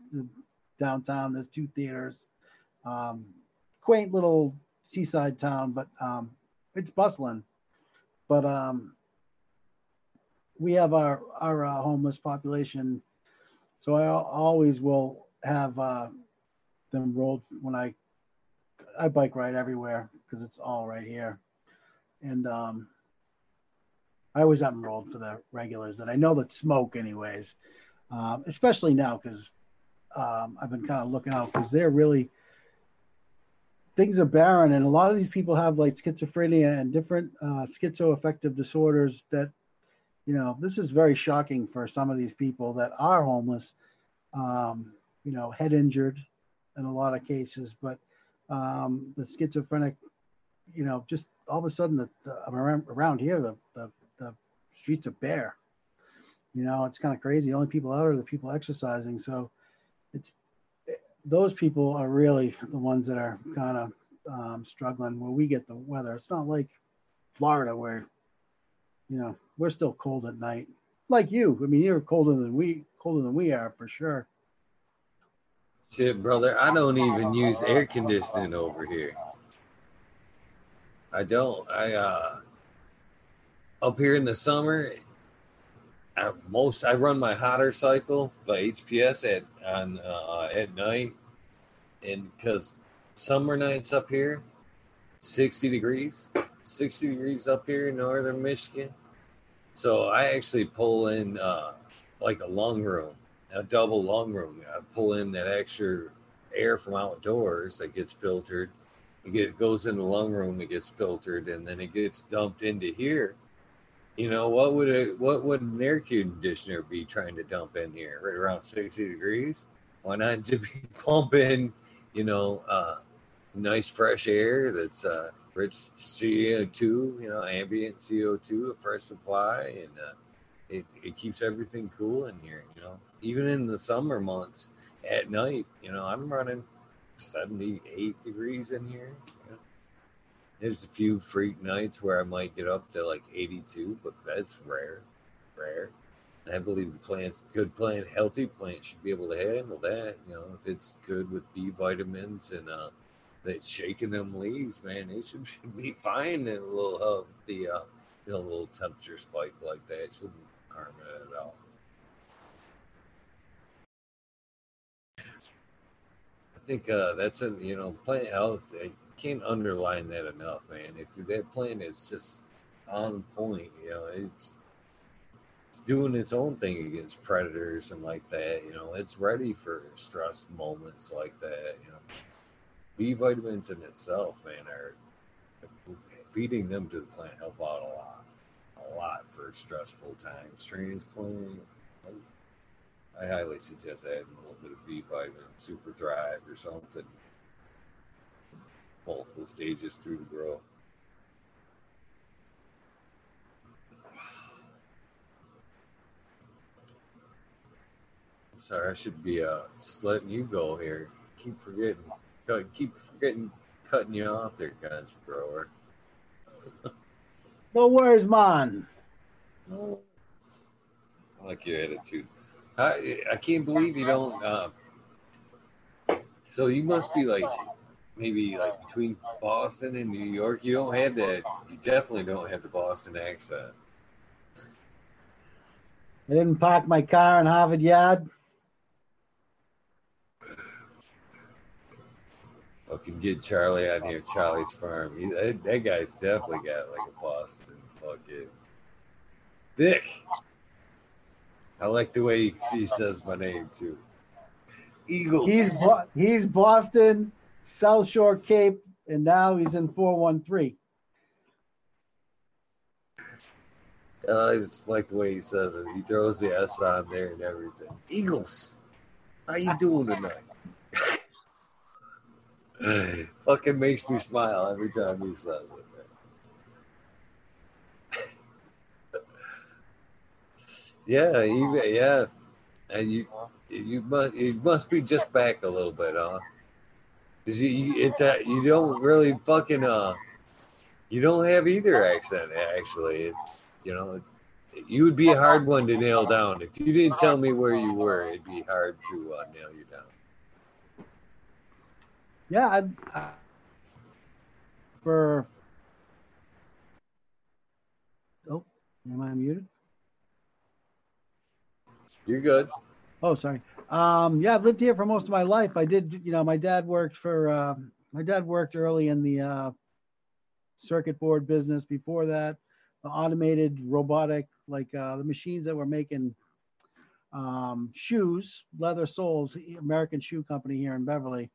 downtown. There's two theaters, um, quaint little seaside town, but um, it's bustling. But um, we have our our uh, homeless population. So I always will have uh, them rolled when I I bike ride everywhere because it's all right here, and um, I always have them rolled for the regulars that I know that smoke anyways, um, especially now because um, I've been kind of looking out because they're really things are barren and a lot of these people have like schizophrenia and different uh, schizoaffective disorders that you know, this is very shocking for some of these people that are homeless, um, you know, head injured in a lot of cases, but um, the schizophrenic, you know, just all of a sudden the, the around, around here, the, the, the streets are bare. You know, it's kind of crazy. The only people out are the people exercising. So it's those people are really the ones that are kind of um, struggling where we get the weather. It's not like Florida where you know, we're still cold at night. Like you. I mean, you're colder than we colder than we are for sure. Shit, brother, I don't even use air conditioning over here. I don't. I uh up here in the summer, I, most I run my hotter cycle, the HPS at on uh, at night, and because summer nights up here, sixty degrees, sixty degrees up here in northern Michigan. So I actually pull in uh, like a lung room, a double lung room. I pull in that extra air from outdoors that gets filtered. It goes in the lung room, it gets filtered, and then it gets dumped into here. You know what would it? What would an air conditioner be trying to dump in here? Right around sixty degrees. Why not just be pumping? You know, uh, nice fresh air that's uh, rich CO2, you know, ambient CO2, a fresh supply, and uh, it, it keeps everything cool in here, you know. Even in the summer months at night, you know, I'm running 78 degrees in here. You know? There's a few freak nights where I might get up to like 82, but that's rare, rare. And I believe the plant's good plant, healthy plant should be able to handle that. You know, if it's good with B vitamins and uh, that's shaking them leaves, man, they should be fine in a little of the uh, you know, little temperature spike like that. It shouldn't harm it at all. I think uh, that's a you know plant Health. Can't underline that enough, man. If that plan is just on point, you know, it's it's doing its own thing against predators and like that. You know, it's ready for stress moments like that. You know, B vitamins in itself, man, are feeding them to the plant help out a lot, a lot for stressful times. Transplant. I highly suggest adding a little bit of B vitamin, Super Thrive, or something. Multiple stages through the growth. Sorry, I should be uh, just letting you go here. Keep forgetting, keep forgetting, cutting you off there, guns grower. no worries, man. I like your attitude. I I can't believe you don't. Uh, so you must be like maybe like between Boston and New York. You don't have that. You definitely don't have the Boston accent. I didn't park my car in Harvard Yard. Fucking get Charlie out here, Charlie's farm. He, that, that, guy's definitely got like a Boston fucking Dick. I like the way he, he says my name too. Eagles. He's he's Boston, South Shore Cape, and now he's in four one three. Uh, I just like the way he says it. He throws the S on there and everything. Eagles, how you doing tonight? Fucking makes me smile every time he says it. yeah, yeah, and you you must you must be just back a little bit, huh? Cause you, it's a, you don't really fucking uh you don't have either accent actually. It's you know you would be a hard one to nail down if you didn't tell me where you were. It'd be hard to uh, nail you down yeah, I, I, for oh, am I muted? You're good. Oh, sorry. Um, yeah, I've lived here for most of my life. I did, you know, my dad worked for. Uh, my dad worked early in the uh, circuit board business. Before that, the automated robotic, like uh, the machines that were making um, shoes, leather soles, American Shoe Company here in Beverly.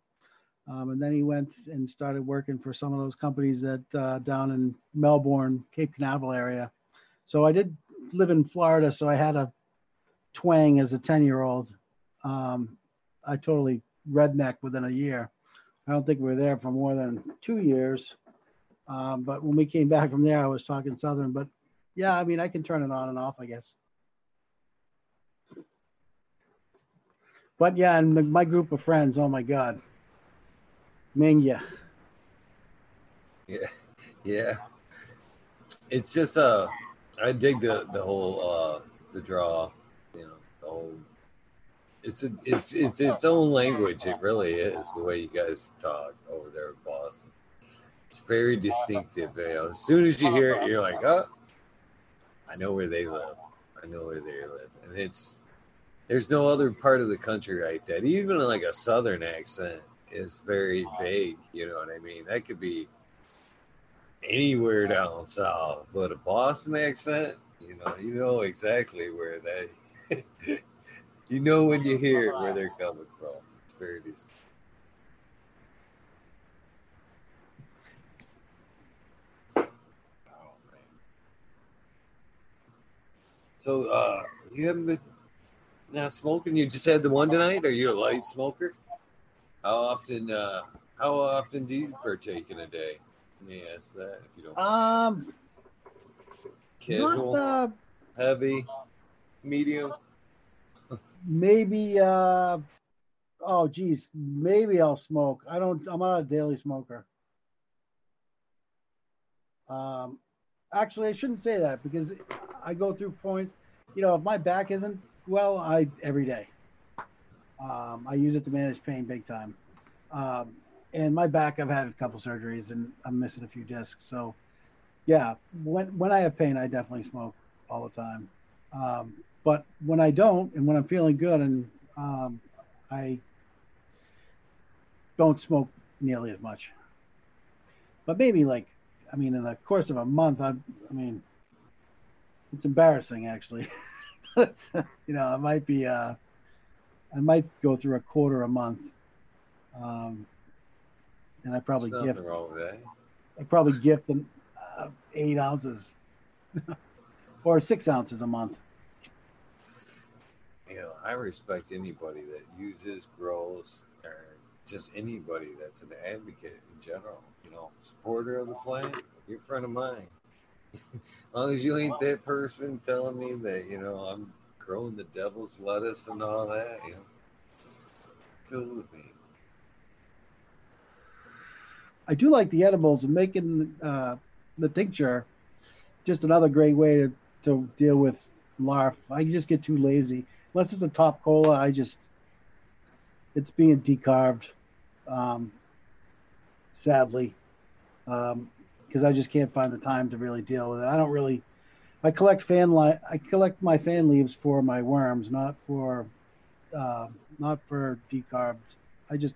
Um, and then he went and started working for some of those companies that uh, down in Melbourne, Cape Canaveral area. So I did live in Florida, so I had a twang as a 10 year old. Um, I totally redneck within a year. I don't think we were there for more than two years. Um, but when we came back from there, I was talking Southern. But yeah, I mean, I can turn it on and off, I guess. But yeah, and my group of friends, oh my God, Mania. Yeah, yeah. It's just uh, I dig the the whole uh the draw, you know, the whole. It's a, it's it's its own language. It really is the way you guys talk over there in Boston. It's very distinctive. You know, as soon as you hear it, you're like, oh, I know where they live. I know where they live, and it's there's no other part of the country like that. Even like a southern accent is very vague. You know what I mean? That could be anywhere down south, but a Boston accent, you know, you know exactly where they, you know when you hear where they're coming from. It's very decent. Oh, so, uh, you haven't been now smoking? You just had the one tonight? Are you a light smoker? How often? Uh, how often do you partake in a day? Let me ask that if you don't. Um, casual, not, uh, heavy, medium. Maybe. Uh, oh, geez, maybe I'll smoke. I don't. I'm not a daily smoker. Um, actually, I shouldn't say that because I go through points. You know, if my back isn't well, I every day. Um, I use it to manage pain big time. Um, and my back, I've had a couple surgeries and I'm missing a few discs. So, yeah, when when I have pain, I definitely smoke all the time. Um, but when I don't, and when I'm feeling good, and um, I don't smoke nearly as much. But maybe like, I mean, in the course of a month, I, I mean, it's embarrassing actually. but, you know, I might be, uh, I might go through a quarter a month. Um, and I probably There's gift, wrong with. I probably gift them uh, eight ounces or six ounces a month. You know, I respect anybody that uses, grows, or just anybody that's an advocate in general. You know, supporter of the plant, you're a friend of mine. as long as you ain't that person telling me that, you know, I'm growing the devil's lettuce and all that, you know, cool with me. I do like the edibles and making uh, the tincture. Just another great way to, to deal with larf. I just get too lazy. Unless it's a top cola, I just it's being decarbed. Um, sadly, because um, I just can't find the time to really deal with it. I don't really. I collect fan li- I collect my fan leaves for my worms, not for uh, not for decarbed. I just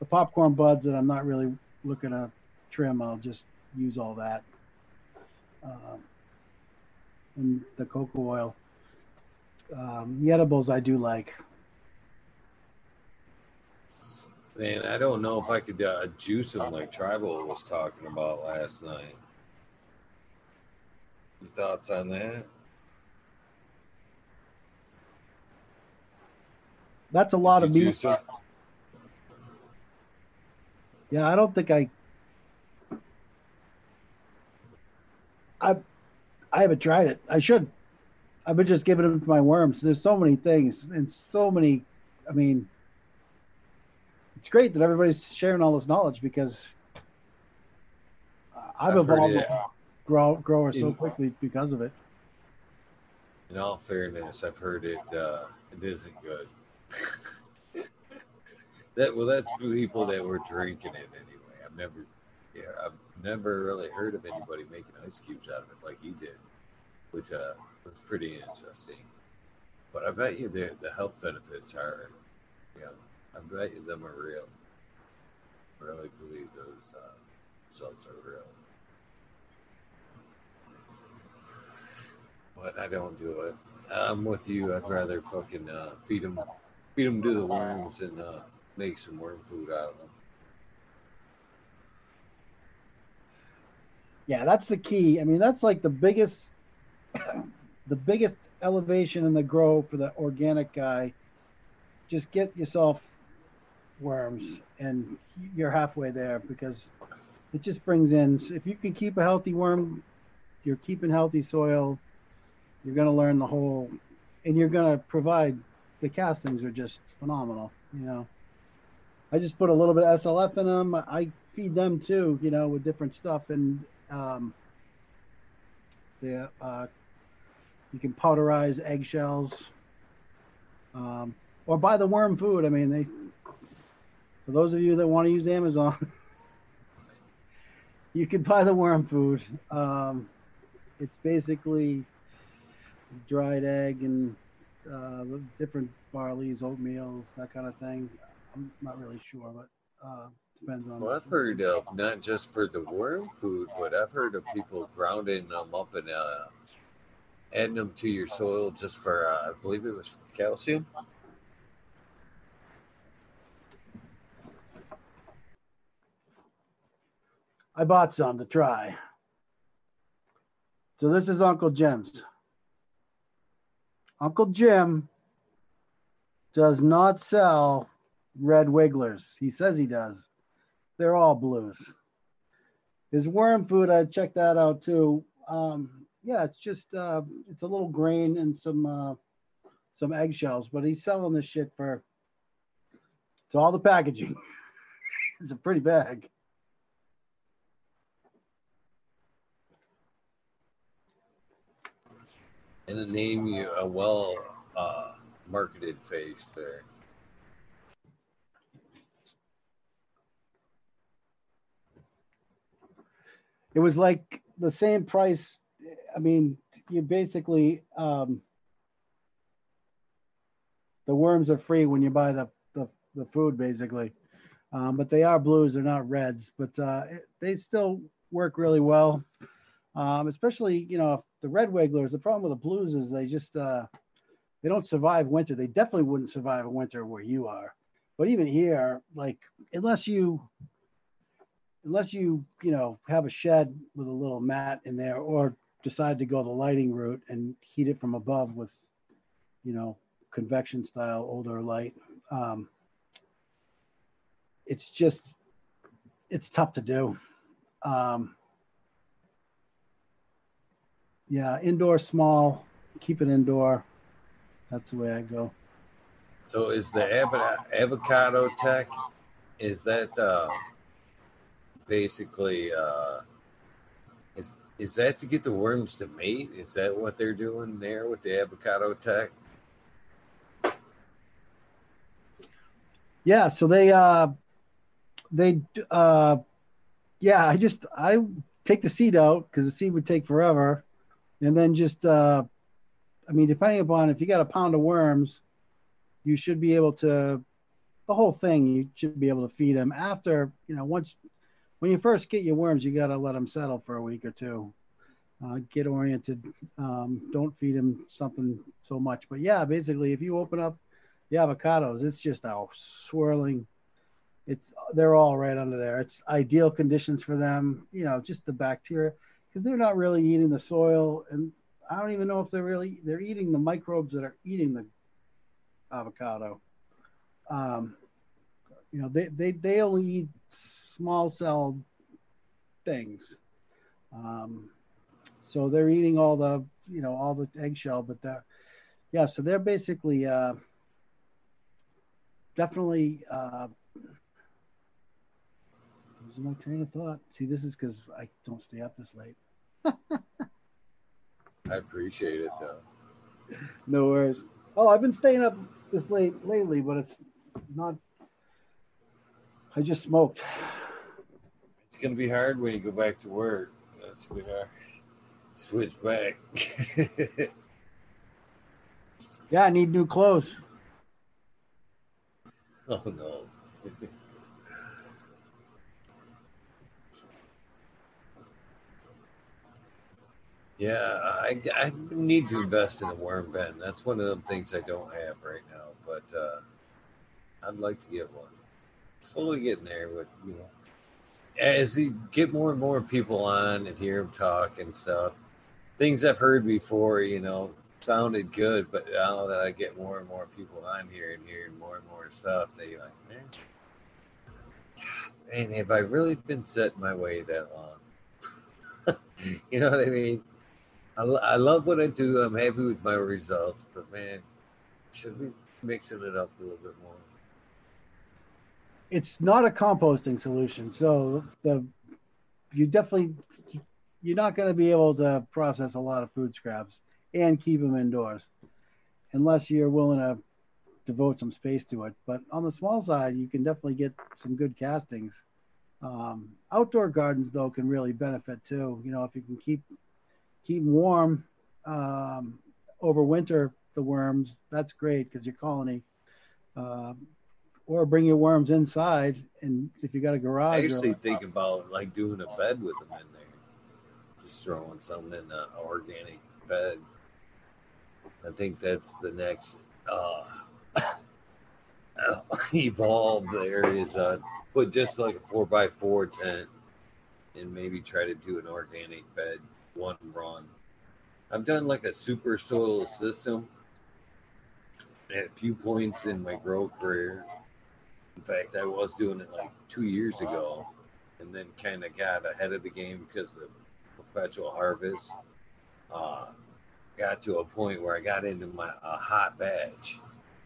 the popcorn buds that I'm not really looking to trim. I'll just use all that. Um, and the cocoa oil. Um, the edibles I do like. Man, I don't know if I could uh, juice them like Tribal was talking about last night. Your thoughts on that? That's a lot Did of meat. Yeah, I don't think I. I, I haven't tried it. I should. I've been just giving them to my worms. There's so many things and so many. I mean, it's great that everybody's sharing all this knowledge because I've, I've evolved it. a grow, grower so quickly because of it. In all fairness, I've heard it. Uh, it isn't good. that well, that's people that were drinking it anyway. I've never, yeah, I've never really heard of anybody making ice cubes out of it like you did, which uh, was pretty interesting. But I bet you the the health benefits are, yeah, I bet you them are real. I really believe those uh, results are real. But I don't do it. I'm with you. I'd rather fucking uh, feed them, feed them to the worms and uh, make some worm food out of them. Yeah, that's the key. I mean, that's like the biggest, the biggest elevation in the grow for the organic guy. Just get yourself worms, and you're halfway there because it just brings in. If you can keep a healthy worm, you're keeping healthy soil. You're going to learn the whole, and you're going to provide. The castings are just phenomenal. You know, I just put a little bit of SLF in them. I feed them too. You know, with different stuff and um, the uh, you can powderize eggshells um, or buy the worm food. I mean, they for those of you that want to use Amazon, you can buy the worm food. Um, it's basically dried egg and uh, different barleys, oatmeals, that kind of thing. I'm not really sure, but uh, depends on. Well, I've heard of not just for the worm food, but I've heard of people grounding them up and uh, adding them to your soil just for, uh, I believe it was calcium. I bought some to try. So this is Uncle Jim's. Uncle Jim does not sell red wigglers. He says he does. They're all blues. His worm food, I checked that out too. Um, yeah, it's just uh, it's a little grain and some uh, some eggshells, but he's selling this shit for it's all the packaging. it's a pretty bag. And to name you a well uh, marketed face there. it was like the same price. I mean, you basically um, the worms are free when you buy the, the the food, basically. Um, but they are blues, they're not reds, but uh, it- they still work really well. Um, especially, you know, the red wigglers. The problem with the blues is they just uh, they don't survive winter. They definitely wouldn't survive a winter where you are. But even here, like unless you unless you you know have a shed with a little mat in there or decide to go the lighting route and heat it from above with you know convection style older light. Um, it's just it's tough to do. Um, yeah indoor small. Keep it indoor. That's the way i go. So is the avocado tech? Is that uh, basically uh, is is that to get the worms to mate? Is that what they're doing there with the avocado tech? Yeah, so they uh they uh yeah, I just I take the seed out because the seed would take forever. And then just uh I mean depending upon if you got a pound of worms, you should be able to the whole thing you should be able to feed them after, you know, once when you first get your worms, you got to let them settle for a week or two. Uh, get oriented. Um, don't feed them something so much. But yeah, basically, if you open up the avocados, it's just a swirling. It's they're all right under there. It's ideal conditions for them. You know, just the bacteria because they're not really eating the soil, and I don't even know if they're really they're eating the microbes that are eating the avocado. Um, you know, they they they only eat small cell things. Um, so they're eating all the you know all the eggshell, but they're yeah. So they're basically uh, definitely uh, losing my train of thought. See, this is because I don't stay up this late. I appreciate it though. No worries. Oh, I've been staying up this late lately, but it's not. I just smoked. It's gonna be hard when you go back to work. That's gonna be hard. Switch back. Yeah, I need new clothes. oh no. yeah, I, I need to invest in a worm bin. That's one of them things I don't have right now, but uh, I'd like to get one. Slowly getting there, but you know, as you get more and more people on and hear them talk and stuff, things I've heard before, you know, sounded good, but now that I get more and more people on here and hearing more and more stuff, they like, man, man, have I really been set my way that long? you know what I mean? I, I love what I do. I'm happy with my results, but man, should be mixing it up a little bit more? It's not a composting solution, so the you definitely you're not going to be able to process a lot of food scraps and keep them indoors unless you're willing to devote some space to it. But on the small side, you can definitely get some good castings. Um, outdoor gardens, though, can really benefit too. You know, if you can keep keep warm um, over winter, the worms, that's great because your colony. Um, or bring your worms inside, and if you got a garage, I actually think about like doing a bed with them in there, just throwing something in an organic bed. I think that's the next uh, evolve there is uh, put just like a four by four tent and maybe try to do an organic bed one run. I've done like a super soil system at a few points in my grow career. In fact, I was doing it like two years ago and then kind of got ahead of the game because of the perpetual harvest. Uh, got to a point where I got into my a hot batch,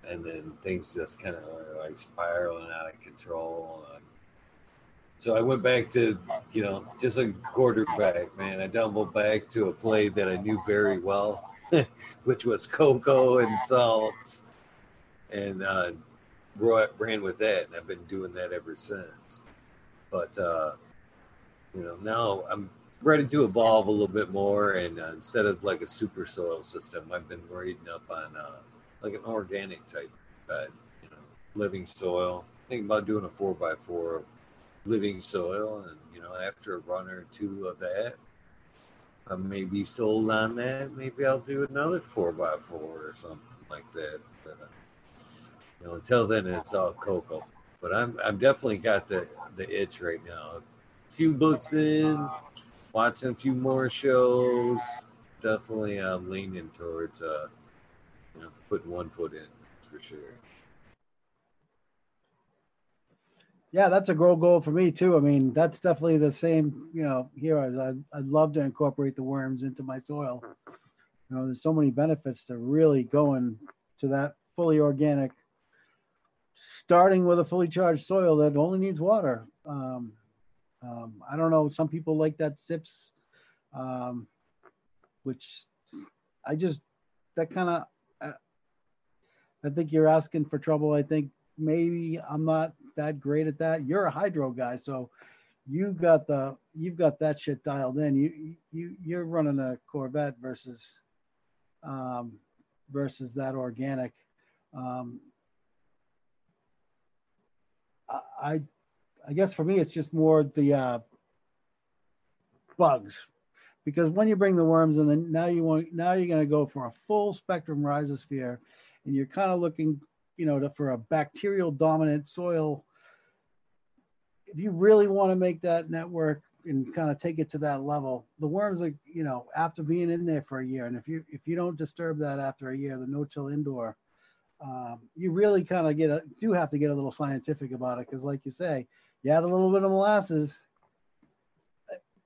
and then things just kind of like spiraling out of control. And so I went back to, you know, just a quarterback, man. I doubled back to a play that I knew very well, which was coco and salts, and uh, ro- ran with that, and I've been doing that ever since. But uh, you know, now I'm ready to evolve a little bit more, and uh, instead of like a super soil system, I've been reading up on uh, like an organic type bed, you know, living soil, thinking about doing a four by four of living soil, and you know, after a run or two of that, I may be sold on that. Maybe I'll do another four by four or something like that. But, uh, know, until then, it's all coco. But I'm I'm definitely got the the itch right now. A few books in, watching a few more shows. Definitely, I'm leaning towards uh, you know, putting one foot in for sure. Yeah, that's a goal goal for me too. I mean, that's definitely the same. You know, here I I'd love to incorporate the worms into my soil. You know, there's so many benefits to really going to that fully organic, starting with a fully charged soil that only needs water. Um, um, I don't know. Some people like that sips, um, which I just that kind of. Uh, I think you're asking for trouble. I think maybe I'm not that great at that. You're a hydro guy, so you've got the you've got that shit dialed in. You you you're running a Corvette versus um, versus that organic. Um, I I guess for me it's just more the uh, bugs. Because when you bring the worms in, then now you want now you're going to go for a full spectrum rhizosphere, and you're kind of looking you know to, for a bacterial dominant soil. If you really want to make that network and kind of take it to that level, the worms are, you know, after being in there for a year, and if you if you don't disturb that after a year, the no-till indoor, um, you really kind of get a do have to get a little scientific about it because, like you say, you add a little bit of molasses,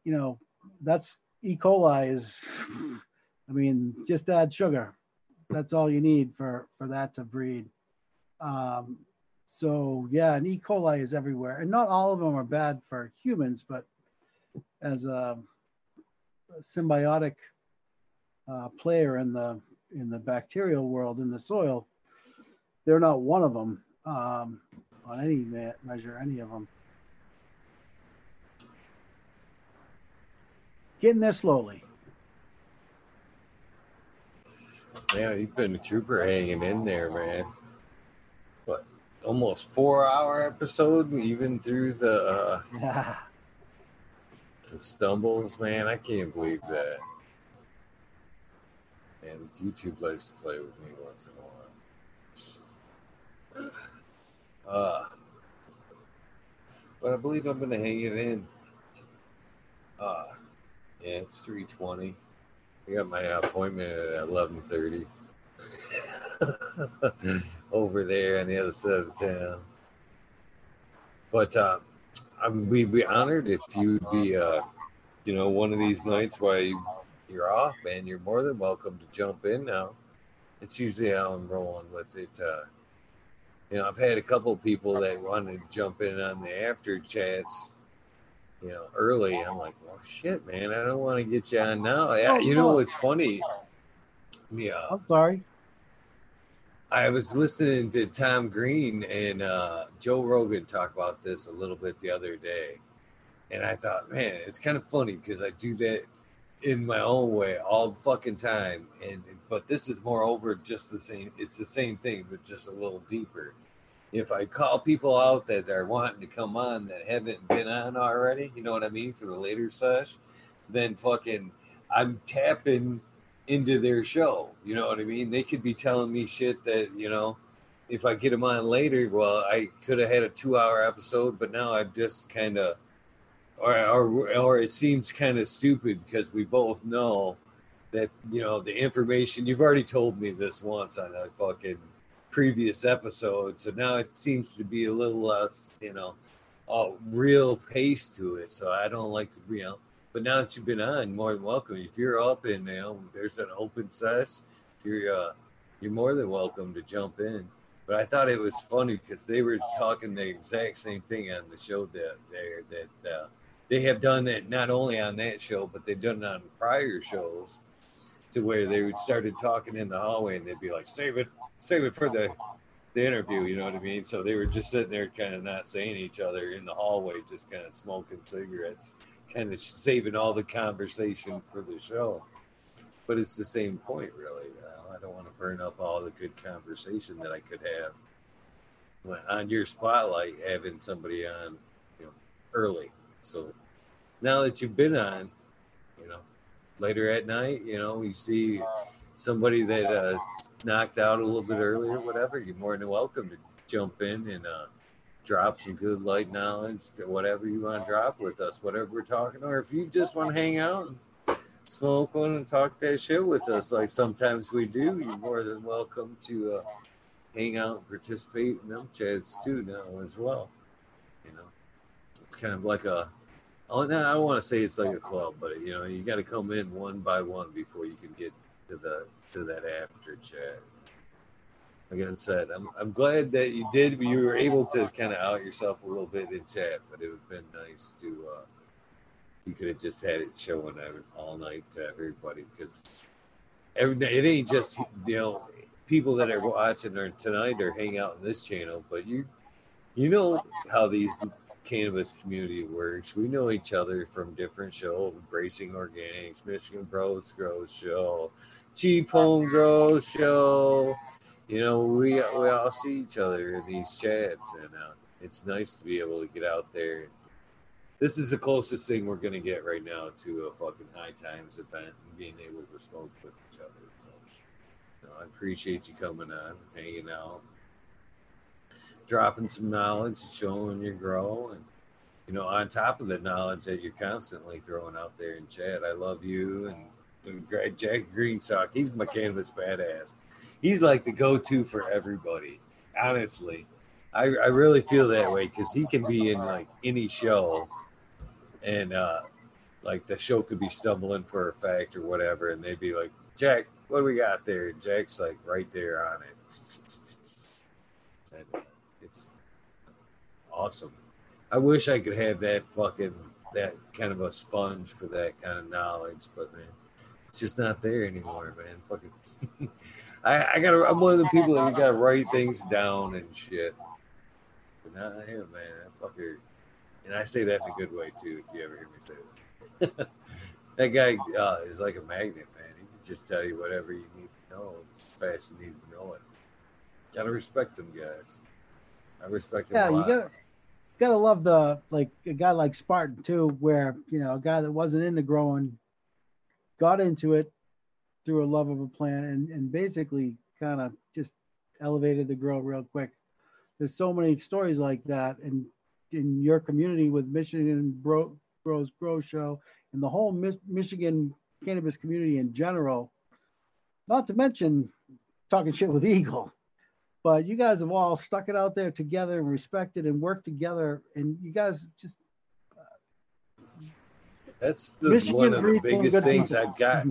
you know, that's E. coli is. I mean, just add sugar. That's all you need for for that to breed. Um, so yeah, and E. coli is everywhere, and not all of them are bad for humans, but as a, a symbiotic uh, player in the in the bacterial world in the soil, they're not one of them um, on any measure, any of them. Getting there slowly. Yeah, you've been a trooper hanging in there, man But almost four hour episode, even through the uh, the stumbles. Man, I can't believe that. And YouTube likes to play with me once in a while. Uh, but I believe I'm going to hang it in. Uh, yeah, it's 320. I got my appointment at 1130. over there on the other side of town. But uh, I mean, we'd be honored if you'd be, uh, you know, one of these nights while you, you're off, man. You're more than welcome to jump in now. It's usually how I'm rolling with it. Uh, you know, I've had a couple people that wanted to jump in on the after chats, you know, early. I'm like, well, shit, man, I don't want to get you on now. Yeah, you know, it's funny. Yeah. I'm sorry. I was listening to Tom Green and uh, Joe Rogan talk about this a little bit the other day, and I thought, man, it's kind of funny because I do that in my own way all the fucking time, and but this is moreover just the same. It's the same thing, but just a little deeper. If I call people out that are wanting to come on that haven't been on already, you know what I mean, for the later sesh, then fucking I'm tapping into their show. You know what I mean? They could be telling me shit that, you know, if I get them on later, well, I could have had a two hour episode, but now I've just kind of, or, or, or it seems kind of stupid because we both know that, you know, the information you've already told me this once on a fucking previous episode. So now it seems to be a little less, you know, a real pace to it. So I don't like to, you know, but now that you've been on, more than welcome. If you're up and you there's an open sesh, you're uh, you're more than welcome to jump in. But I thought it was funny because they were talking the exact same thing on the show that there that uh, they have done that not only on that show, but they've done it on prior shows to where they would started talking in the hallway and they'd be like, "Save it, save it for the the interview." You know what I mean? So they were just sitting there, kind of not saying each other in the hallway, just kind of smoking cigarettes kind of saving all the conversation for the show. But it's the same point, really. I don't want to burn up all the good conversation that I could have. on your spotlight having somebody on, you know, early. So now that you've been on, you know, later at night, you know, you see somebody that uh, knocked out a little bit earlier, whatever, you're more than welcome to jump in and uh, drop some good light knowledge, whatever you want to drop with us, whatever we're talking, or if you just want to hang out and smoke one and talk that shit with us, like sometimes we do, you're more than welcome to uh, hang out and participate in them chats too now as well. You know, it's kind of like a Oh, I don't want to say it's like a club, but you know, you got to come in one by one before you can get to the to that after chat. Like I said, I'm I'm glad that you did. You were able to kind of out yourself a little bit in chat, but it would have been nice to. Uh, you could have just had it showing all night to everybody because every it ain't just you know people that are watching or tonight or hang out in this channel, but you you know how these cannabis community works. We know each other from different shows, Bracing Organics, Michigan Bros Grow Show, Cheap Home Grow Show. You know, we we all see each other in these chats, and uh, it's nice to be able to get out there. This is the closest thing we're to get right now to a fucking high times event and being able to smoke with each other. So, I appreciate you coming on, hanging out, dropping some knowledge, showing you grow, and you know, on top of the knowledge that you're constantly throwing out there in chat. I love you and Jack Greensock. He's my canvas badass. He's like the go-to for everybody. Honestly, I, I really feel that way because he can be in like any show, and uh, like the show could be stumbling for a fact or whatever, and they'd be like, "Jack, what do we got there?" And Jack's like right there on it. Awesome. I wish I could have that fucking that kind of a sponge for that kind of knowledge, but man, it's just not there anymore, man. Fucking, I, I gotta. I'm one of the people that you gotta write things down and shit. But not him, man. That fucker, and I say that in a good way too. If you ever hear me say that, that guy uh, is like a magnet, man. He can just tell you whatever you need to know as fast as you need to know it. Gotta respect them guys. I respect him. Yeah, you gotta gotta love the like a guy like Spartan too, where you know a guy that wasn't into growing got into it through a love of a plant and and basically kind of just elevated the grow real quick. There's so many stories like that, and in your community with Michigan Bro, Bros Grow Show and the whole Michigan cannabis community in general. Not to mention talking shit with Eagle but you guys have all stuck it out there together and respected and worked together and you guys just uh, that's the Michigan one of the biggest things i've got.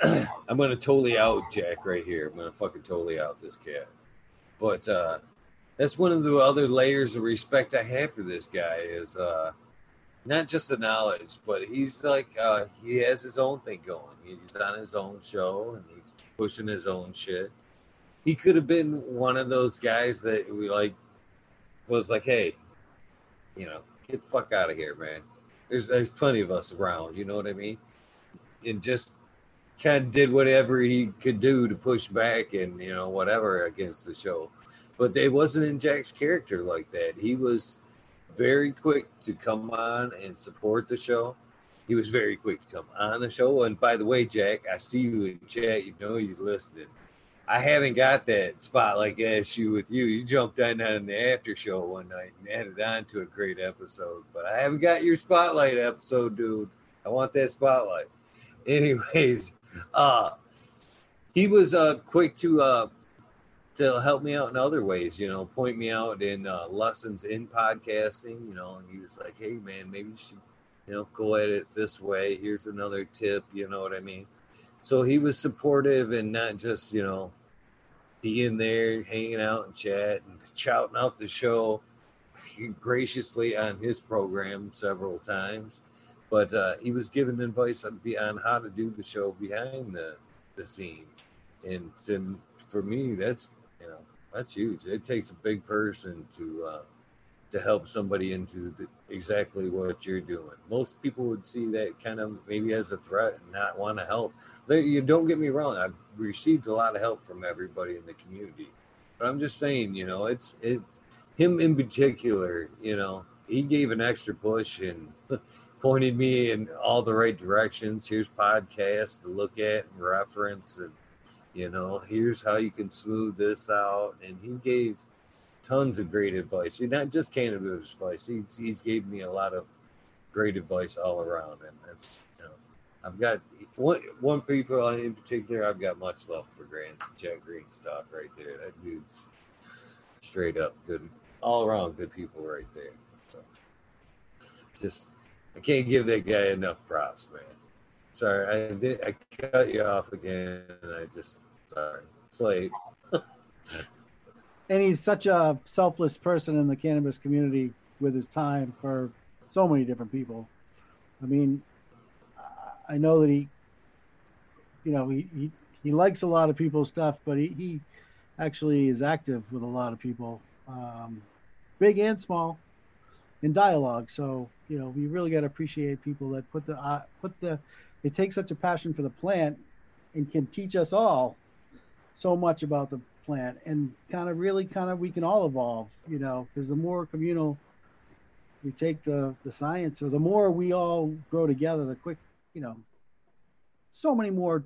I'm gonna totally out jack right here. I'm gonna fucking totally out this cat. But uh that's one of the other layers of respect i have for this guy is uh not just the knowledge, but he's like uh, he has his own thing going. He's on his own show and he's pushing his own shit he could have been one of those guys that we like was like, hey, you know, get the fuck out of here, man. There's there's plenty of us around, you know what I mean? And just kind of did whatever he could do to push back and you know whatever against the show. But it wasn't in Jack's character like that. He was very quick to come on and support the show. He was very quick to come on the show. And by the way, Jack, I see you in chat. You know you're listening. I haven't got that spot like issue with you. You jumped on that in the after show one night and added on to a great episode, but I haven't got your spotlight episode, dude. I want that spotlight. Anyways, uh he was uh quick to uh to help me out in other ways, you know, point me out in uh, lessons in podcasting, you know, and he was like, "Hey man, maybe you should, you know, go at it this way. Here's another tip, you know what I mean?" So he was supportive and not just, you know, being there, hanging out and chat and shouting out the show graciously on his program several times. But uh, he was giving advice on, on how to do the show behind the, the scenes. And, and for me, that's, you know, that's huge. It takes a big person to, uh, to help somebody into the, exactly what you're doing. Most people would see that kind of maybe as a threat and not want to help. you don't get me wrong. I've received a lot of help from everybody in the community, but I'm just saying, you know, it's it's him in particular, you know, he gave an extra push and pointed me in all the right directions. Here's podcasts to look at and reference, and you know, here's how you can smooth this out. And he gave tons of great advice. Not just cannabis advice. He, he's gave me a lot of great advice all around, and that's you know, I've got one one people in particular. I've got much love for Grant Jack Greenstock right there. That dude's straight up good, all around good people right there. So just I can't give that guy enough props, man. Sorry, I did. I cut you off again, and I just sorry. It's late. and he's such a selfless person in the cannabis community with his time for so many different people. I mean, I know that he, you know, he, he, he likes a lot of people's stuff, but he, he actually is active with a lot of people, um, big and small, in dialogue. So, you know, we really got to appreciate people that put the, uh, put the, they take such a passion for the plant and can teach us all so much about the plant and kind of really kind of we can all evolve you know because the more communal we take the the science or the more we all grow together the quick you know so many more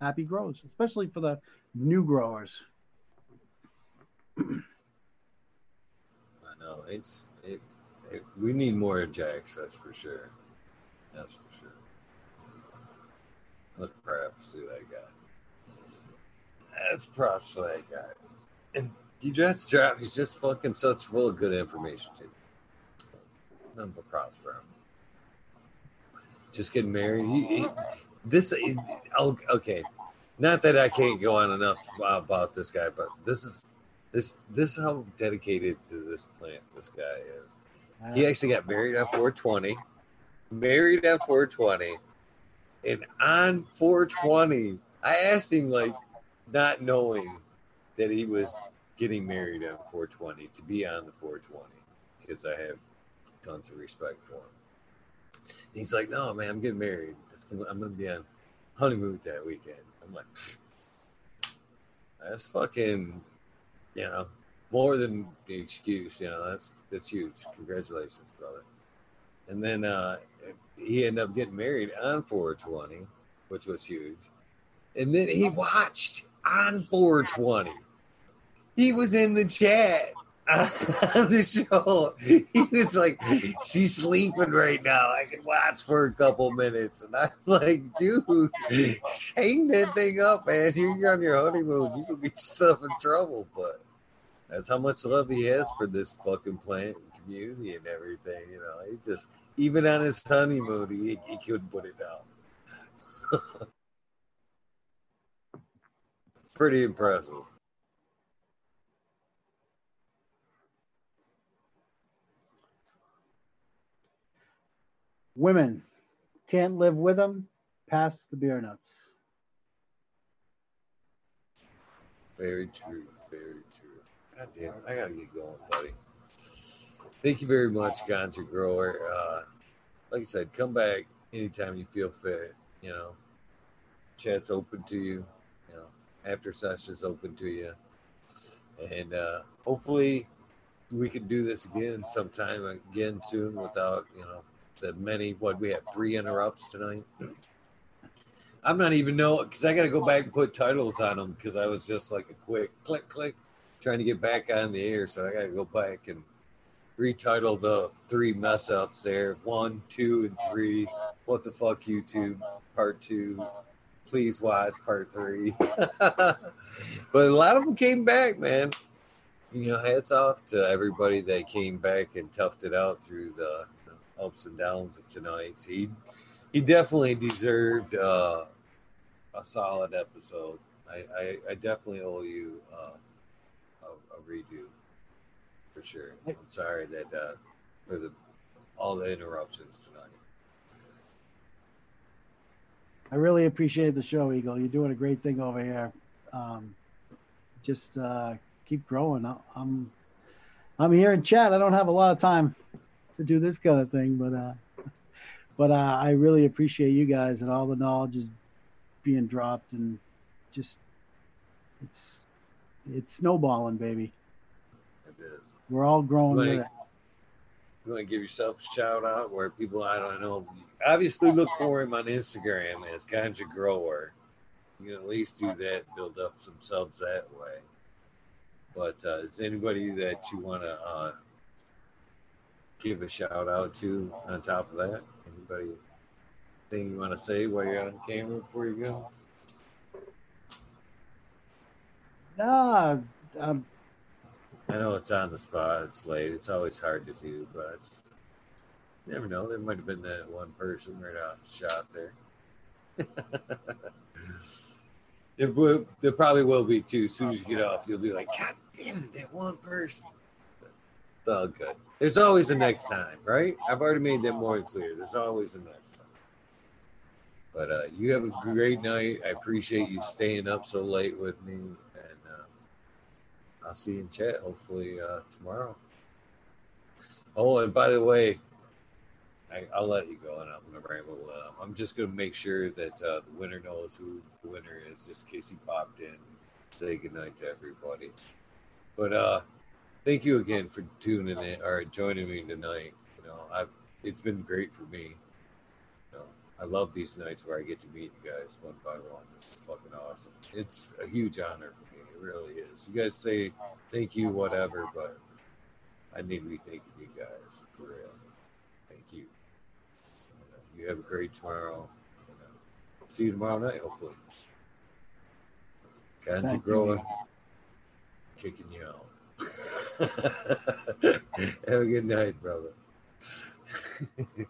happy grows especially for the new growers. I know it's it, it we need more jacks that's for sure. That's for sure. Look perhaps do that guy that's props for that guy. And he just dropped. He's just fucking such full of good information too. None but props for him. Just getting married. He, he, this oh, okay. Not that I can't go on enough about this guy, but this is this this is how dedicated to this plant this guy is. He actually got married at 420. Married at 420. And on 420, I asked him like, not knowing that he was getting married on 420 to be on the 420 because I have tons of respect for him. He's like, no, man, I'm getting married. Gonna, I'm going to be on honeymoon that weekend. I'm like, that's fucking, you know, more than the excuse. You know, that's that's huge. Congratulations, brother. And then uh, he ended up getting married on 420, which was huge. And then he watched on 420. He was in the chat on the show. He was like, She's sleeping right now. I can watch for a couple minutes. And I'm like, Dude, hang that thing up, man. You're on your honeymoon. You can get yourself in trouble. But that's how much love he has for this fucking plant and community and everything. You know, he just, even on his honeymoon, he, he couldn't put it down. pretty impressive. Women can't live with them. Pass the beer nuts. Very true. Very true. God damn it. I got to get going, buddy. Thank you very much, Ganja Grower. Uh, like I said, come back anytime you feel fit. You know, chat's open to you after sessions open to you. And uh, hopefully we can do this again sometime again soon without, you know, the many, what we have three interrupts tonight. I'm not even know because I got to go back and put titles on them because I was just like a quick click, click, trying to get back on the air. So I got to go back and retitle the three mess ups there one, two, and three. What the fuck, YouTube, part two, please watch part three. but a lot of them came back, man. You know, hats off to everybody that came back and toughed it out through the ups and downs of tonight. He he definitely deserved uh, a solid episode. I, I, I definitely owe you uh, a, a, redo for sure. I'm sorry that uh, for the all the interruptions tonight. I really appreciate the show, Eagle. You're doing a great thing over here. Um, just uh, keep growing. I'm I'm here in chat. I don't have a lot of time to do this kind of thing, but uh, but uh, I really appreciate you guys and all the knowledge is being dropped and just it's it's snowballing, baby. it is. We're all growing Like- with it. You want to give yourself a shout out where people I don't know. Obviously, look for him on Instagram as Ganja Grower. You can at least do that, build up some subs that way. But uh, is anybody that you want to uh, give a shout out to on top of that? Anybody thing you want to say while you're on camera before you go? Nah, um, I know it's on the spot. It's late. It's always hard to do, but it's, you never know. There might have been that one person right off the shot there. there, will, there probably will be too. As soon as you get off, you'll be like, God damn it, that one person. It's all good. There's always a next time, right? I've already made that more clear. There's always a next time. But uh, you have a great night. I appreciate you staying up so late with me. And uh, I'll see you in chat hopefully uh, tomorrow. Oh, and by the way, I, I'll let you go and I'm to ramble. Uh, I'm just to make sure that uh, the winner knows who the winner is, just in case he popped in. Say goodnight to everybody. But uh, thank you again for tuning in or joining me tonight. You know, I've it's been great for me. You know, I love these nights where I get to meet you guys one by one. It's fucking awesome. It's a huge honor for me. It really is. You guys say thank you, whatever, but I need to be thanking you guys for real. You. Have a great tomorrow. See you tomorrow night, hopefully. Thank Ganja you. growing, kicking you out. have a good night, brother.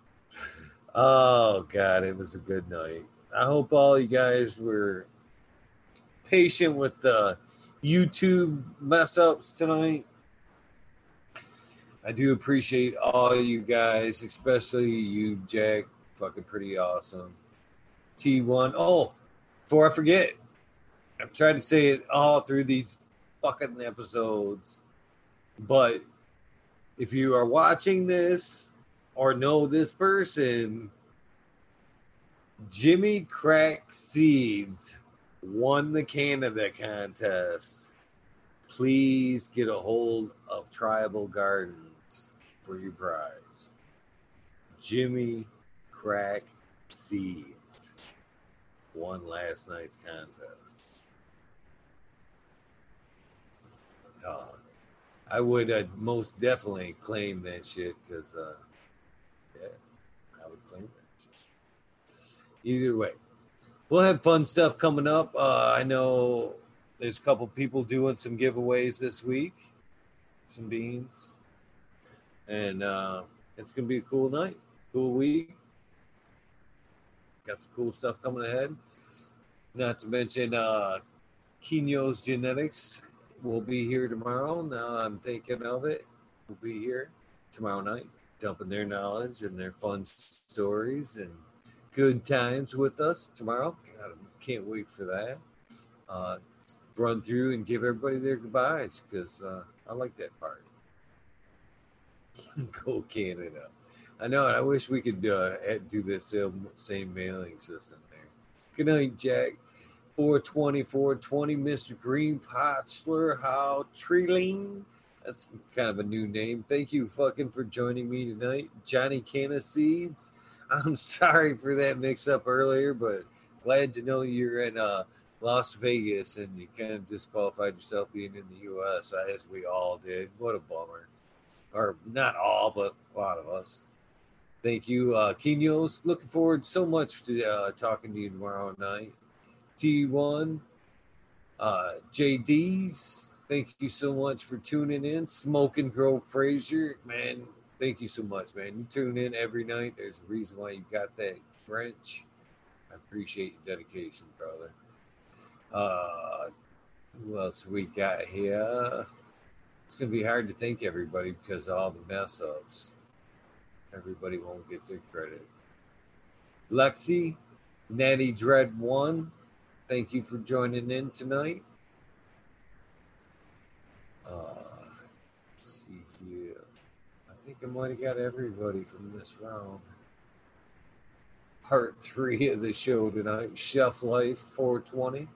oh God, it was a good night. I hope all you guys were patient with the YouTube mess ups tonight. I do appreciate all you guys, especially you, Jack. Fucking pretty awesome. T1. Oh, before I forget, I've tried to say it all through these fucking episodes. But if you are watching this or know this person, Jimmy Crack Seeds won the Canada contest. Please get a hold of Tribal Gardens for your prize. Jimmy Crack Seeds won last night's contest. Uh, I would uh, most definitely claim that shit because, uh, yeah, I would claim that shit. Either way, we'll have fun stuff coming up. Uh, I know there's a couple people doing some giveaways this week, some beans, and uh, it's gonna be a cool night, cool week. Got some cool stuff coming ahead. Not to mention uh, Quino's Genetics will be here tomorrow. Now I'm thinking of it. We'll be here tomorrow night, dumping their knowledge and their fun stories and good times with us tomorrow. God, I can't wait for that. Uh, run through and give everybody their goodbyes because uh, I like that part. Go Canada. I know, and I wish we could uh, do this same, same mailing system there. Good night, Jack. 420, 420, Mr. Green Pottsler, How Treeling. That's kind of a new name. Thank you fucking for joining me tonight. Johnny Canna Seeds. I'm sorry for that mix up earlier, but glad to know you're in uh, Las Vegas and you kind of disqualified yourself being in the U.S., as we all did. What a bummer. Or not all, but a lot of us. Thank you, uh, Quino's. Looking forward so much to uh, talking to you tomorrow night. T1, uh, JD's. Thank you so much for tuning in. Smoke and Grow Frazier, man. Thank you so much, man. You tune in every night. There's a reason why you got that wrench. I appreciate your dedication, brother. Uh, who else we got here? It's gonna be hard to thank everybody because of all the mess ups. Everybody won't get their credit. Lexi, Natty Dread One, thank you for joining in tonight. Uh, see here. I think I might have got everybody from this round. Part three of the show tonight. Chef Life 420.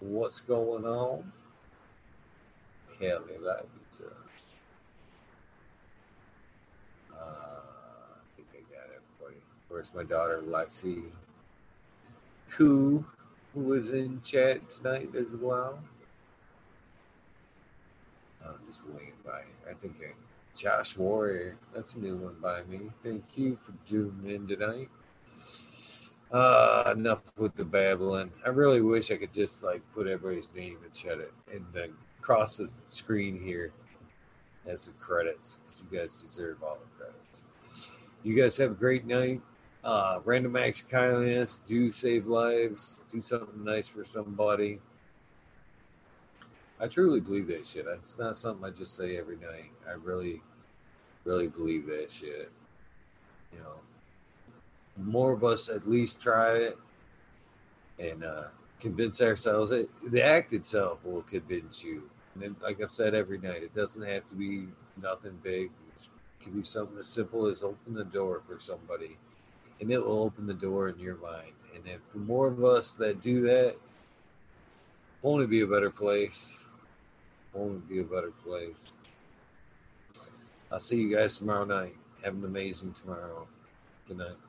What's going on? Kelly. Course, my daughter Lexi Koo, who was in chat tonight as well. I'm just waiting by. I think uh, Josh Warrior, that's a new one by me. Thank you for tuning in tonight. Uh, enough with the babbling. I really wish I could just like put everybody's name and shut it and then cross the screen here as the credits because you guys deserve all the credits. You guys have a great night. Uh, random acts of kindness do save lives. Do something nice for somebody. I truly believe that shit. It's not something I just say every night. I really, really believe that shit. You know, more of us at least try it and uh, convince ourselves. that the act itself will convince you. And then, like I've said every night, it doesn't have to be nothing big. It can be something as simple as open the door for somebody, and it will open the door in your mind. And if the more of us that do that, won't it be a better place? Won't it be a better place? I'll see you guys tomorrow night. Have an amazing tomorrow. Good night.